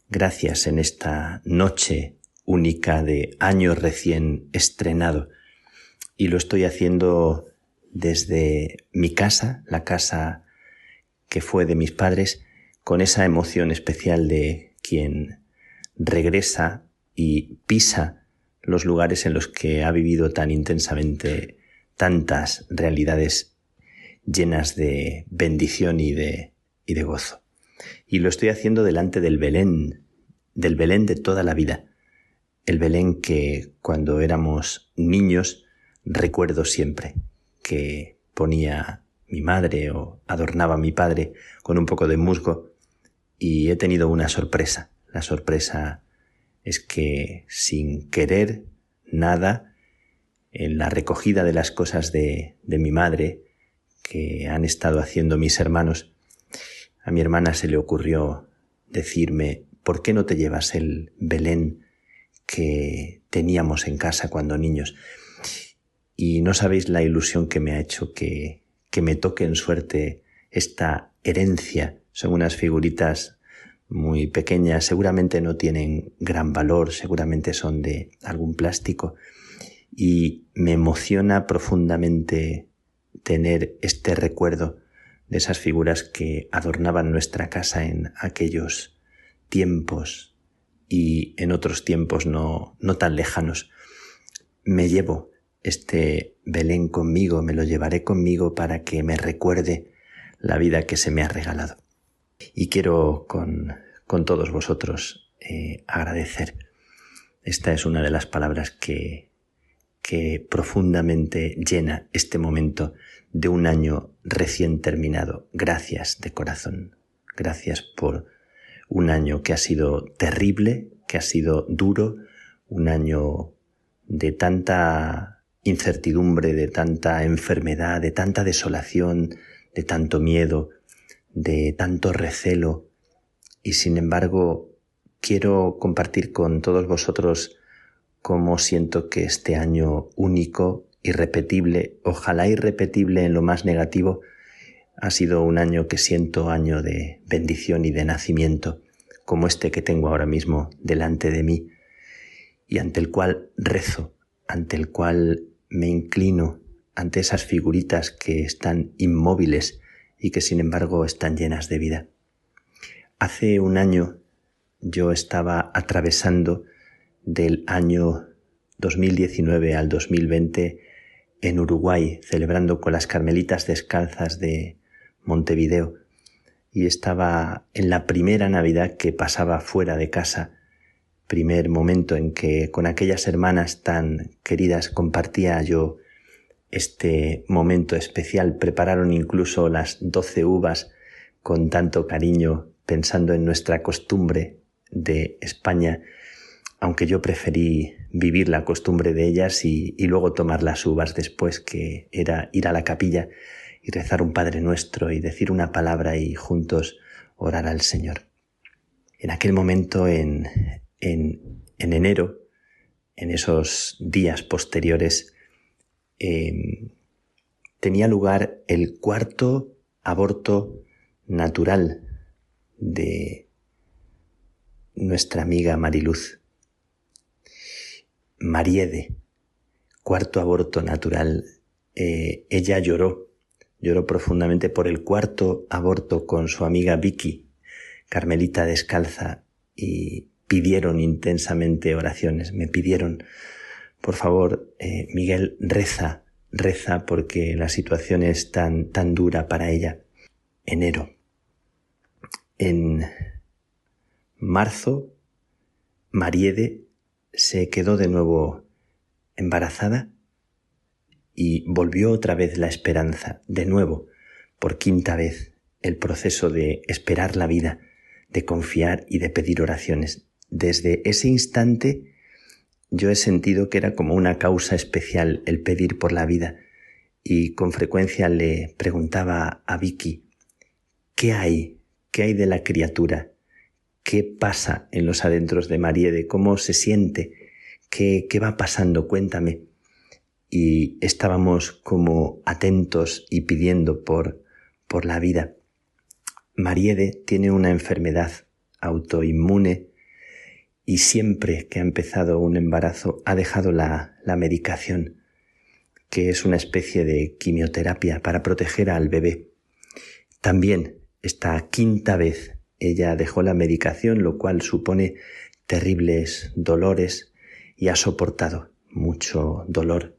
Gracias en esta noche única de año recién estrenado. Y lo estoy haciendo desde mi casa, la casa que fue de mis padres, con esa emoción especial de quien regresa y pisa los lugares en los que ha vivido tan intensamente tantas realidades llenas de bendición y de, y de gozo. Y lo estoy haciendo delante del Belén, del Belén de toda la vida, el Belén que cuando éramos niños recuerdo siempre, que ponía mi madre o adornaba mi padre con un poco de musgo y he tenido una sorpresa. La sorpresa es que sin querer nada, en la recogida de las cosas de, de mi madre que han estado haciendo mis hermanos, a mi hermana se le ocurrió decirme, ¿por qué no te llevas el Belén que teníamos en casa cuando niños? Y no sabéis la ilusión que me ha hecho que, que me toque en suerte esta herencia. Son unas figuritas muy pequeñas, seguramente no tienen gran valor, seguramente son de algún plástico. Y me emociona profundamente tener este recuerdo de esas figuras que adornaban nuestra casa en aquellos tiempos y en otros tiempos no, no tan lejanos. Me llevo este Belén conmigo, me lo llevaré conmigo para que me recuerde la vida que se me ha regalado. Y quiero con, con todos vosotros eh, agradecer. Esta es una de las palabras que, que profundamente llena este momento de un año recién terminado. Gracias de corazón. Gracias por un año que ha sido terrible, que ha sido duro, un año de tanta incertidumbre, de tanta enfermedad, de tanta desolación, de tanto miedo, de tanto recelo. Y sin embargo, quiero compartir con todos vosotros cómo siento que este año único, irrepetible, ojalá irrepetible en lo más negativo, ha sido un año que siento año de bendición y de nacimiento, como este que tengo ahora mismo delante de mí, y ante el cual rezo, ante el cual me inclino ante esas figuritas que están inmóviles y que sin embargo están llenas de vida. Hace un año yo estaba atravesando del año 2019 al 2020 en Uruguay, celebrando con las Carmelitas Descalzas de Montevideo, y estaba en la primera Navidad que pasaba fuera de casa, primer momento en que con aquellas hermanas tan queridas compartía yo este momento especial. Prepararon incluso las doce uvas con tanto cariño, pensando en nuestra costumbre de España, aunque yo preferí vivir la costumbre de ellas y, luego tomar las uvas después, que era ir a la capilla y rezar un Padre Nuestro y decir una palabra y juntos orar al Señor. En aquel momento, en, en, enero, en esos días posteriores, em, tenía lugar el cuarto aborto natural de nuestra amiga Mariluz. Mariede, cuarto aborto natural, eh, ella lloró, lloró profundamente por el cuarto aborto con su amiga Vicky, Carmelita descalza, y pidieron intensamente oraciones, me pidieron, por favor, eh, Miguel, reza, reza porque la situación es tan, tan dura para ella. Enero. En marzo, Mariede se quedó de nuevo embarazada y volvió otra vez la esperanza, de nuevo, por quinta vez, el proceso de esperar la vida, de confiar y de pedir oraciones. Desde ese instante yo he sentido que era como una causa especial el pedir por la vida y con frecuencia le preguntaba a Vicky, ¿qué hay? ¿Qué hay de la criatura? ¿Qué pasa en los adentros de Mariede? ¿Cómo se siente? ¿Qué, qué va pasando? Cuéntame. Y estábamos como atentos y pidiendo por, por la vida. Mariede tiene una enfermedad autoinmune y siempre que ha empezado un embarazo ha dejado la, la medicación, que es una especie de quimioterapia para proteger al bebé. También esta quinta vez ella dejó la medicación, lo cual supone terribles dolores y ha soportado mucho dolor.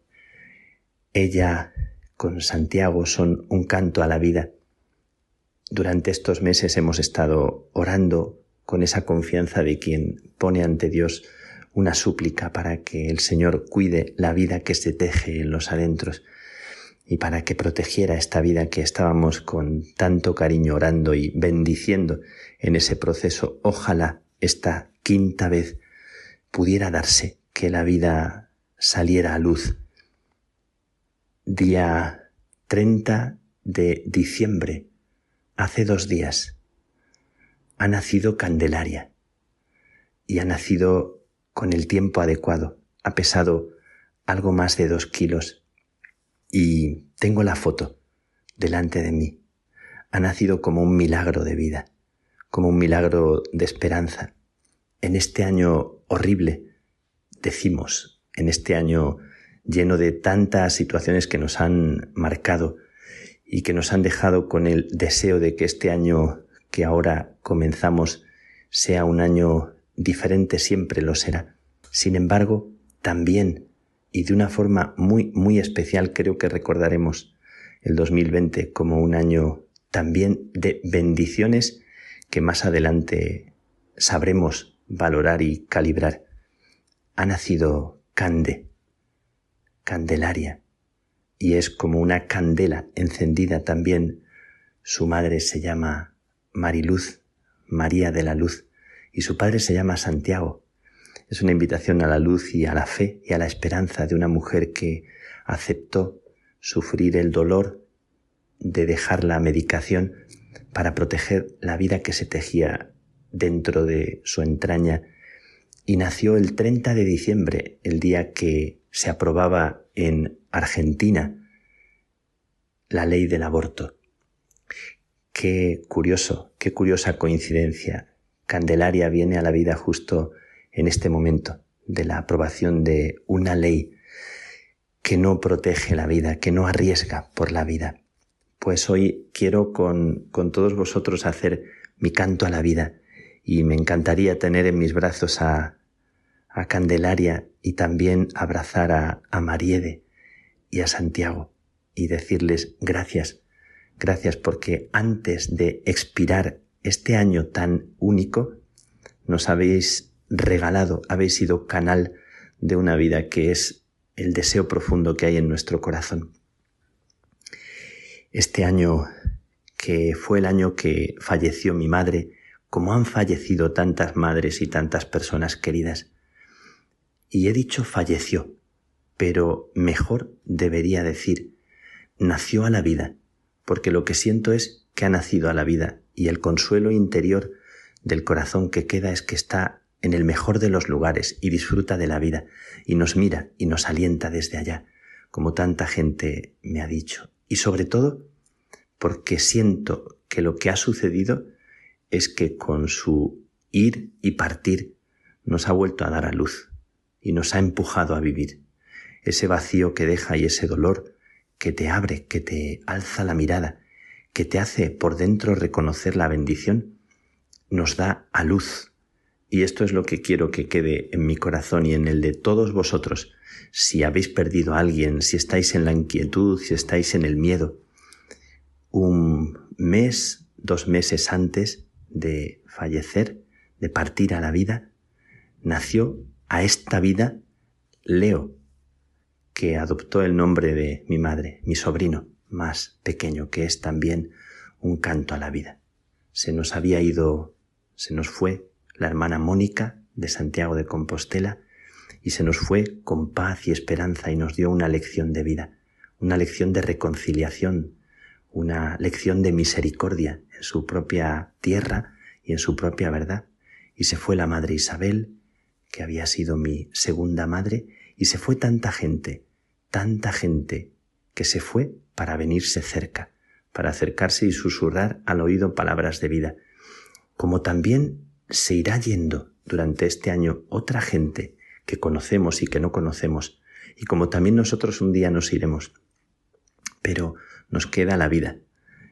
Ella con Santiago son un canto a la vida. Durante estos meses hemos estado orando con esa confianza de quien pone ante Dios una súplica para que el Señor cuide la vida que se teje en los adentros y para que protegiera esta vida que estábamos con tanto cariño orando y bendiciendo en ese proceso. Ojalá esta quinta vez pudiera darse que la vida saliera a luz. Día 30 de diciembre, hace dos días, ha nacido Candelaria y ha nacido con el tiempo adecuado. Ha pesado algo más de dos kilos y tengo la foto delante de mí. Ha nacido como un milagro de vida, como un milagro de esperanza. En este año horrible, decimos, en este año lleno de tantas situaciones que nos han marcado y que nos han dejado con el deseo de que este año que ahora comenzamos sea un año diferente, siempre lo será. Sin embargo, también y de una forma muy, muy especial creo que recordaremos el 2020 como un año también de bendiciones que más adelante sabremos valorar y calibrar. Ha nacido Cande, Candelaria, y es como una candela encendida también. Su madre se llama Mariluz, María de la Luz, y su padre se llama Santiago. Es una invitación a la luz y a la fe y a la esperanza de una mujer que aceptó sufrir el dolor de dejar la medicación para proteger la vida que se tejía dentro de su entraña y nació el 30 de diciembre, el día que se aprobaba en Argentina la ley del aborto. Qué curioso, qué curiosa coincidencia. Candelaria viene a la vida justo en este momento de la aprobación de una ley que no protege la vida, que no arriesga por la vida. Pues hoy quiero con, con todos vosotros hacer mi canto a la vida y me encantaría tener en mis brazos a, a Candelaria y también abrazar a, a Mariede y a Santiago y decirles gracias, gracias porque antes de expirar este año tan único, nos habéis regalado, habéis sido canal de una vida que es el deseo profundo que hay en nuestro corazón. Este año, que fue el año que falleció mi madre, como han fallecido tantas madres y tantas personas queridas. Y he dicho falleció, pero mejor debería decir nació a la vida, porque lo que siento es que ha nacido a la vida y el consuelo interior del corazón que queda es que está en el mejor de los lugares y disfruta de la vida y nos mira y nos alienta desde allá, como tanta gente me ha dicho. Y sobre todo porque siento que lo que ha sucedido es que con su ir y partir nos ha vuelto a dar a luz y nos ha empujado a vivir. Ese vacío que deja y ese dolor que te abre, que te alza la mirada, que te hace por dentro reconocer la bendición, nos da a luz y esto es lo que quiero que quede en mi corazón y en el de todos vosotros. Si habéis perdido a alguien, si estáis en la inquietud, si estáis en el miedo, un mes, dos meses antes de fallecer, de partir a la vida, nació a esta vida Leo, que adoptó el nombre de mi madre, mi sobrino más pequeño, que es también un canto a la vida. Se nos había ido, se nos fue la hermana Mónica de Santiago de Compostela y se nos fue con paz y esperanza y nos dio una lección de vida, una lección de reconciliación, una lección de misericordia en su propia tierra y en su propia verdad. Y se fue la madre Isabel, que había sido mi segunda madre, y se fue tanta gente, tanta gente, que se fue para venirse cerca, para acercarse y susurrar al oído palabras de vida, como también se irá yendo durante este año otra gente que conocemos y que no conocemos, y como también nosotros un día nos iremos. Pero nos queda la vida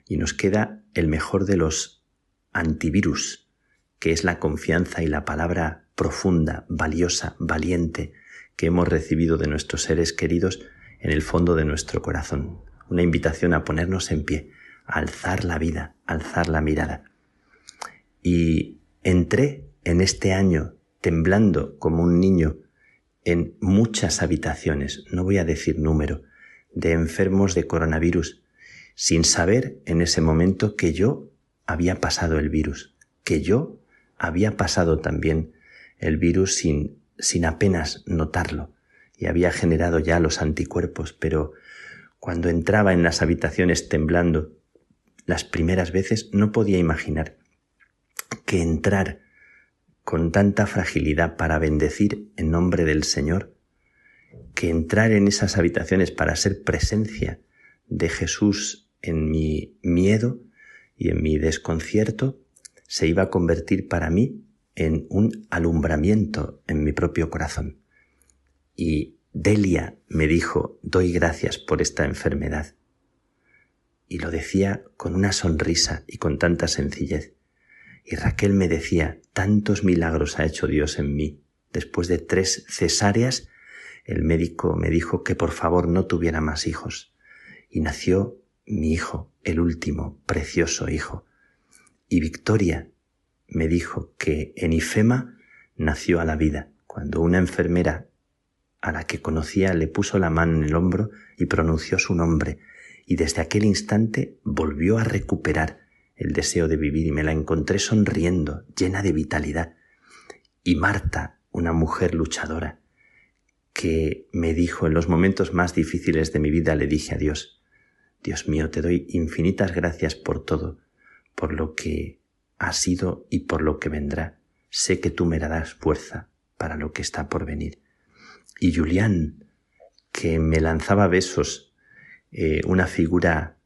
y nos queda el mejor de los antivirus, que es la confianza y la palabra profunda, valiosa, valiente que hemos recibido de nuestros seres queridos en el fondo de nuestro corazón. Una invitación a ponernos en pie, a alzar la vida, a alzar la mirada. Y entré en este año temblando como un niño en muchas habitaciones, no voy a decir número, de enfermos de coronavirus, sin saber en ese momento que yo había pasado el virus, que yo había pasado también el virus sin, sin apenas notarlo y había generado ya los anticuerpos, pero cuando entraba en las habitaciones temblando, las primeras veces no podía imaginar que entrar con tanta fragilidad para bendecir en nombre del Señor, que entrar en esas habitaciones para ser presencia de Jesús en mi miedo y en mi desconcierto, se iba a convertir para mí en un alumbramiento en mi propio corazón. Y Delia me dijo, doy gracias por esta enfermedad. Y lo decía con una sonrisa y con tanta sencillez. Y Raquel me decía, tantos milagros ha hecho Dios en mí. Después de tres cesáreas, el médico me dijo que por favor no tuviera más hijos. Y nació mi hijo, el último, precioso hijo. Y Victoria me dijo que en Ifema nació a la vida, cuando una enfermera a la que conocía le puso la mano en el hombro y pronunció su nombre, y desde aquel instante volvió a recuperar el deseo de vivir y me la encontré sonriendo, llena de vitalidad. Y Marta, una mujer luchadora, que me dijo en los momentos más difíciles de mi vida, le dije a Dios, Dios mío, te doy infinitas gracias por todo, por lo que ha sido y por lo que vendrá. Sé que tú me darás fuerza para lo que está por venir. Y Julián, que me lanzaba besos, eh, una figura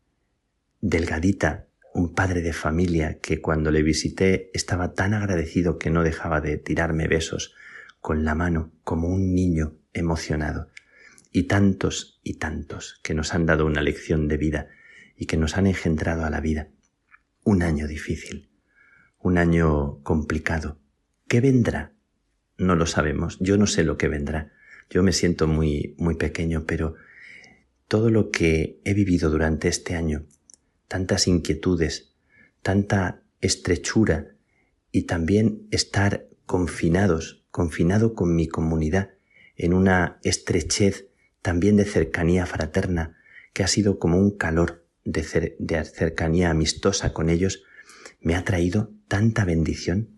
delgadita, un padre de familia que cuando le visité estaba tan agradecido que no dejaba de tirarme besos con la mano como un niño emocionado. Y tantos y tantos que nos han dado una lección de vida y que nos han engendrado a la vida. Un año difícil, un año complicado. ¿Qué vendrá? No lo sabemos. Yo no sé lo que vendrá. Yo me siento muy, muy pequeño, pero todo lo que he vivido durante este año tantas inquietudes, tanta estrechura y también estar confinados, confinado con mi comunidad en una estrechez también de cercanía fraterna que ha sido como un calor de, de cercanía amistosa con ellos, me ha traído tanta bendición.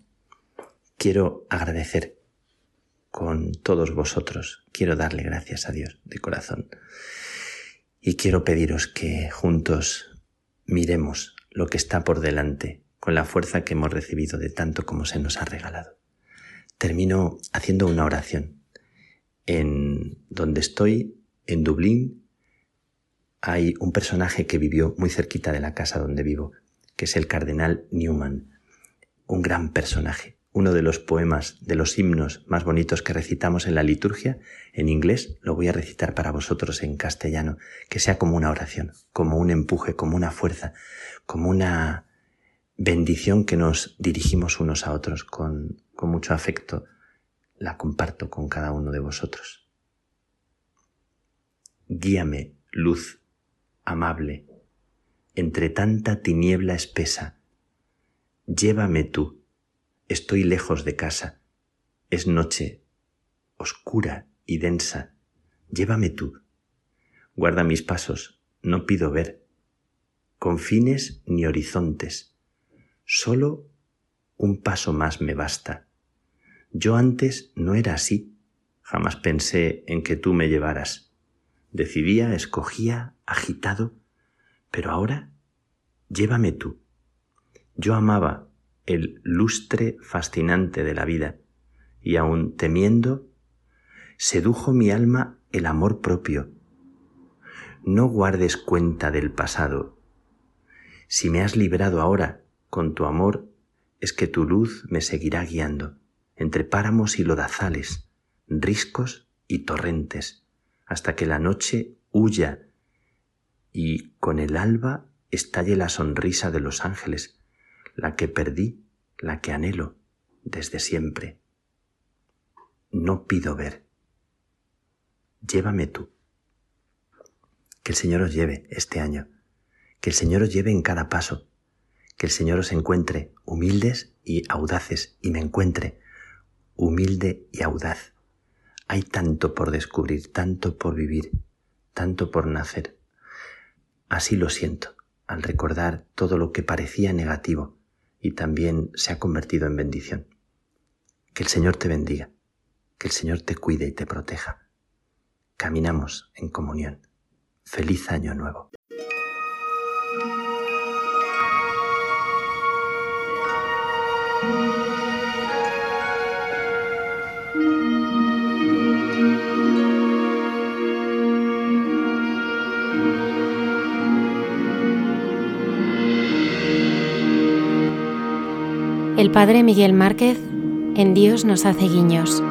Quiero agradecer con todos vosotros, quiero darle gracias a Dios de corazón y quiero pediros que juntos miremos lo que está por delante con la fuerza que hemos recibido de tanto como se nos ha regalado. Termino haciendo una oración. En donde estoy, en Dublín, hay un personaje que vivió muy cerquita de la casa donde vivo, que es el cardenal Newman, un gran personaje uno de los poemas, de los himnos más bonitos que recitamos en la liturgia, en inglés, lo voy a recitar para vosotros en castellano, que sea como una oración, como un empuje, como una fuerza, como una bendición que nos dirigimos unos a otros con, con mucho afecto, la comparto con cada uno de vosotros. Guíame, luz amable, entre tanta tiniebla espesa, llévame tú Estoy lejos de casa. Es noche, oscura y densa. Llévame tú, Guarda mis pasos, no pido ver, con fines ni horizontes, solo un paso más me basta. Yo antes no era así, jamás pensé en que tú me llevaras. Decidía, escogía, agitado, pero ahora llévame tú. Yo amaba el lustre fascinante de la vida, y aun temiendo, sedujo mi alma el amor propio. No guardes cuenta del pasado. Si me has librado ahora con tu amor, es que tu luz me seguirá guiando entre páramos y lodazales, riscos y torrentes, hasta que la noche huya y con el alba estalle la sonrisa de los ángeles, la que perdí, la que anhelo desde siempre. No pido ver. Llévame tú. Que el Señor os lleve este año, que el Señor os lleve en cada paso, que el Señor os encuentre humildes y audaces y me encuentre humilde y audaz. Hay tanto por descubrir, tanto por vivir, tanto por nacer. Así lo siento al recordar todo lo que parecía negativo y también se ha convertido en bendición. Que el Señor te bendiga, que el Señor te cuide y te proteja. Caminamos en comunión. Feliz año nuevo. El padre Miguel Márquez en Dios nos hace guiños.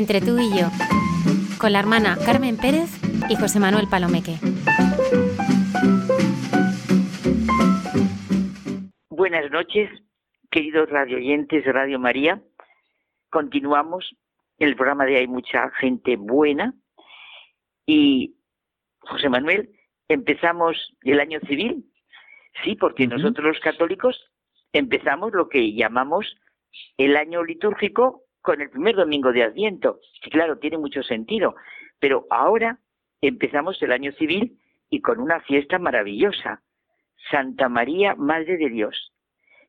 Entre tú y yo, con la hermana Carmen Pérez y José Manuel Palomeque. Buenas noches, queridos radioyentes de Radio María. Continuamos el programa de Hay mucha gente buena. Y, José Manuel, empezamos el año civil. Sí, porque nosotros los católicos empezamos lo que llamamos el año litúrgico con el primer domingo de Adviento, que claro, tiene mucho sentido, pero ahora empezamos el año civil y con una fiesta maravillosa, Santa María, Madre de Dios.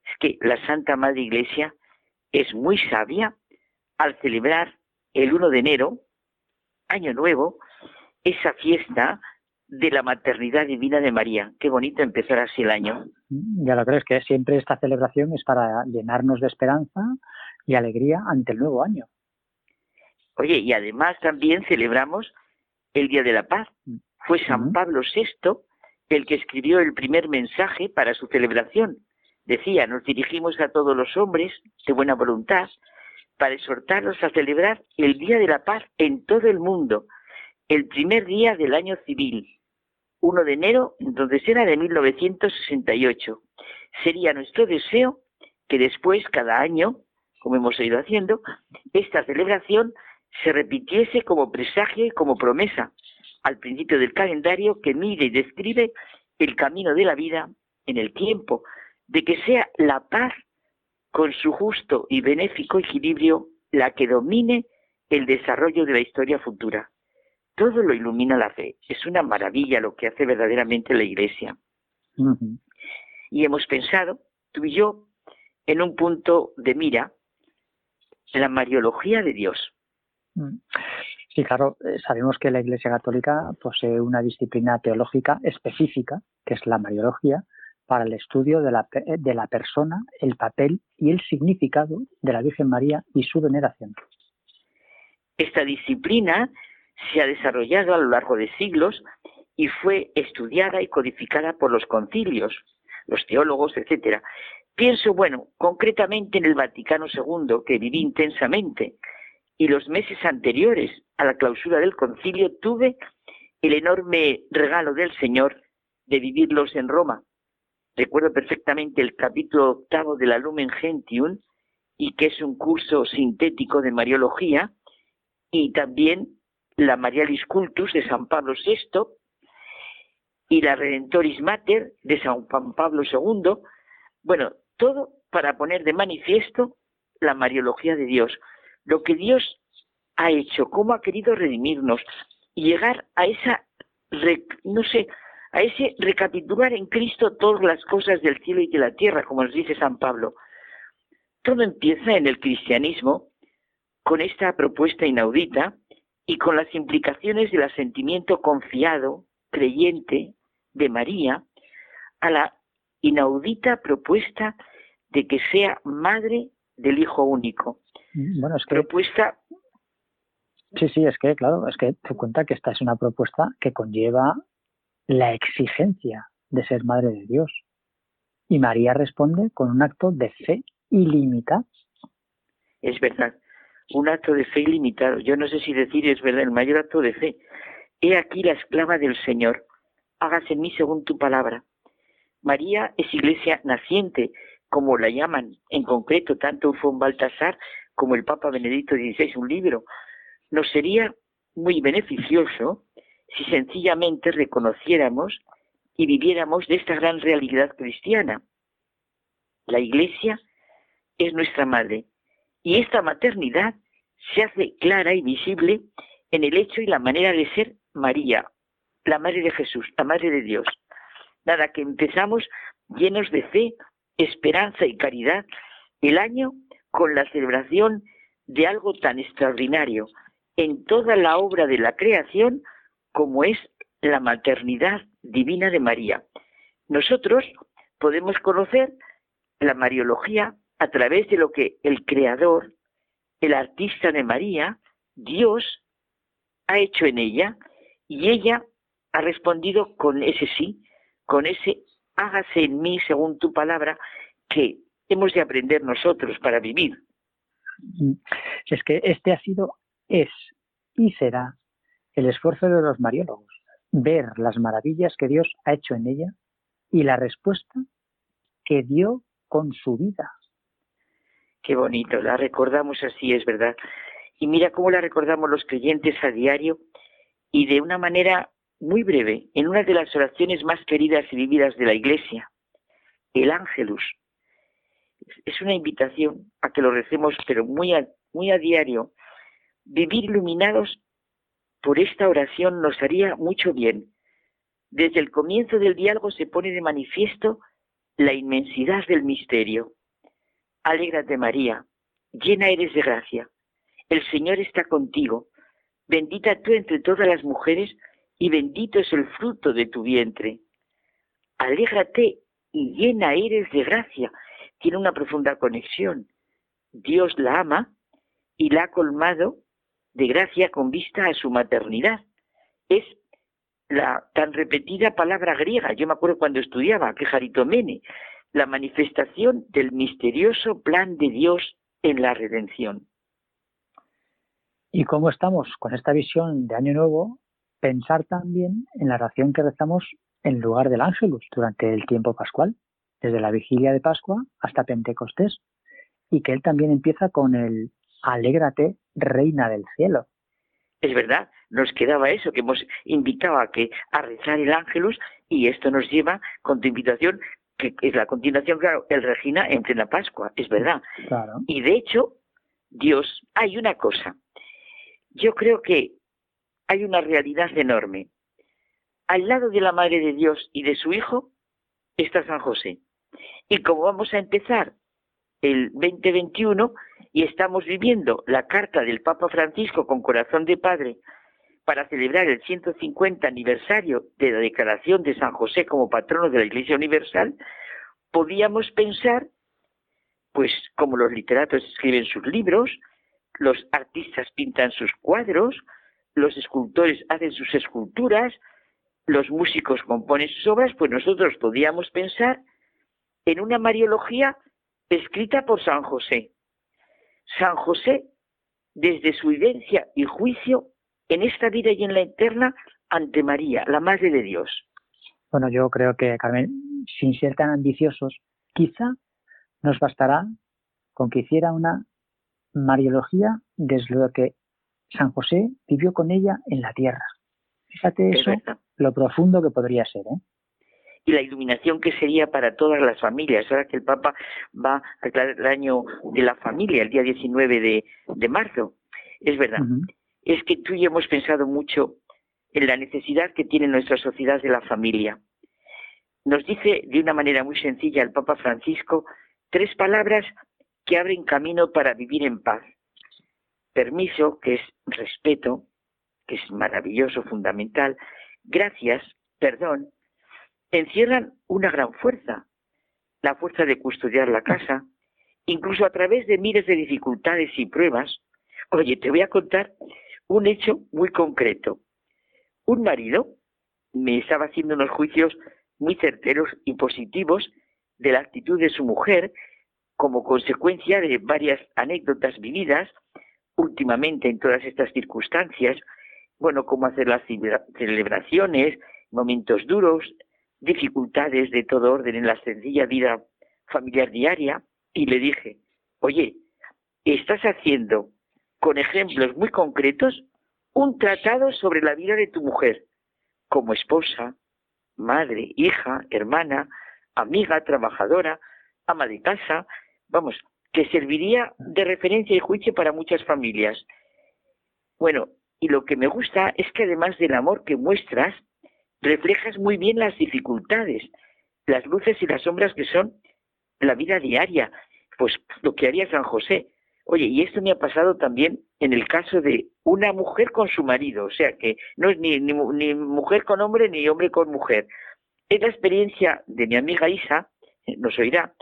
Es que la Santa Madre Iglesia es muy sabia al celebrar el 1 de enero, Año Nuevo, esa fiesta de la maternidad divina de María. Qué bonito empezar así el año. Ya lo crees que siempre esta celebración es para llenarnos de esperanza, y alegría ante el nuevo año. Oye, y además también celebramos el Día de la Paz. Fue San Pablo VI el que escribió el primer mensaje para su celebración. Decía, nos dirigimos a todos los hombres de buena voluntad para exhortarlos a celebrar el Día de la Paz en todo el mundo, el primer día del año civil, 1 de enero, entonces era de 1968. Sería nuestro deseo que después, cada año, como hemos ido haciendo, esta celebración se repitiese como presagio y como promesa al principio del calendario que mide y describe el camino de la vida en el tiempo, de que sea la paz con su justo y benéfico equilibrio la que domine el desarrollo de la historia futura. Todo lo ilumina la fe. Es una maravilla lo que hace verdaderamente la Iglesia. Y hemos pensado, tú y yo, en un punto de mira la Mariología de Dios. Mm. Sí, claro, eh, sabemos que la Iglesia Católica posee una disciplina teológica específica, que es la Mariología, para el estudio de la, de la persona, el papel y el significado de la Virgen María y su veneración. Esta disciplina se ha desarrollado a lo largo de siglos y fue estudiada y codificada por los concilios, los teólogos, etcétera, Pienso, bueno, concretamente en el Vaticano II, que viví intensamente, y los meses anteriores a la clausura del concilio tuve el enorme regalo del Señor de vivirlos en Roma. Recuerdo perfectamente el capítulo octavo de la Lumen Gentium, y que es un curso sintético de Mariología, y también la Marialis Cultus de San Pablo VI, y la Redentoris Mater de San Juan Pablo II. Bueno, todo para poner de manifiesto la Mariología de Dios, lo que Dios ha hecho, cómo ha querido redimirnos y llegar a esa, no sé, a ese recapitular en Cristo todas las cosas del cielo y de la tierra, como nos dice San Pablo. Todo empieza en el cristianismo con esta propuesta inaudita y con las implicaciones del asentimiento confiado, creyente de María a la inaudita propuesta de que sea madre del hijo único. Mm, bueno, es que... Propuesta... Sí, sí, es que, claro, es que te cuenta que esta es una propuesta que conlleva la exigencia de ser madre de Dios. Y María responde con un acto de fe ilimitado. Es verdad, un acto de fe ilimitado. Yo no sé si decir es verdad, el mayor acto de fe. He aquí la esclava del Señor, hágase en mí según tu palabra. María es iglesia naciente, como la llaman en concreto tanto von Baltasar como el Papa Benedicto XVI, un libro, nos sería muy beneficioso si sencillamente reconociéramos y viviéramos de esta gran realidad cristiana. La Iglesia es nuestra madre y esta maternidad se hace clara y visible en el hecho y la manera de ser María, la Madre de Jesús, la Madre de Dios. Nada, que empezamos llenos de fe, esperanza y caridad el año con la celebración de algo tan extraordinario en toda la obra de la creación como es la maternidad divina de María. Nosotros podemos conocer la Mariología a través de lo que el Creador, el artista de María, Dios, ha hecho en ella y ella ha respondido con ese sí, con ese hágase en mí según tu palabra que hemos de aprender nosotros para vivir. Es que este ha sido, es y será el esfuerzo de los mariólogos, ver las maravillas que Dios ha hecho en ella y la respuesta que dio con su vida. Qué bonito, la recordamos así, es verdad. Y mira cómo la recordamos los creyentes a diario y de una manera muy breve, en una de las oraciones más queridas y vividas de la Iglesia, el Ángelus. Es una invitación a que lo recemos, pero muy a, muy a diario. Vivir iluminados por esta oración nos haría mucho bien. Desde el comienzo del diálogo se pone de manifiesto la inmensidad del misterio. Alégrate María, llena eres de gracia. El Señor está contigo. Bendita tú entre todas las mujeres y bendito es el fruto de tu vientre. Alégrate y llena eres de gracia. Tiene una profunda conexión. Dios la ama y la ha colmado de gracia con vista a su maternidad. Es la tan repetida palabra griega, yo me acuerdo cuando estudiaba, que Jaritomene, la manifestación del misterioso plan de Dios en la redención. Y cómo estamos con esta visión de Año Nuevo, pensar también en la oración que rezamos en lugar del ángelus durante el tiempo pascual, desde la vigilia de Pascua hasta Pentecostés, y que él también empieza con el Alégrate, reina del cielo. Es verdad, nos quedaba eso, que hemos invitado a, que, a rezar el ángelus y esto nos lleva con tu invitación, que es la continuación, claro, el Regina en plena Pascua, es verdad. Y de hecho, Dios, hay una cosa, yo creo que hay una realidad enorme. Al lado de la Madre de Dios y de su Hijo está San José. Y como vamos a empezar el 2021 y estamos viviendo la carta del Papa Francisco con corazón de padre para celebrar el 150 aniversario de la declaración de San José como patrono de la Iglesia Universal, podíamos pensar, pues como los literatos escriben sus libros, los artistas pintan sus cuadros, los escultores hacen sus esculturas, los músicos componen sus obras, pues nosotros podíamos pensar en una Mariología escrita por San José. San José, desde su vivencia y juicio en esta vida y en la eterna, ante María, la Madre de Dios. Bueno, yo creo que, Carmen, sin ser tan ambiciosos, quizá nos bastará con que hiciera una Mariología desde lo que San José vivió con ella en la tierra. Fíjate eso, lo profundo que podría ser, ¿eh? y la iluminación que sería para todas las familias. Ahora que el Papa va a declarar el año de la familia, el día 19 de, de marzo. Es verdad. Es que tú y yo hemos pensado mucho en la necesidad que tiene nuestra sociedad de la familia. Nos dice de una manera muy sencilla el Papa Francisco tres palabras que abren camino para vivir en paz. Permiso, que es respeto, que es maravilloso, fundamental. Gracias, perdón, encierran una gran fuerza, la fuerza de custodiar la casa, incluso a través de miles de dificultades y pruebas. Oye, te voy a contar un hecho muy concreto. Un marido me estaba haciendo unos juicios muy certeros y positivos de la actitud de su mujer como consecuencia de varias anécdotas vividas últimamente en todas estas circunstancias, bueno, cómo hacer las celebraciones, momentos duros, dificultades de todo orden en la sencilla vida familiar diaria y le dije, oye, estás haciendo con ejemplos muy concretos un tratado sobre la vida de tu mujer, como esposa, madre, hija, hermana, amiga, trabajadora, ama de casa, vamos, que serviría de referencia y juicio para muchas familias. Bueno, y lo que me gusta es que además del amor que muestras, reflejas muy bien las dificultades, las luces y las sombras que son la vida diaria, pues lo que haría San José. Oye, y esto me ha pasado también en el caso de una mujer con su marido, o sea que no es ni, ni, ni mujer con hombre ni hombre con mujer. Es la experiencia de mi amiga Isa, eh, nos oirá,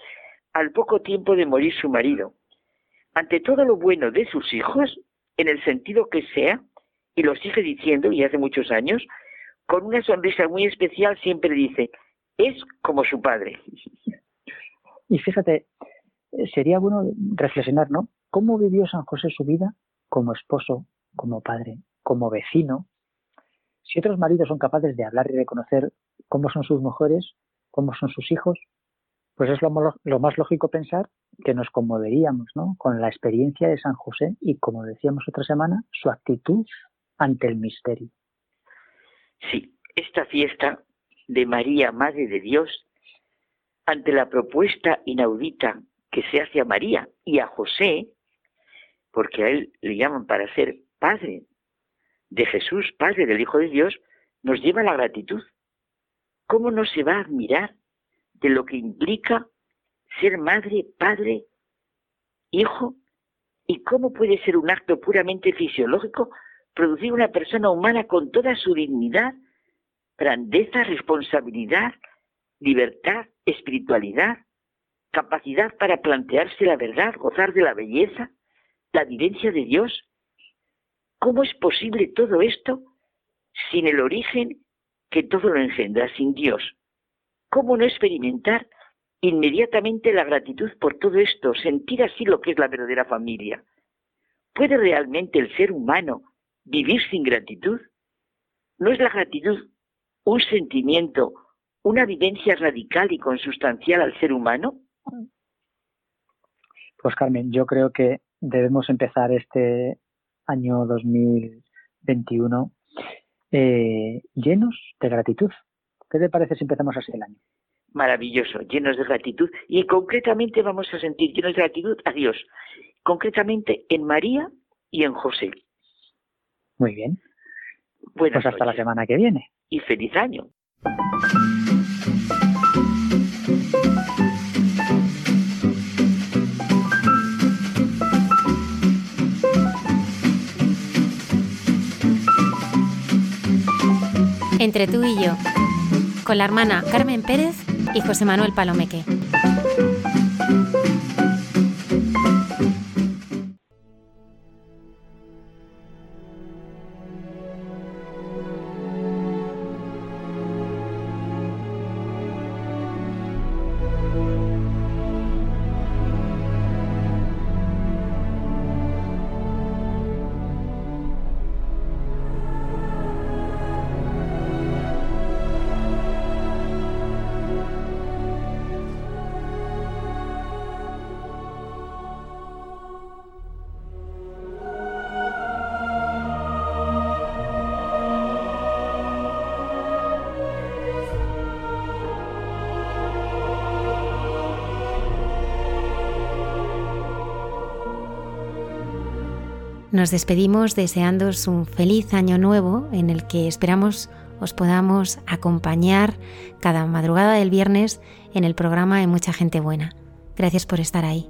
al poco tiempo de morir su marido. Ante todo lo bueno de sus hijos, en el sentido que sea, y lo sigue diciendo, y hace muchos años, con una sonrisa muy especial siempre dice, es como su padre. Y fíjate, eh, sería bueno reflexionar, ¿no? ¿Cómo vivió San José su vida como esposo, como padre, como vecino? Si otros maridos son capaces de hablar y reconocer cómo son sus mujeres, cómo son sus hijos, pues es lo, más lógico pensar que nos conmoveríamos ¿no? con la experiencia de San José y, como decíamos otra semana, su actitud ante el misterio. Sí, esta fiesta de María, Madre de Dios, ante la propuesta inaudita que se hace a María y a José, porque a él le llaman para ser padre de Jesús, padre del Hijo de Dios, nos lleva a la gratitud. ¿Cómo no se va a admirar de lo que implica ser madre, padre, hijo? ¿Y cómo puede ser un acto puramente fisiológico producir una persona humana con toda su dignidad, grandeza, responsabilidad, libertad, espiritualidad, capacidad para plantearse la verdad, gozar de la belleza, la vivencia de Dios. ¿Cómo es posible todo esto sin el origen que todo lo engendra, sin Dios? ¿Cómo no experimentar inmediatamente la gratitud por todo esto, sentir así lo que es la verdadera familia? ¿Puede realmente el ser humano vivir sin gratitud? ¿No es la gratitud un sentimiento, una vivencia radical y consustancial al ser humano? Pues Carmen, yo creo que debemos empezar este año 2021 eh, llenos de gratitud. ¿Qué te parece si empezamos así el año? Maravilloso, llenos de gratitud. Y concretamente vamos a sentir llenos de gratitud a Dios, concretamente en María y en José. Muy bien. Buenas pues hasta la semana que viene. Y feliz año. Entre tú y yo, con la hermana Carmen Pérez y José Manuel Palomeque. Nos despedimos deseándoos un feliz año nuevo en el que esperamos os podamos acompañar cada madrugada del viernes en el programa de Mucha Gente Buena. Gracias por estar ahí.